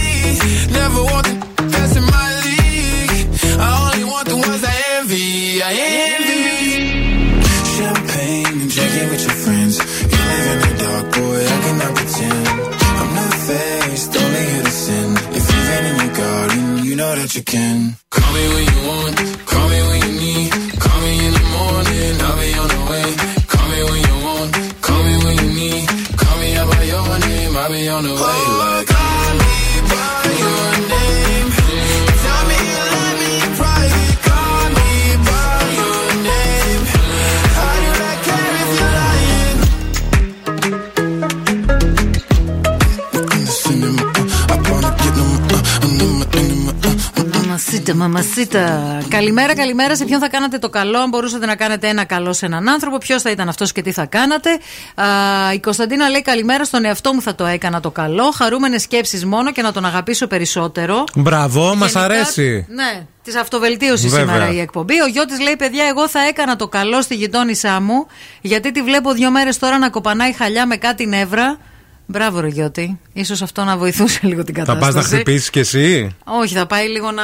[SPEAKER 30] Never want the best in my league. I only want the ones I envy. I envy. Champagne and drinking with your friends. You live in the dark, boy, I cannot pretend. I'm not faced, only here to sin. If you've been in your garden, you know that you can.
[SPEAKER 7] Call me when you
[SPEAKER 2] Μαμασίτα, μαμασίτα. Καλημέρα, καλημέρα. Σε ποιον θα κάνατε το καλό, αν μπορούσατε να κάνετε ένα καλό σε έναν άνθρωπο, ποιος θα ήταν αυτός και τι θα κάνατε. Α, η Κωνσταντίνα λέει καλημέρα στον εαυτό μου θα το έκανα το καλό. Χαρούμενες σκέψεις μόνο και να τον αγαπήσω περισσότερο.
[SPEAKER 3] Μπράβο, μας
[SPEAKER 2] Γενικά,
[SPEAKER 3] αρέσει.
[SPEAKER 2] Ναι, της αυτοβελτίωσης
[SPEAKER 3] Βέβαια.
[SPEAKER 2] σήμερα η εκπομπή. Ο Γιώτη λέει: Παιδιά, εγώ θα έκανα το καλό στη γειτόνισά μου, γιατί τη βλέπω δύο μέρες τώρα να κοπανάει χαλιά με κάτι νεύρα. Μπράβο, ρε Γιώτη. Ίσως αυτό να βοηθούσε λίγο την
[SPEAKER 3] Θα
[SPEAKER 2] κατάσταση.
[SPEAKER 3] πας να χτυπήσεις κι εσύ;
[SPEAKER 2] Όχι, θα πάει λίγο να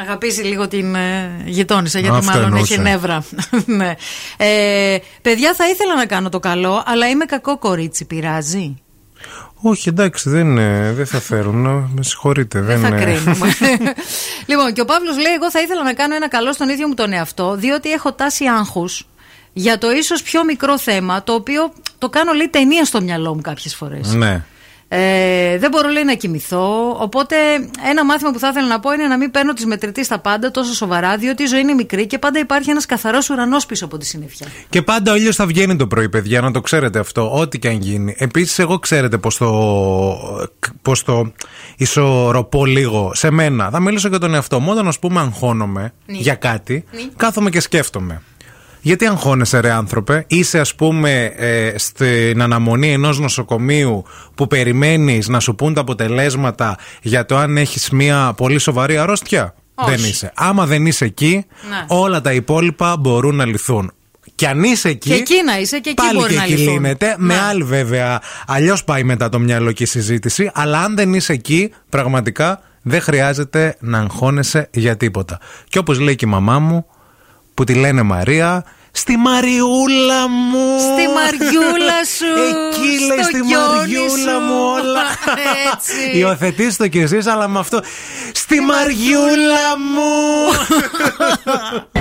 [SPEAKER 2] αγαπήσει λίγο την ε, γειτόνισσα, γιατί
[SPEAKER 3] Αυτό
[SPEAKER 2] μάλλον
[SPEAKER 3] εννοούσε.
[SPEAKER 2] έχει νεύρα. ναι. ε, παιδιά, θα ήθελα να κάνω το καλό, αλλά είμαι κακό κορίτσι. Πειράζει;
[SPEAKER 3] Όχι, εντάξει, δεν, ε, δεν θα φέρουν. να- Με συγχωρείτε. Δεν,
[SPEAKER 2] θα
[SPEAKER 3] ε,
[SPEAKER 2] κρίνουμε. λοιπόν, και ο Παύλος λέει: Εγώ θα ήθελα να κάνω ένα καλό στον ίδιο μου τον εαυτό, διότι έχω τάση άγχους για το ίσως πιο μικρό θέμα, το οποίο το κάνω λέει ταινία στο μυαλό μου κάποιες φορές.
[SPEAKER 3] Ναι.
[SPEAKER 2] Ε, δεν μπορώ λέει να κοιμηθώ. Οπότε ένα μάθημα που θα ήθελα να πω είναι να μην παίρνω τη μετρητή στα πάντα τόσο σοβαρά, διότι η ζωή είναι μικρή και πάντα υπάρχει ένας καθαρός ουρανός πίσω από τη συννεφιά.
[SPEAKER 3] Και πάντα ο ήλιος θα βγαίνει το πρωί, παιδιά, να το ξέρετε αυτό, ό,τι και αν γίνει. Επίσης, εγώ ξέρετε πώ το, πώς το ισορροπώ λίγο σε μένα. Θα μιλήσω για τον εαυτό μου. Όταν, ας πούμε, αγχώνομαι
[SPEAKER 2] Ναι.
[SPEAKER 3] για κάτι, κάθομαι και σκέφτομαι. Γιατί αγχώνεσαι, ρε άνθρωπε, είσαι ας πούμε ε, στην αναμονή ενός νοσοκομείου που περιμένεις να σου πούν τα αποτελέσματα για το αν έχεις μια πολύ σοβαρή αρρώστια;
[SPEAKER 2] Όχι.
[SPEAKER 3] Δεν είσαι. Άμα δεν είσαι εκεί,
[SPEAKER 2] Ναι.
[SPEAKER 3] όλα τα υπόλοιπα μπορούν να λυθούν. Και αν είσαι εκεί.
[SPEAKER 2] Και εκεί να είσαι και εκεί
[SPEAKER 3] πάλι
[SPEAKER 2] μπορεί
[SPEAKER 3] και
[SPEAKER 2] να
[SPEAKER 3] εκεί
[SPEAKER 2] λυθούν.
[SPEAKER 3] λύνεται. Με
[SPEAKER 2] Ναι.
[SPEAKER 3] άλλη βέβαια. Αλλιώς πάει μετά το μυαλό και η συζήτηση. Αλλά αν δεν είσαι εκεί, πραγματικά δεν χρειάζεται να αγχώνεσαι για τίποτα. Και όπως λέει και η μαμά μου, που τη λένε Μαρία, στη Μαριούλα μου!
[SPEAKER 2] Στη Μαριούλα σου!
[SPEAKER 3] Εκεί λέει
[SPEAKER 2] στο
[SPEAKER 3] στη
[SPEAKER 2] γιόνι
[SPEAKER 3] Μαριούλα
[SPEAKER 2] σου.
[SPEAKER 3] μου όλα.
[SPEAKER 2] Έτσι.
[SPEAKER 3] Υιοθετήστε το κι εσείς, αλλά με αυτό. Στη Μαριούλα μου!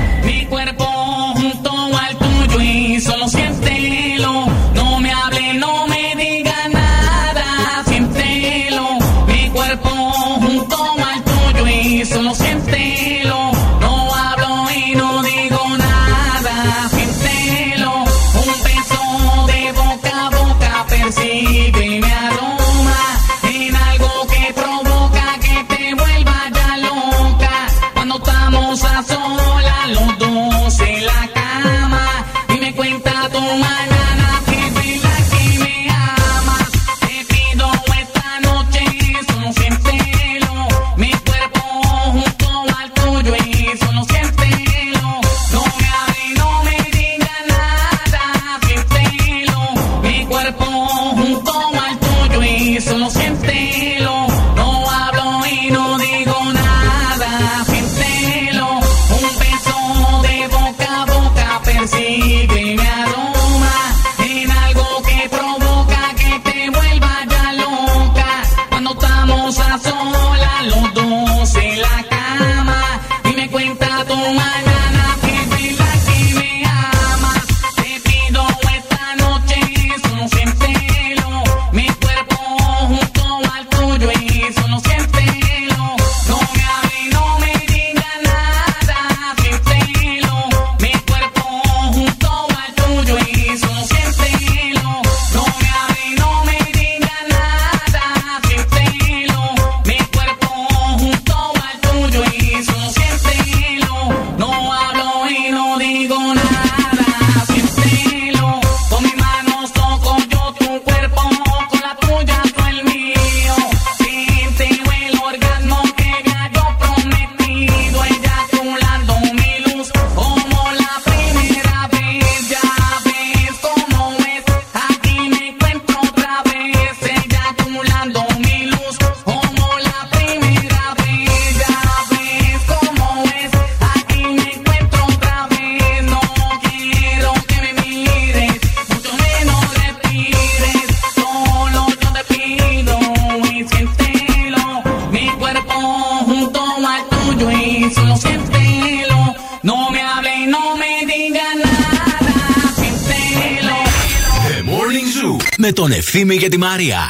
[SPEAKER 23] και τη Μαρία.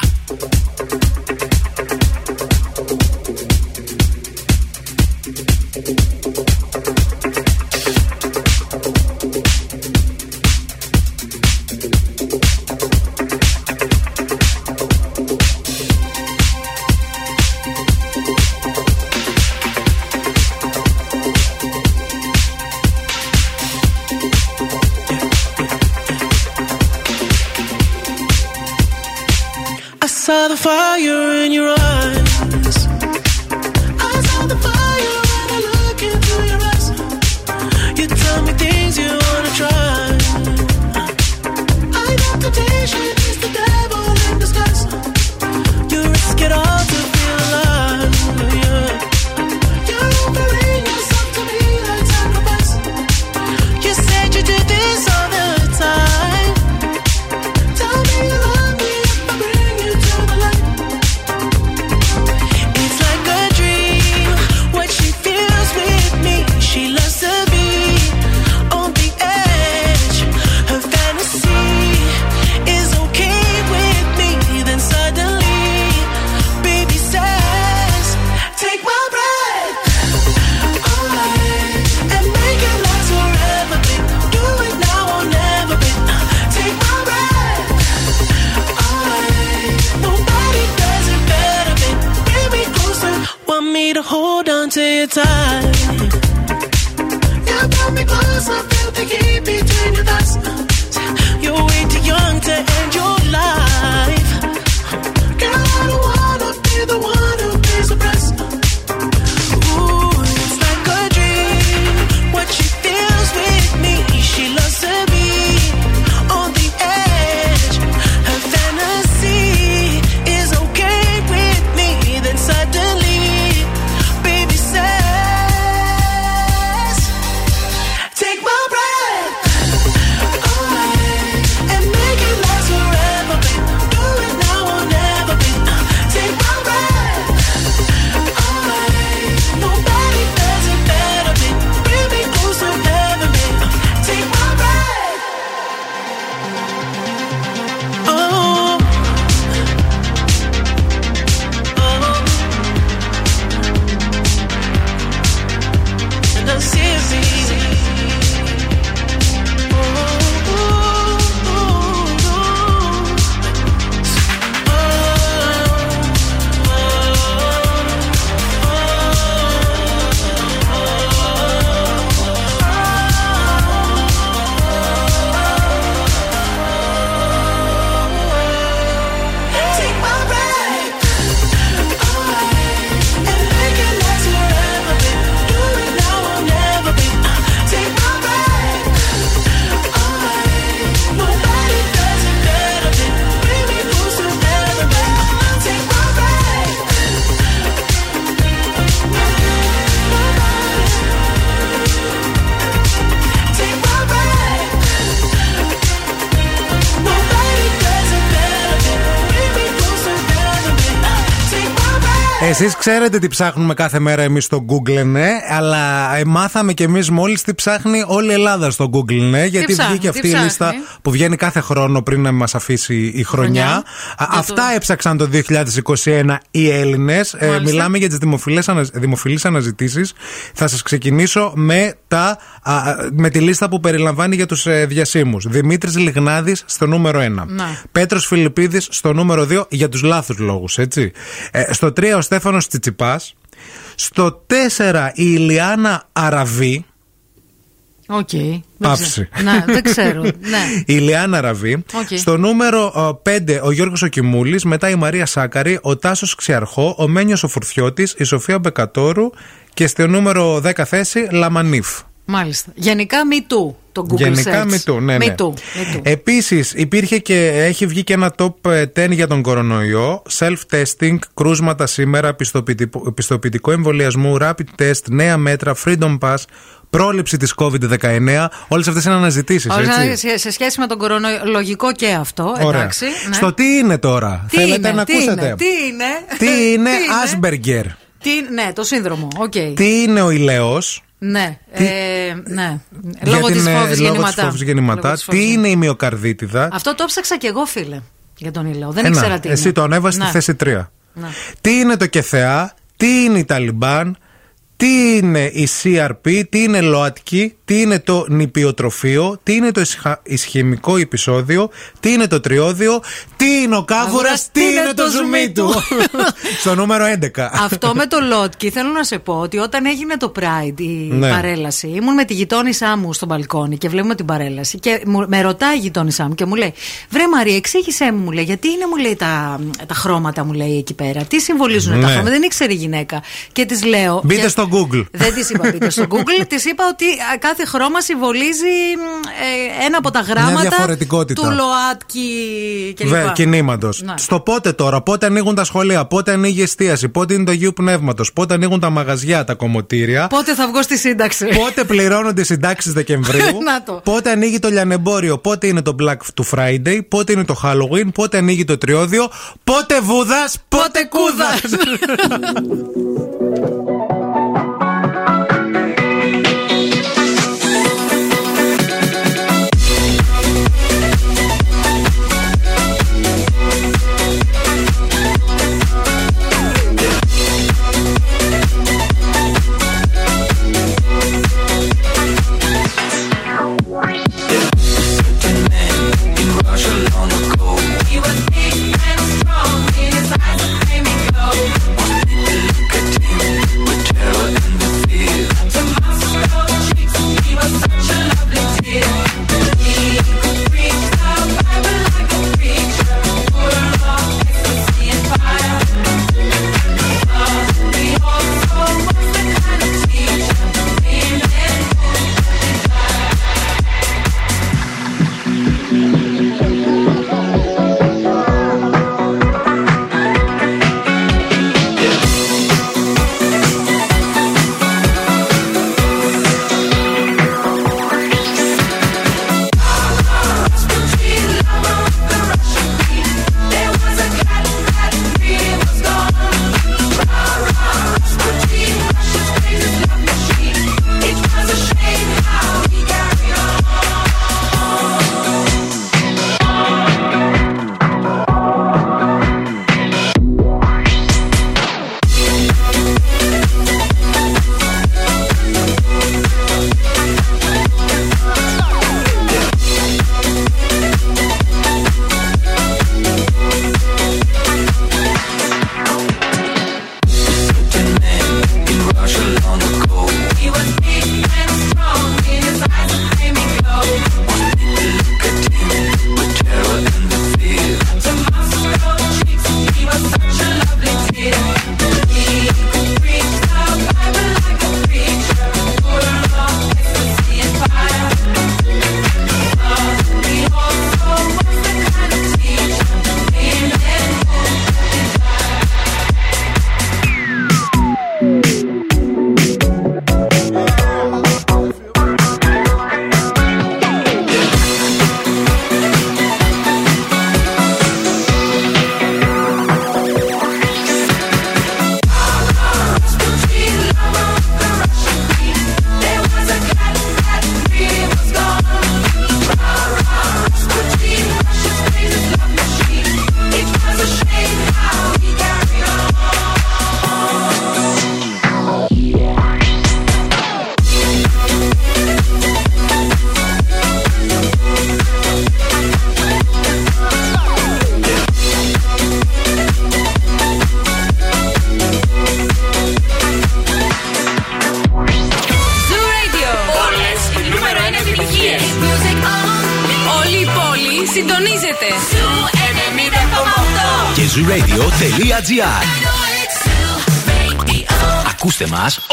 [SPEAKER 3] Εσεί ξέρετε τι ψάχνουμε κάθε μέρα εμείς στο Google, ναι, αλλά ε, μάθαμε κι εμείς μόλις τι ψάχνει όλη η Ελλάδα στο Google, ναι, γιατί
[SPEAKER 2] ψάχνει,
[SPEAKER 3] βγήκε
[SPEAKER 2] τι
[SPEAKER 3] αυτή η
[SPEAKER 2] ψάχνει;
[SPEAKER 3] λίστα που βγαίνει κάθε χρόνο πριν να μας αφήσει η χρονιά.
[SPEAKER 2] Χρονιά.
[SPEAKER 3] Α,
[SPEAKER 2] Για
[SPEAKER 3] Αυτά
[SPEAKER 2] το-
[SPEAKER 3] έψαξαν το 2021 οι Έλληνες.
[SPEAKER 2] Μάλιστα.
[SPEAKER 3] μιλάμε για τις δημοφιλείς αναζητήσεις. Θα σας ξεκινήσω με, τα, α, με τη λίστα που περιλαμβάνει για τους ε, διασύμου. Δημήτρης Λιγνάδης στο νούμερο 1.
[SPEAKER 2] Ναι.
[SPEAKER 3] Πέτρος Φιλιππίδης στο νούμερο 2 για τους λάθους λόγους, έτσι. Ε, στο 3 ο Στέφανος Τσιτσιπάς. Στο 4 η Ηλιάνα Αραβή.
[SPEAKER 2] Οκ. Δεν
[SPEAKER 3] Παύση.
[SPEAKER 2] ξέρω. Ναι, δεν ξέρω. Ναι.
[SPEAKER 3] Η Ηλιάνα Αραβή.
[SPEAKER 2] Οκ.
[SPEAKER 3] Στο νούμερο 5 ο Γιώργος ο Κιμούλης. Μετά η Μαρία Σάκκαρη. Ο Τάσος Ξιαρχός. Ο Μένιος ο Φουρτιώτης. Η Σοφία Μπεκατόρου. Και στο νούμερο 10 θέση Λαμανίφ.
[SPEAKER 2] Μάλιστα. Γενικά me too. Το Google
[SPEAKER 3] Γενικά
[SPEAKER 2] search.
[SPEAKER 3] me too, ναι,
[SPEAKER 2] Me
[SPEAKER 3] ναι.
[SPEAKER 2] too, me too.
[SPEAKER 3] Επίσης, υπήρχε και έχει βγει και ένα top ε, 10 για τον κορονοϊό. Self-testing, κρούσματα σήμερα, πιστοποιητικό, πιστοποιητικό εμβολιασμού, rapid test, νέα μέτρα, freedom pass, πρόληψη της COVID-19. Όλες αυτές είναι αναζητήσεις,
[SPEAKER 2] Ωραία,
[SPEAKER 3] έτσι.
[SPEAKER 2] σε, σε σχέση με τον κορονοϊό και αυτό.
[SPEAKER 3] Ωραία.
[SPEAKER 2] Εντάξει. ναι.
[SPEAKER 3] Στο τι είναι τώρα,
[SPEAKER 2] Τι
[SPEAKER 3] θέλετε
[SPEAKER 2] είναι,
[SPEAKER 3] να
[SPEAKER 2] τι
[SPEAKER 3] ακούσετε.
[SPEAKER 2] Είναι, τι είναι;
[SPEAKER 3] Τι είναι
[SPEAKER 2] Τι
[SPEAKER 3] Asperger;
[SPEAKER 2] Τι, ναι, το σύνδρομο. Οκ.
[SPEAKER 3] Τι είναι ο ηλαιός
[SPEAKER 2] Ναι. Ε, ναι.
[SPEAKER 3] για
[SPEAKER 2] Λόγω της
[SPEAKER 3] την, ε,
[SPEAKER 2] Φώφης
[SPEAKER 3] λόγω της
[SPEAKER 2] Γεννηματά.
[SPEAKER 3] Φώφης Γεννηματά.
[SPEAKER 2] Λόγω της Φώφης
[SPEAKER 3] Τι είναι η μυοκαρδίτιδα.
[SPEAKER 2] Αυτό το 'ψαξα κι εγώ, φίλε. Για τον ειλεό. Δεν
[SPEAKER 3] Ένα,
[SPEAKER 2] ήξερα τι
[SPEAKER 3] Εσύ
[SPEAKER 2] είναι.
[SPEAKER 3] το ανέβασες
[SPEAKER 2] Ναι.
[SPEAKER 3] στη θέση 3.
[SPEAKER 2] Ναι.
[SPEAKER 3] Τι είναι το ΚΕΘΕΑ, τι είναι οι Ταλιμπάν, τι είναι η CRP, τι είναι ΛΟΑΤΚΙ, τι είναι το νηπιοτροφείο, τι είναι το ισχα- ισχυμικό επεισόδιο, τι είναι το τριώδιο, τι είναι ο κάβουρας, τι είναι το ζουμί του. Στο νούμερο 11.
[SPEAKER 2] Αυτό με το Λότκι θέλω να σε πω ότι όταν έγινε το Pride η
[SPEAKER 3] Ναι.
[SPEAKER 2] παρέλαση, ήμουν με τη γειτόνισά μου στο μπαλκόνι και βλέπουμε την παρέλαση και μου, με ρωτάει η γειτόνισά μου και μου λέει: Βρε Μαρία, εξήγησέ μου, μου λέει, γιατί είναι μου λέει τα, τα χρώματα μου λέει εκεί πέρα. Τι συμβολίζουν τα
[SPEAKER 3] Ναι.
[SPEAKER 2] χρώματα, δεν ήξερε η γυναίκα. Και της λέω.
[SPEAKER 3] Μπείτε
[SPEAKER 2] «Για-
[SPEAKER 3] στο Google.
[SPEAKER 2] Δεν τη είπα μπείτε στο Google, τη είπα ότι α, κάθε χρώμα συμβολίζει μ, ε, ένα από τα γράμματα
[SPEAKER 3] διαφορετικότητα.
[SPEAKER 2] του ΛΟΑΤΚΙ κλπ.
[SPEAKER 3] Βε, κινήματος.
[SPEAKER 2] Ναι.
[SPEAKER 3] Στο πότε τώρα, πότε ανοίγουν τα σχολεία, πότε ανοίγει η εστίαση, πότε είναι το Αγίου Πνεύματος, πότε ανοίγουν τα μαγαζιά, τα κομμωτήρια.
[SPEAKER 2] Πότε θα βγω στη σύνταξη.
[SPEAKER 3] Πότε πληρώνονται οι συντάξεις Δεκεμβρίου.
[SPEAKER 2] Να το.
[SPEAKER 3] Πότε ανοίγει το λιανεμπόριο. Πότε είναι το Black του Friday. Πότε είναι το Halloween. Πότε ανοίγει το τριώδιο. Πότε βούδας. Πότε
[SPEAKER 4] κούδας.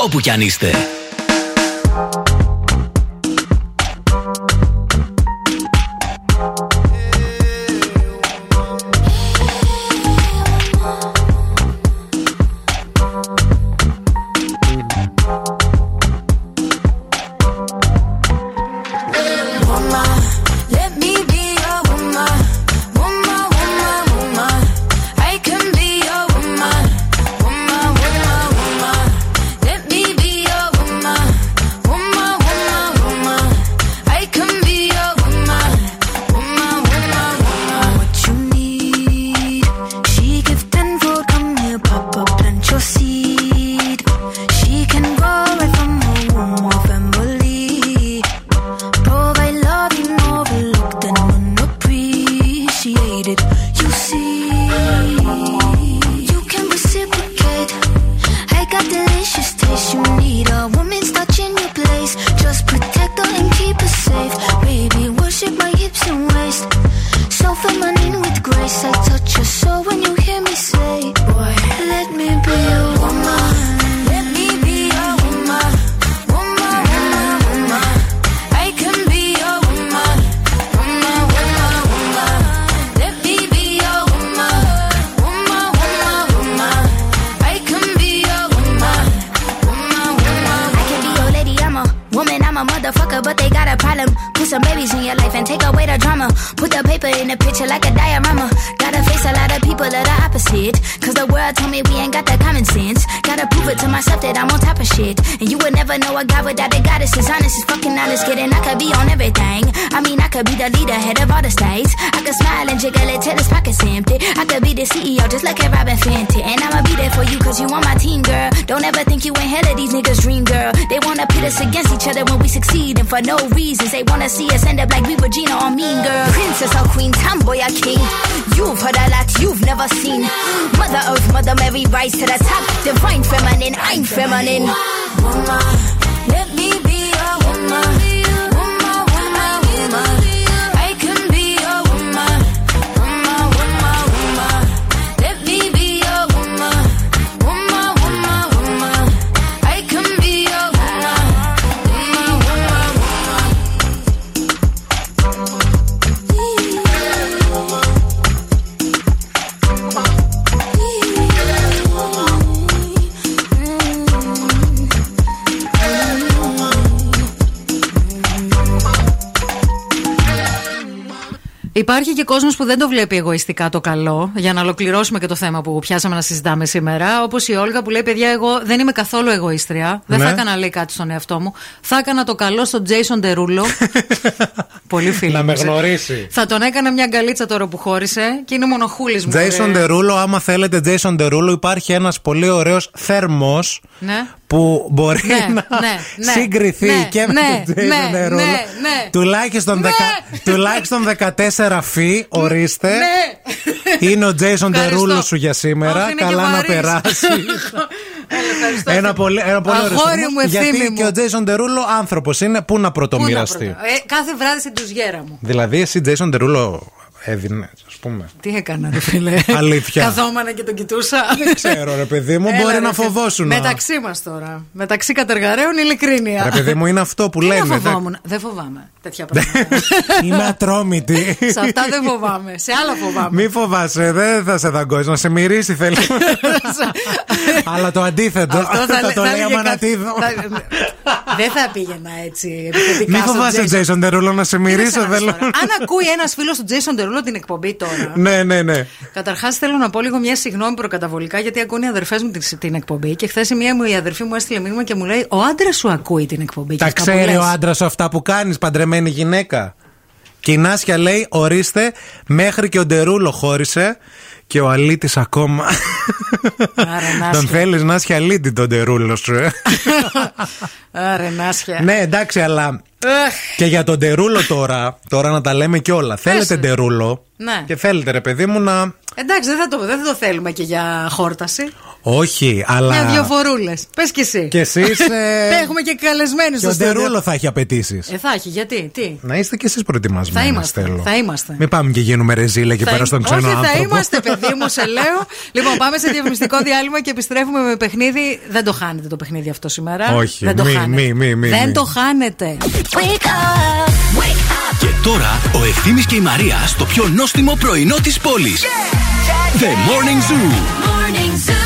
[SPEAKER 4] όπου κι αν είστε.
[SPEAKER 2] Δεν το βλέπει εγωιστικά το καλό. Για να ολοκληρώσουμε και το θέμα που πιάσαμε να συζητάμε σήμερα. Όπως η Όλγα που λέει: Παιδιά, εγώ δεν είμαι καθόλου εγωίστρια. Δεν
[SPEAKER 3] Ναι.
[SPEAKER 2] θα έκανα λέει κάτι στον εαυτό μου. Θα έκανα το καλό στον Τζέισον Τερούλο. Πολύ φίλο.
[SPEAKER 3] Να με γνωρίσει.
[SPEAKER 2] Θα τον έκανα μια γκαλίτσα τώρα που χώρισε και είναι μονοχούλης μου.
[SPEAKER 3] Jason
[SPEAKER 2] ρε.
[SPEAKER 3] Derulo, άμα θέλετε Jason Derulo, υπάρχει ένας πολύ ωραίος θέρμο
[SPEAKER 2] Ναι.
[SPEAKER 3] που μπορεί
[SPEAKER 2] Ναι,
[SPEAKER 3] να
[SPEAKER 2] ναι, ναι,
[SPEAKER 3] συγκριθεί
[SPEAKER 2] ναι,
[SPEAKER 3] και με
[SPEAKER 2] ναι,
[SPEAKER 3] τον Jason
[SPEAKER 2] ναι,
[SPEAKER 3] Derulo.
[SPEAKER 2] ναι, ναι.
[SPEAKER 3] Τουλάχιστον,
[SPEAKER 2] Ναι.
[SPEAKER 3] δεκα- τουλάχιστον 14 φύ, ορίστε.
[SPEAKER 2] Ναι.
[SPEAKER 3] Είναι ο Jason
[SPEAKER 2] Ευχαριστώ.
[SPEAKER 3] Derulo σου για σήμερα.
[SPEAKER 2] Αχ, είναι
[SPEAKER 3] Καλά
[SPEAKER 2] και
[SPEAKER 3] να
[SPEAKER 2] βαρύς.
[SPEAKER 3] περάσει. ένα πολύ, ένα πολύ ωραίο
[SPEAKER 2] Αγόρι
[SPEAKER 3] θέρμος,
[SPEAKER 2] μου, ευθύμη
[SPEAKER 3] Γιατί
[SPEAKER 2] μου.
[SPEAKER 3] και ο Jason Derulo άνθρωπος είναι. Πού να πρωτομοιραστεί;
[SPEAKER 2] Ε, κάθε βράδυ στην τουζιέρα μου.
[SPEAKER 3] Δηλαδή, εσύ Jason Derulo έδινε, ας πούμε.
[SPEAKER 2] Τι έκανα, ρε φίλε.
[SPEAKER 3] Αλήθεια.
[SPEAKER 2] Καθόμανα και τον κοιτούσα.
[SPEAKER 3] Δεν ξέρω, ρε παιδί μου,
[SPEAKER 2] Έλα,
[SPEAKER 3] μπορεί
[SPEAKER 2] ρε,
[SPEAKER 3] να
[SPEAKER 2] φίλε.
[SPEAKER 3] φοβόσουν.
[SPEAKER 2] Μεταξύ μας τώρα. Μεταξύ κατεργαρέων, ειλικρίνεια.
[SPEAKER 3] Ρε παιδί μου, είναι αυτό που
[SPEAKER 2] Τι
[SPEAKER 3] λένε.
[SPEAKER 2] να
[SPEAKER 3] εντάξει.
[SPEAKER 2] φοβόμουν; Δεν φοβάμαι τέτοια πράγματα.
[SPEAKER 3] Είμαι ατρόμητη.
[SPEAKER 2] Σε αυτά δεν φοβάμαι. Σε άλλα φοβάμαι.
[SPEAKER 3] Μη φοβάσαι, δεν θα σε δαγκώσει. Να σε μυρίσει θέλει. Αλλά το αντίθετο.
[SPEAKER 2] Αυτό
[SPEAKER 3] Θα
[SPEAKER 2] λέ-
[SPEAKER 3] το λέει
[SPEAKER 2] έλεγε κάτι-
[SPEAKER 3] αμανατίδο.
[SPEAKER 2] θα- Δεν θα πήγαινα έτσι. επιθετικά
[SPEAKER 3] Μη
[SPEAKER 2] στον
[SPEAKER 3] φοβάσαι,
[SPEAKER 2] Jason.
[SPEAKER 3] Τζέισον Τερούλο, να σε μυρίσω.
[SPEAKER 2] Κοίταξε να
[SPEAKER 3] Θέλω.
[SPEAKER 2] δεις τώρα. Αν ακούει ένας φίλος του Jason Derulo την εκπομπή τώρα.
[SPEAKER 3] Ναι, ναι, ναι.
[SPEAKER 2] Καταρχάς θέλω να πω λίγο μια συγγνώμη προκαταβολικά γιατί ακούνε οι αδερφές μου την, την εκπομπή. Και χθες μία μου η αδερφή μου έστειλε μήνυμα και μου λέει: Ο άντρας σου ακούει την εκπομπή.
[SPEAKER 3] Τα
[SPEAKER 2] και αυτά που
[SPEAKER 3] ξέρει
[SPEAKER 2] λες».
[SPEAKER 3] ο άντρας σου αυτά που κάνεις, παντρεμένη γυναίκα. Και η Νάσια λέει: Ορίστε, μέχρι και ο Ντερούλο χώρισε και ο Αλίτη ακόμα.
[SPEAKER 2] Άρα, Νάσια.
[SPEAKER 3] Τον θέλεις Νάσια Αλίτη τον Ντερούλο σου, ε.
[SPEAKER 2] Άρε, Νάσια.
[SPEAKER 3] ναι, εντάξει, αλλά
[SPEAKER 2] Αχ,
[SPEAKER 3] και για τον Ντερούλο τώρα, τώρα να τα λέμε κιόλα. Θέλετε
[SPEAKER 2] ρε.
[SPEAKER 3] Ντερούλο
[SPEAKER 2] Ναι.
[SPEAKER 3] και θέλετε, ρε παιδί μου, να.
[SPEAKER 2] Εντάξει, δεν θα, το, δεν θα το θέλουμε και για χόρταση.
[SPEAKER 3] Όχι, αλλά.
[SPEAKER 2] Μια-δυο φορούλες. Πες κι εσύ.
[SPEAKER 3] Και εσείς, ε,
[SPEAKER 2] Έχουμε και καλεσμένους
[SPEAKER 3] Και
[SPEAKER 2] στο
[SPEAKER 3] ο
[SPEAKER 2] στούντιο.
[SPEAKER 3] Ντερούλο θα έχει απαιτήσεις.
[SPEAKER 2] Ε, θα έχει, γιατί, τι;
[SPEAKER 3] Να είστε κι εσείς προετοιμασμένοι.
[SPEAKER 2] Θα είμαστε.
[SPEAKER 3] θέλω.
[SPEAKER 2] Θα είμαστε.
[SPEAKER 3] Μην πάμε και γίνουμε ρεζίλα εκεί
[SPEAKER 2] Θα
[SPEAKER 3] πέρα
[SPEAKER 2] εί-
[SPEAKER 3] στον ξένο
[SPEAKER 2] Όχι,
[SPEAKER 3] άνθρωπο.
[SPEAKER 2] θα είμαστε, παιδί μου, σε λέω. λοιπόν, πάμε σε διαφημιστικό διάλειμμα και επιστρέφουμε με παιχνίδι. Δεν το χάνετε το παιχνίδι αυτό σήμερα.
[SPEAKER 3] Όχι,
[SPEAKER 2] Δεν το
[SPEAKER 3] μη,
[SPEAKER 2] χάνετε.
[SPEAKER 3] μη, μη, μη,
[SPEAKER 2] Δεν
[SPEAKER 3] μη.
[SPEAKER 2] το χάνετε.
[SPEAKER 4] Και τώρα ο Ευθύμης και η Μαρία στο πιο νόστιμο πρωινό της πόλης. The Morning Zoo.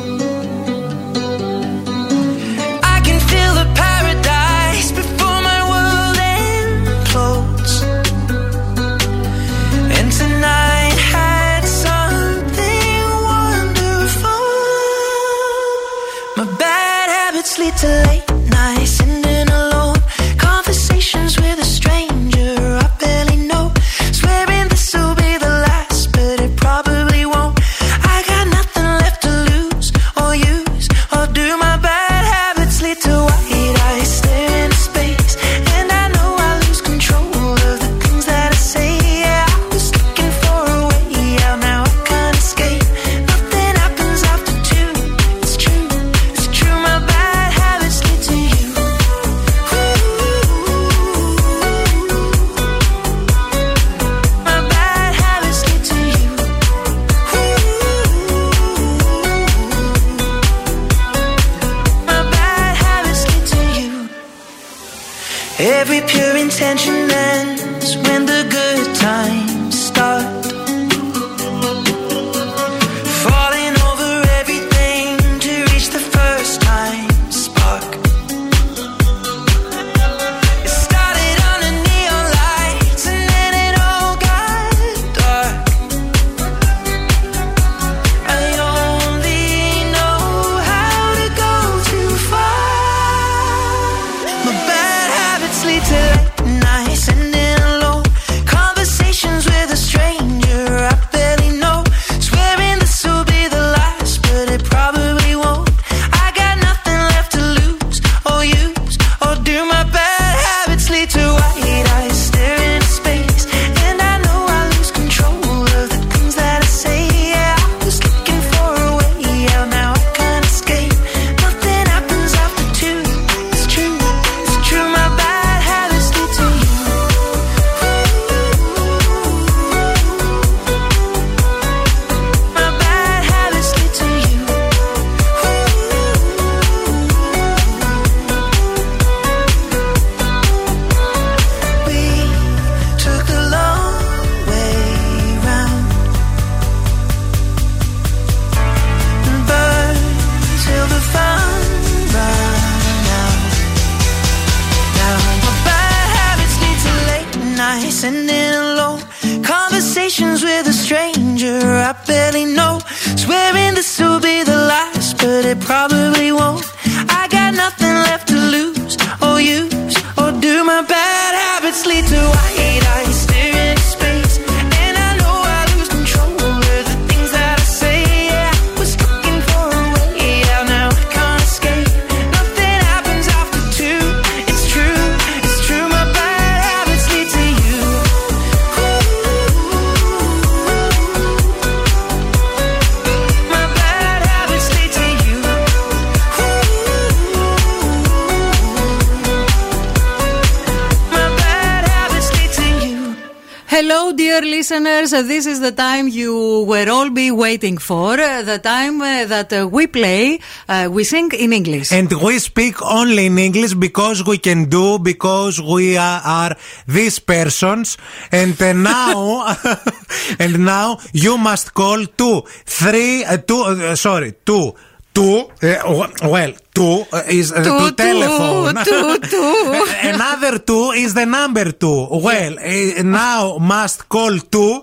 [SPEAKER 2] Listeners. This is the time you were all be waiting for. The time uh, that uh, we play, uh, we sing in English.
[SPEAKER 3] And we speak only in English because we can do, because we are, these persons. And uh, now, and now you must call two, three, uh, two, uh, sorry, two, two, uh, well, two uh, is uh,
[SPEAKER 2] Two,
[SPEAKER 3] to
[SPEAKER 2] two,
[SPEAKER 3] telephone.
[SPEAKER 2] two, two.
[SPEAKER 3] Another two is the number two. Well, uh, now must call two.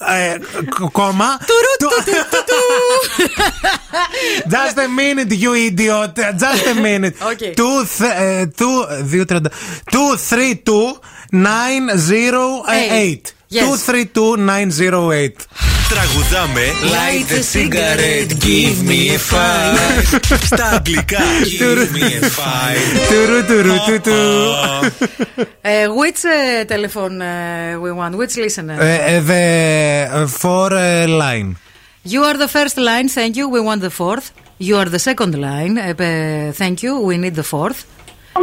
[SPEAKER 3] Uh, c- comma. Just a minute, you idiot. Just a minute.
[SPEAKER 2] Okay.
[SPEAKER 3] Two, th- uh, two, δύο τριάντα. Two, three, two, nine, zero, uh, eight. 232-908.
[SPEAKER 4] Τραγουδάμε
[SPEAKER 16] Light a cigarette, give me a fire.
[SPEAKER 4] Στα αγγλικά Give me a fire
[SPEAKER 3] Τουρου τουρου του του.
[SPEAKER 2] Uh, which uh, telephone uh, we want? Which listener?
[SPEAKER 3] Ε, ε, The uh, four uh, line.
[SPEAKER 2] You are the first line, thank you. We want the fourth. You are the second line, uh, uh, thank you. We need the fourth. Uh,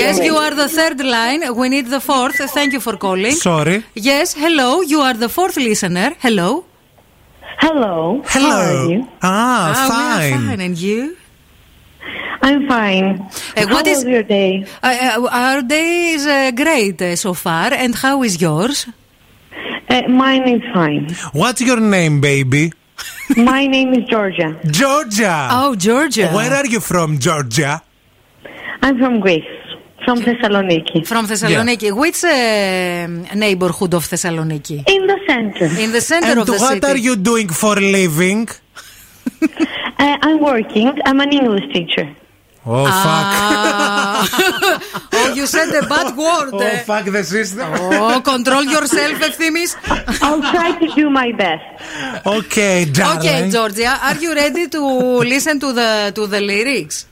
[SPEAKER 2] yes, you are the third line. We need the fourth. Thank you for calling.
[SPEAKER 3] Sorry.
[SPEAKER 2] Yes, hello. You are the fourth listener. Hello.
[SPEAKER 31] Hello.
[SPEAKER 3] Hello.
[SPEAKER 31] How are you?
[SPEAKER 3] Ah,
[SPEAKER 2] Ah, we are
[SPEAKER 3] fine.
[SPEAKER 2] fine. And you?
[SPEAKER 31] I'm fine.
[SPEAKER 2] Uh,
[SPEAKER 31] How
[SPEAKER 2] what is
[SPEAKER 31] your day?
[SPEAKER 2] Uh, uh, our day is uh, great uh, so far. And how is yours?
[SPEAKER 31] Uh, mine is fine.
[SPEAKER 3] What's your name, baby?
[SPEAKER 31] My name is Georgia.
[SPEAKER 3] Georgia.
[SPEAKER 2] Oh, Georgia.
[SPEAKER 3] Where are you from, Georgia?
[SPEAKER 31] I'm from Greece, from Thessaloniki.
[SPEAKER 2] From Thessaloniki. Which uh, neighborhood of Thessaloniki?
[SPEAKER 31] In the center.
[SPEAKER 2] In the center
[SPEAKER 3] And
[SPEAKER 2] of the
[SPEAKER 3] what
[SPEAKER 2] city.
[SPEAKER 3] are you doing for living?
[SPEAKER 31] Uh, I'm working. I'm an English teacher.
[SPEAKER 3] Oh, fuck.
[SPEAKER 2] Ah. oh, you said a bad word.
[SPEAKER 3] Oh,
[SPEAKER 2] eh?
[SPEAKER 3] fuck the system.
[SPEAKER 2] Oh, control yourself, Ευθύμης.
[SPEAKER 31] I'll try to do my best.
[SPEAKER 3] Okay, darling.
[SPEAKER 2] Okay, Georgia, are you ready to listen to the to the lyrics?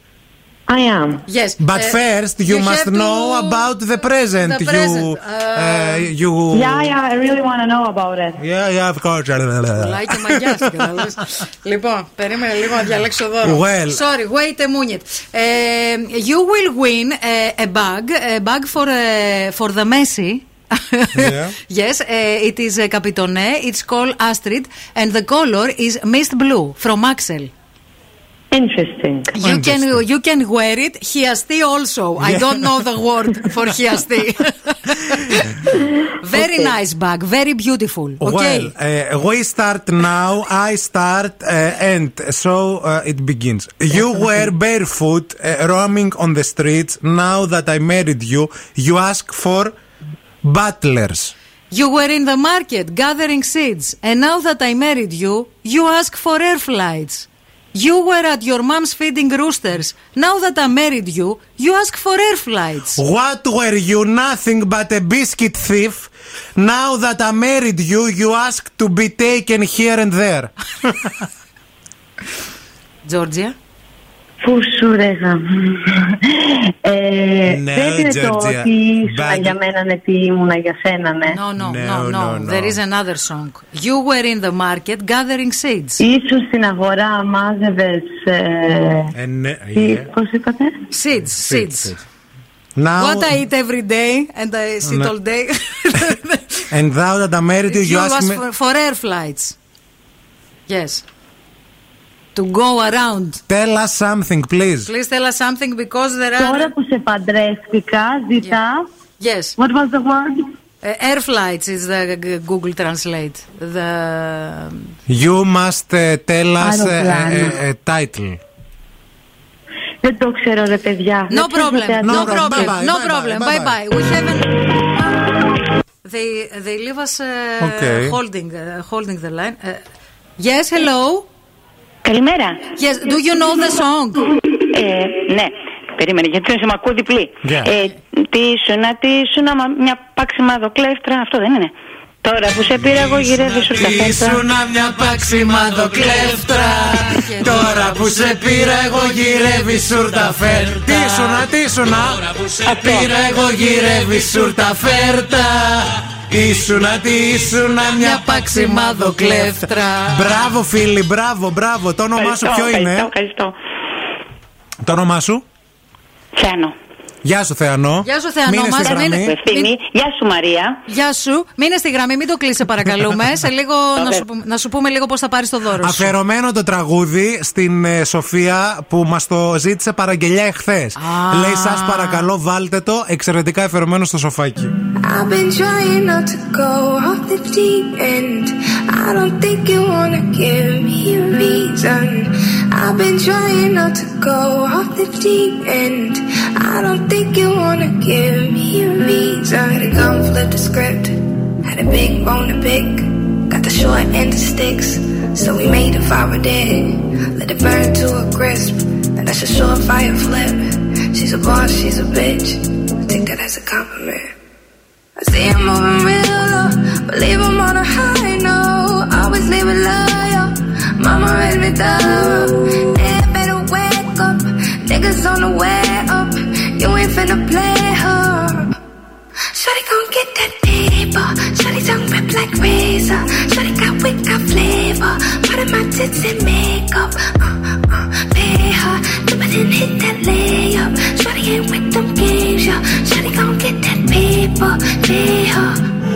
[SPEAKER 31] I am.
[SPEAKER 2] Yes.
[SPEAKER 3] But
[SPEAKER 2] uh,
[SPEAKER 3] first, you, must
[SPEAKER 2] have to-
[SPEAKER 3] know about the present.
[SPEAKER 2] The
[SPEAKER 3] You,
[SPEAKER 2] present,
[SPEAKER 3] uh, you.
[SPEAKER 31] Yeah, yeah, I really want to know about it.
[SPEAKER 3] Yeah, yeah, of course.
[SPEAKER 2] Πουλάκι μαγιάς, κατάλαβες. Λοιπόν, περίμενε λίγο να διαλέξω δώρο.
[SPEAKER 3] Well.
[SPEAKER 2] Sorry, wait a minute. Ε, you will win a, a bag, a bag for, uh, for the Messi.
[SPEAKER 3] Yeah.
[SPEAKER 2] yes, uh, it is a Capitonné. It's called Astrid, and the color is mist blue from Axel.
[SPEAKER 31] Interesting.
[SPEAKER 2] You can you can wear it. Hiasti also. I don't know the word for hiasti. very nice bag, very beautiful. Okay.
[SPEAKER 3] Well, uh, we start now. I start uh, and so uh, it begins. You were barefoot, uh, roaming on the streets. Now that I married you, you ask for butlers.
[SPEAKER 2] You were in the market gathering seeds, and now that I married you, you ask for air flights. You were at your mom's feeding roosters. Now that I married you, you ask for air flights.
[SPEAKER 3] What were you? Nothing but a biscuit thief. Now that I married you, you ask to be taken here and there.
[SPEAKER 2] Georgia.
[SPEAKER 31] Πού σου ρέγα. ε,
[SPEAKER 3] No,
[SPEAKER 31] δεν είναι το
[SPEAKER 3] Georgia.
[SPEAKER 31] ότι ήσουν
[SPEAKER 3] Bag-
[SPEAKER 31] για μένα ναι, τι ήμουνα για σένα, ναι.
[SPEAKER 2] No, no,
[SPEAKER 3] No,
[SPEAKER 2] no, no,
[SPEAKER 3] no, no.
[SPEAKER 2] There is another song. You were in the market gathering seeds.
[SPEAKER 31] Ήσουν στην αγορά, μάζευες... Ε,
[SPEAKER 3] And, uh,
[SPEAKER 31] τι,
[SPEAKER 3] yeah.
[SPEAKER 31] πώς είπατε?
[SPEAKER 2] Seeds, seeds.
[SPEAKER 3] Now,
[SPEAKER 2] What I eat every day and I sit
[SPEAKER 3] No.
[SPEAKER 2] all day.
[SPEAKER 3] and now that I married you, you,
[SPEAKER 2] you
[SPEAKER 3] ask
[SPEAKER 2] ask
[SPEAKER 3] me.
[SPEAKER 2] for, for air flights. Yes. To go around.
[SPEAKER 3] Tell us something, please.
[SPEAKER 2] Please tell us something because there are.
[SPEAKER 31] Τώρα που σε παντρεύτηκα, ζητά...
[SPEAKER 2] Yes.
[SPEAKER 31] What was the word?
[SPEAKER 2] Uh, air flights is the g- Google Translate. The
[SPEAKER 3] You must uh, tell us a,
[SPEAKER 31] Αεροπλάνο.
[SPEAKER 3] a, a title.
[SPEAKER 31] Δεν το ξέρω ρε παιδιά.
[SPEAKER 2] no
[SPEAKER 31] Δεν ξέρω
[SPEAKER 2] problem,
[SPEAKER 31] θεατρικό.
[SPEAKER 2] no
[SPEAKER 3] problem.
[SPEAKER 2] problem,
[SPEAKER 3] Bye-bye,
[SPEAKER 2] no
[SPEAKER 3] bye-bye,
[SPEAKER 2] problem. Bye
[SPEAKER 3] bye-bye.
[SPEAKER 2] bye. We haven't. They they leave us uh,
[SPEAKER 3] Okay.
[SPEAKER 2] holding uh, holding the line. Uh, yes, hello.
[SPEAKER 32] Καλημέρα.
[SPEAKER 2] Yes, do you know the song?
[SPEAKER 32] Ε, ναι, περίμενε, γιατί σε μ' ακούω διπλή.
[SPEAKER 3] Yeah.
[SPEAKER 32] Ε, τι σου να, τι σου να, μα- μια πάξιμα δοκλέφτρα, αυτό δεν είναι. Τώρα που σε πήρα εγώ γυρεύει σου τα φέρτα.
[SPEAKER 16] Ήσουνα μια παξιμάδο κλέφτρα Τώρα που σε πήρα εγώ γυρεύει σούρτα φέρτα
[SPEAKER 3] Τι ήσουνα, τι ήσουνα.
[SPEAKER 16] Τώρα που σε πήρα εγώ γυρεύει σούρτα φέρτα Ήσουνα τι ήσουνα μια παξιμάδο κλέφτρα
[SPEAKER 3] Μπράβο, φίλοι, μπράβο, μπράβο. Το όνομά σου ποιο είναι,
[SPEAKER 32] Ευχαριστώ, ευχαριστώ.
[SPEAKER 3] Το όνομά σου;
[SPEAKER 32] Θεάνο.
[SPEAKER 3] Γεια σου, Θεανό.
[SPEAKER 2] Γεια σου, Θεανό
[SPEAKER 3] Μείνε στη
[SPEAKER 2] μας.
[SPEAKER 3] γραμμή.
[SPEAKER 2] Μείνε-
[SPEAKER 32] Ευθύμη. Γεια σου Μαρία.
[SPEAKER 2] Γεια σου. Μείνε στη γραμμή, μην το κλείσει, σε παρακαλούμε. σε λίγο να σου, πούμε- να σου πούμε λίγο πώς θα πάρεις το δώρο σου.
[SPEAKER 3] Αφιερωμένο το τραγούδι στην ε, Σοφία που μας το ζήτησε παραγγελιά εχθές. Λέει, σας παρακαλώ, βάλτε το εξαιρετικά αφιερωμένο στο σοφάκι.
[SPEAKER 33] I've been trying not to go off the deep end. I don't think you wanna give me a reason. I've been trying not to go off the deep end. I don't think you wanna give me a reason. Had a gun, flip the script. Had a big bone to pick. Got the short end of sticks. So we made a fire dead. Let it burn to a crisp. And that's a short fire flip. She's a boss, she's a bitch. I Take that as a compliment. I see him moving real low, but leave him on a high note. Always leave it loyal. Mama raised me thorough. Yeah, better wake up. Niggas on the way. You ain't finna play her. Shawty gon' get that paper. Shawty tongue rip like razor. Shawty got wit, got flavor. Part of my tits and makeup. Uh, uh, pay her. Dip and hit that layup. Shawty ain't with them games, yeah. Shawty gon' get that paper. Pay her.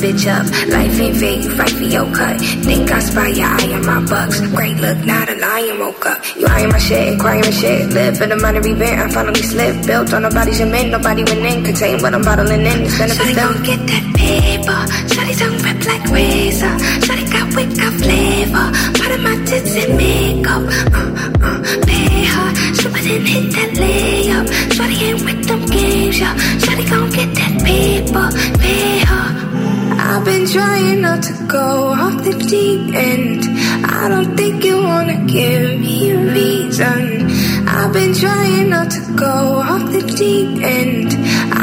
[SPEAKER 33] bitch up. Life ain't fair, you fight for your cut. Think I spy your eye on my bucks. Great look, not a lion woke up. You eyeing my shit, crying my shit. Live in the minor event, I finally slipped. Built on nobody's cement, nobody went in. Contain what I'm bottling in. It's gonna be gon' get that paper. Shawty don't rip like razor. Shawty got got flavor. Part of my tits and makeup. Uh, uh, pay her. It and hit that layup. Shawty ain't with them games, yeah. Shawty gon' get that paper. Pay her. I've been trying not to go off the deep end. I don't think you wanna give me a reason. I've been trying not to go off the deep end.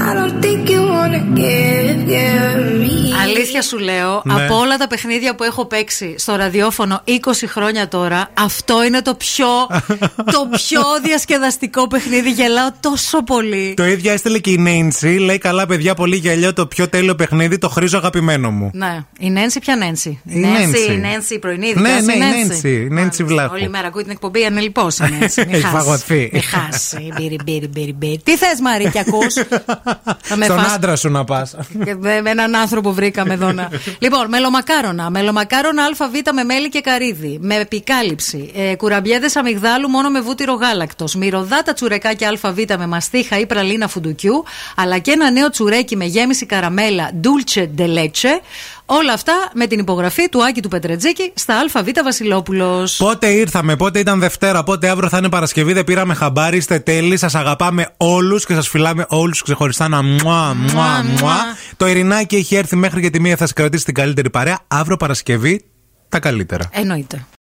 [SPEAKER 33] I don't think you wanna give, give me.
[SPEAKER 2] Αλήθεια σου λέω,
[SPEAKER 3] Ναι.
[SPEAKER 2] από όλα τα παιχνίδια που έχω παίξει στο ραδιόφωνο 20 χρόνια τώρα, αυτό είναι το πιο, το πιο διασκεδαστικό παιχνίδι. Γελάω τόσο πολύ.
[SPEAKER 3] Το ίδιο έστειλε και η Νέιντσι. Λέει καλά, παιδιά, πολύ γελίο. Το πιο τέλειο παιχνίδι το χρήζω αγαπημένο μου.
[SPEAKER 2] Ναι, η Νένση ποια Νένση;
[SPEAKER 3] Η Νένση.
[SPEAKER 2] η Νένση η πρωινή.
[SPEAKER 3] Ναι,
[SPEAKER 2] δικιά σου
[SPEAKER 3] ναι, η
[SPEAKER 2] Νένση.
[SPEAKER 3] Νένση. Η Νένση Βλάχου.
[SPEAKER 2] Όλη μέρα ακούει την εκπομπή ανελειπώς η Νένση. Μη
[SPEAKER 3] Έχει
[SPEAKER 2] χάσει.
[SPEAKER 3] φαγωθεί.
[SPEAKER 2] Μη χάσει. Μπύρι, μπύρι, μπύρι, μπύρι. Τι θες Μαρή και ακούς; Θα με
[SPEAKER 3] Στον
[SPEAKER 2] φας
[SPEAKER 3] άντρα σου να πας.
[SPEAKER 2] και με με έναν άνθρωπο βρήκαμε εδώ να. λοιπόν, μελομακάρονα. Μελομακάρονα ΑΒ με μέλι και καρύδι. Με επικάλυψη. Ε, Κουραμπιέδες αμυγδάλου μόνο με βούτυρο γάλακτος. Μυρωδάτα τσουρεκάκια ΑΒ με μαστίχα ή πραλίνα φουντουκιού. Αλλά και ένα νέο τσουρέκι με γέμιση καραμέλα Dulce de leche. Όλα αυτά με την υπογραφή του Άκη του Πετρετζίκη στα ΑΒ Βασιλόπουλος.
[SPEAKER 3] Πότε ήρθαμε, πότε ήταν Δευτέρα, πότε αύριο θα είναι Παρασκευή. Δεν πήραμε χαμπάρι, είστε τέλειοι. Σας αγαπάμε όλους και σας φυλάμε όλους ξεχωριστά. Να μουά, μουά, μουά. Το Ειρηνάκι έχει έρθει μέχρι και τη μία θα σας κρατήσει την καλύτερη παρέα. Αύριο Παρασκευή τα καλύτερα.
[SPEAKER 2] Εννοείται.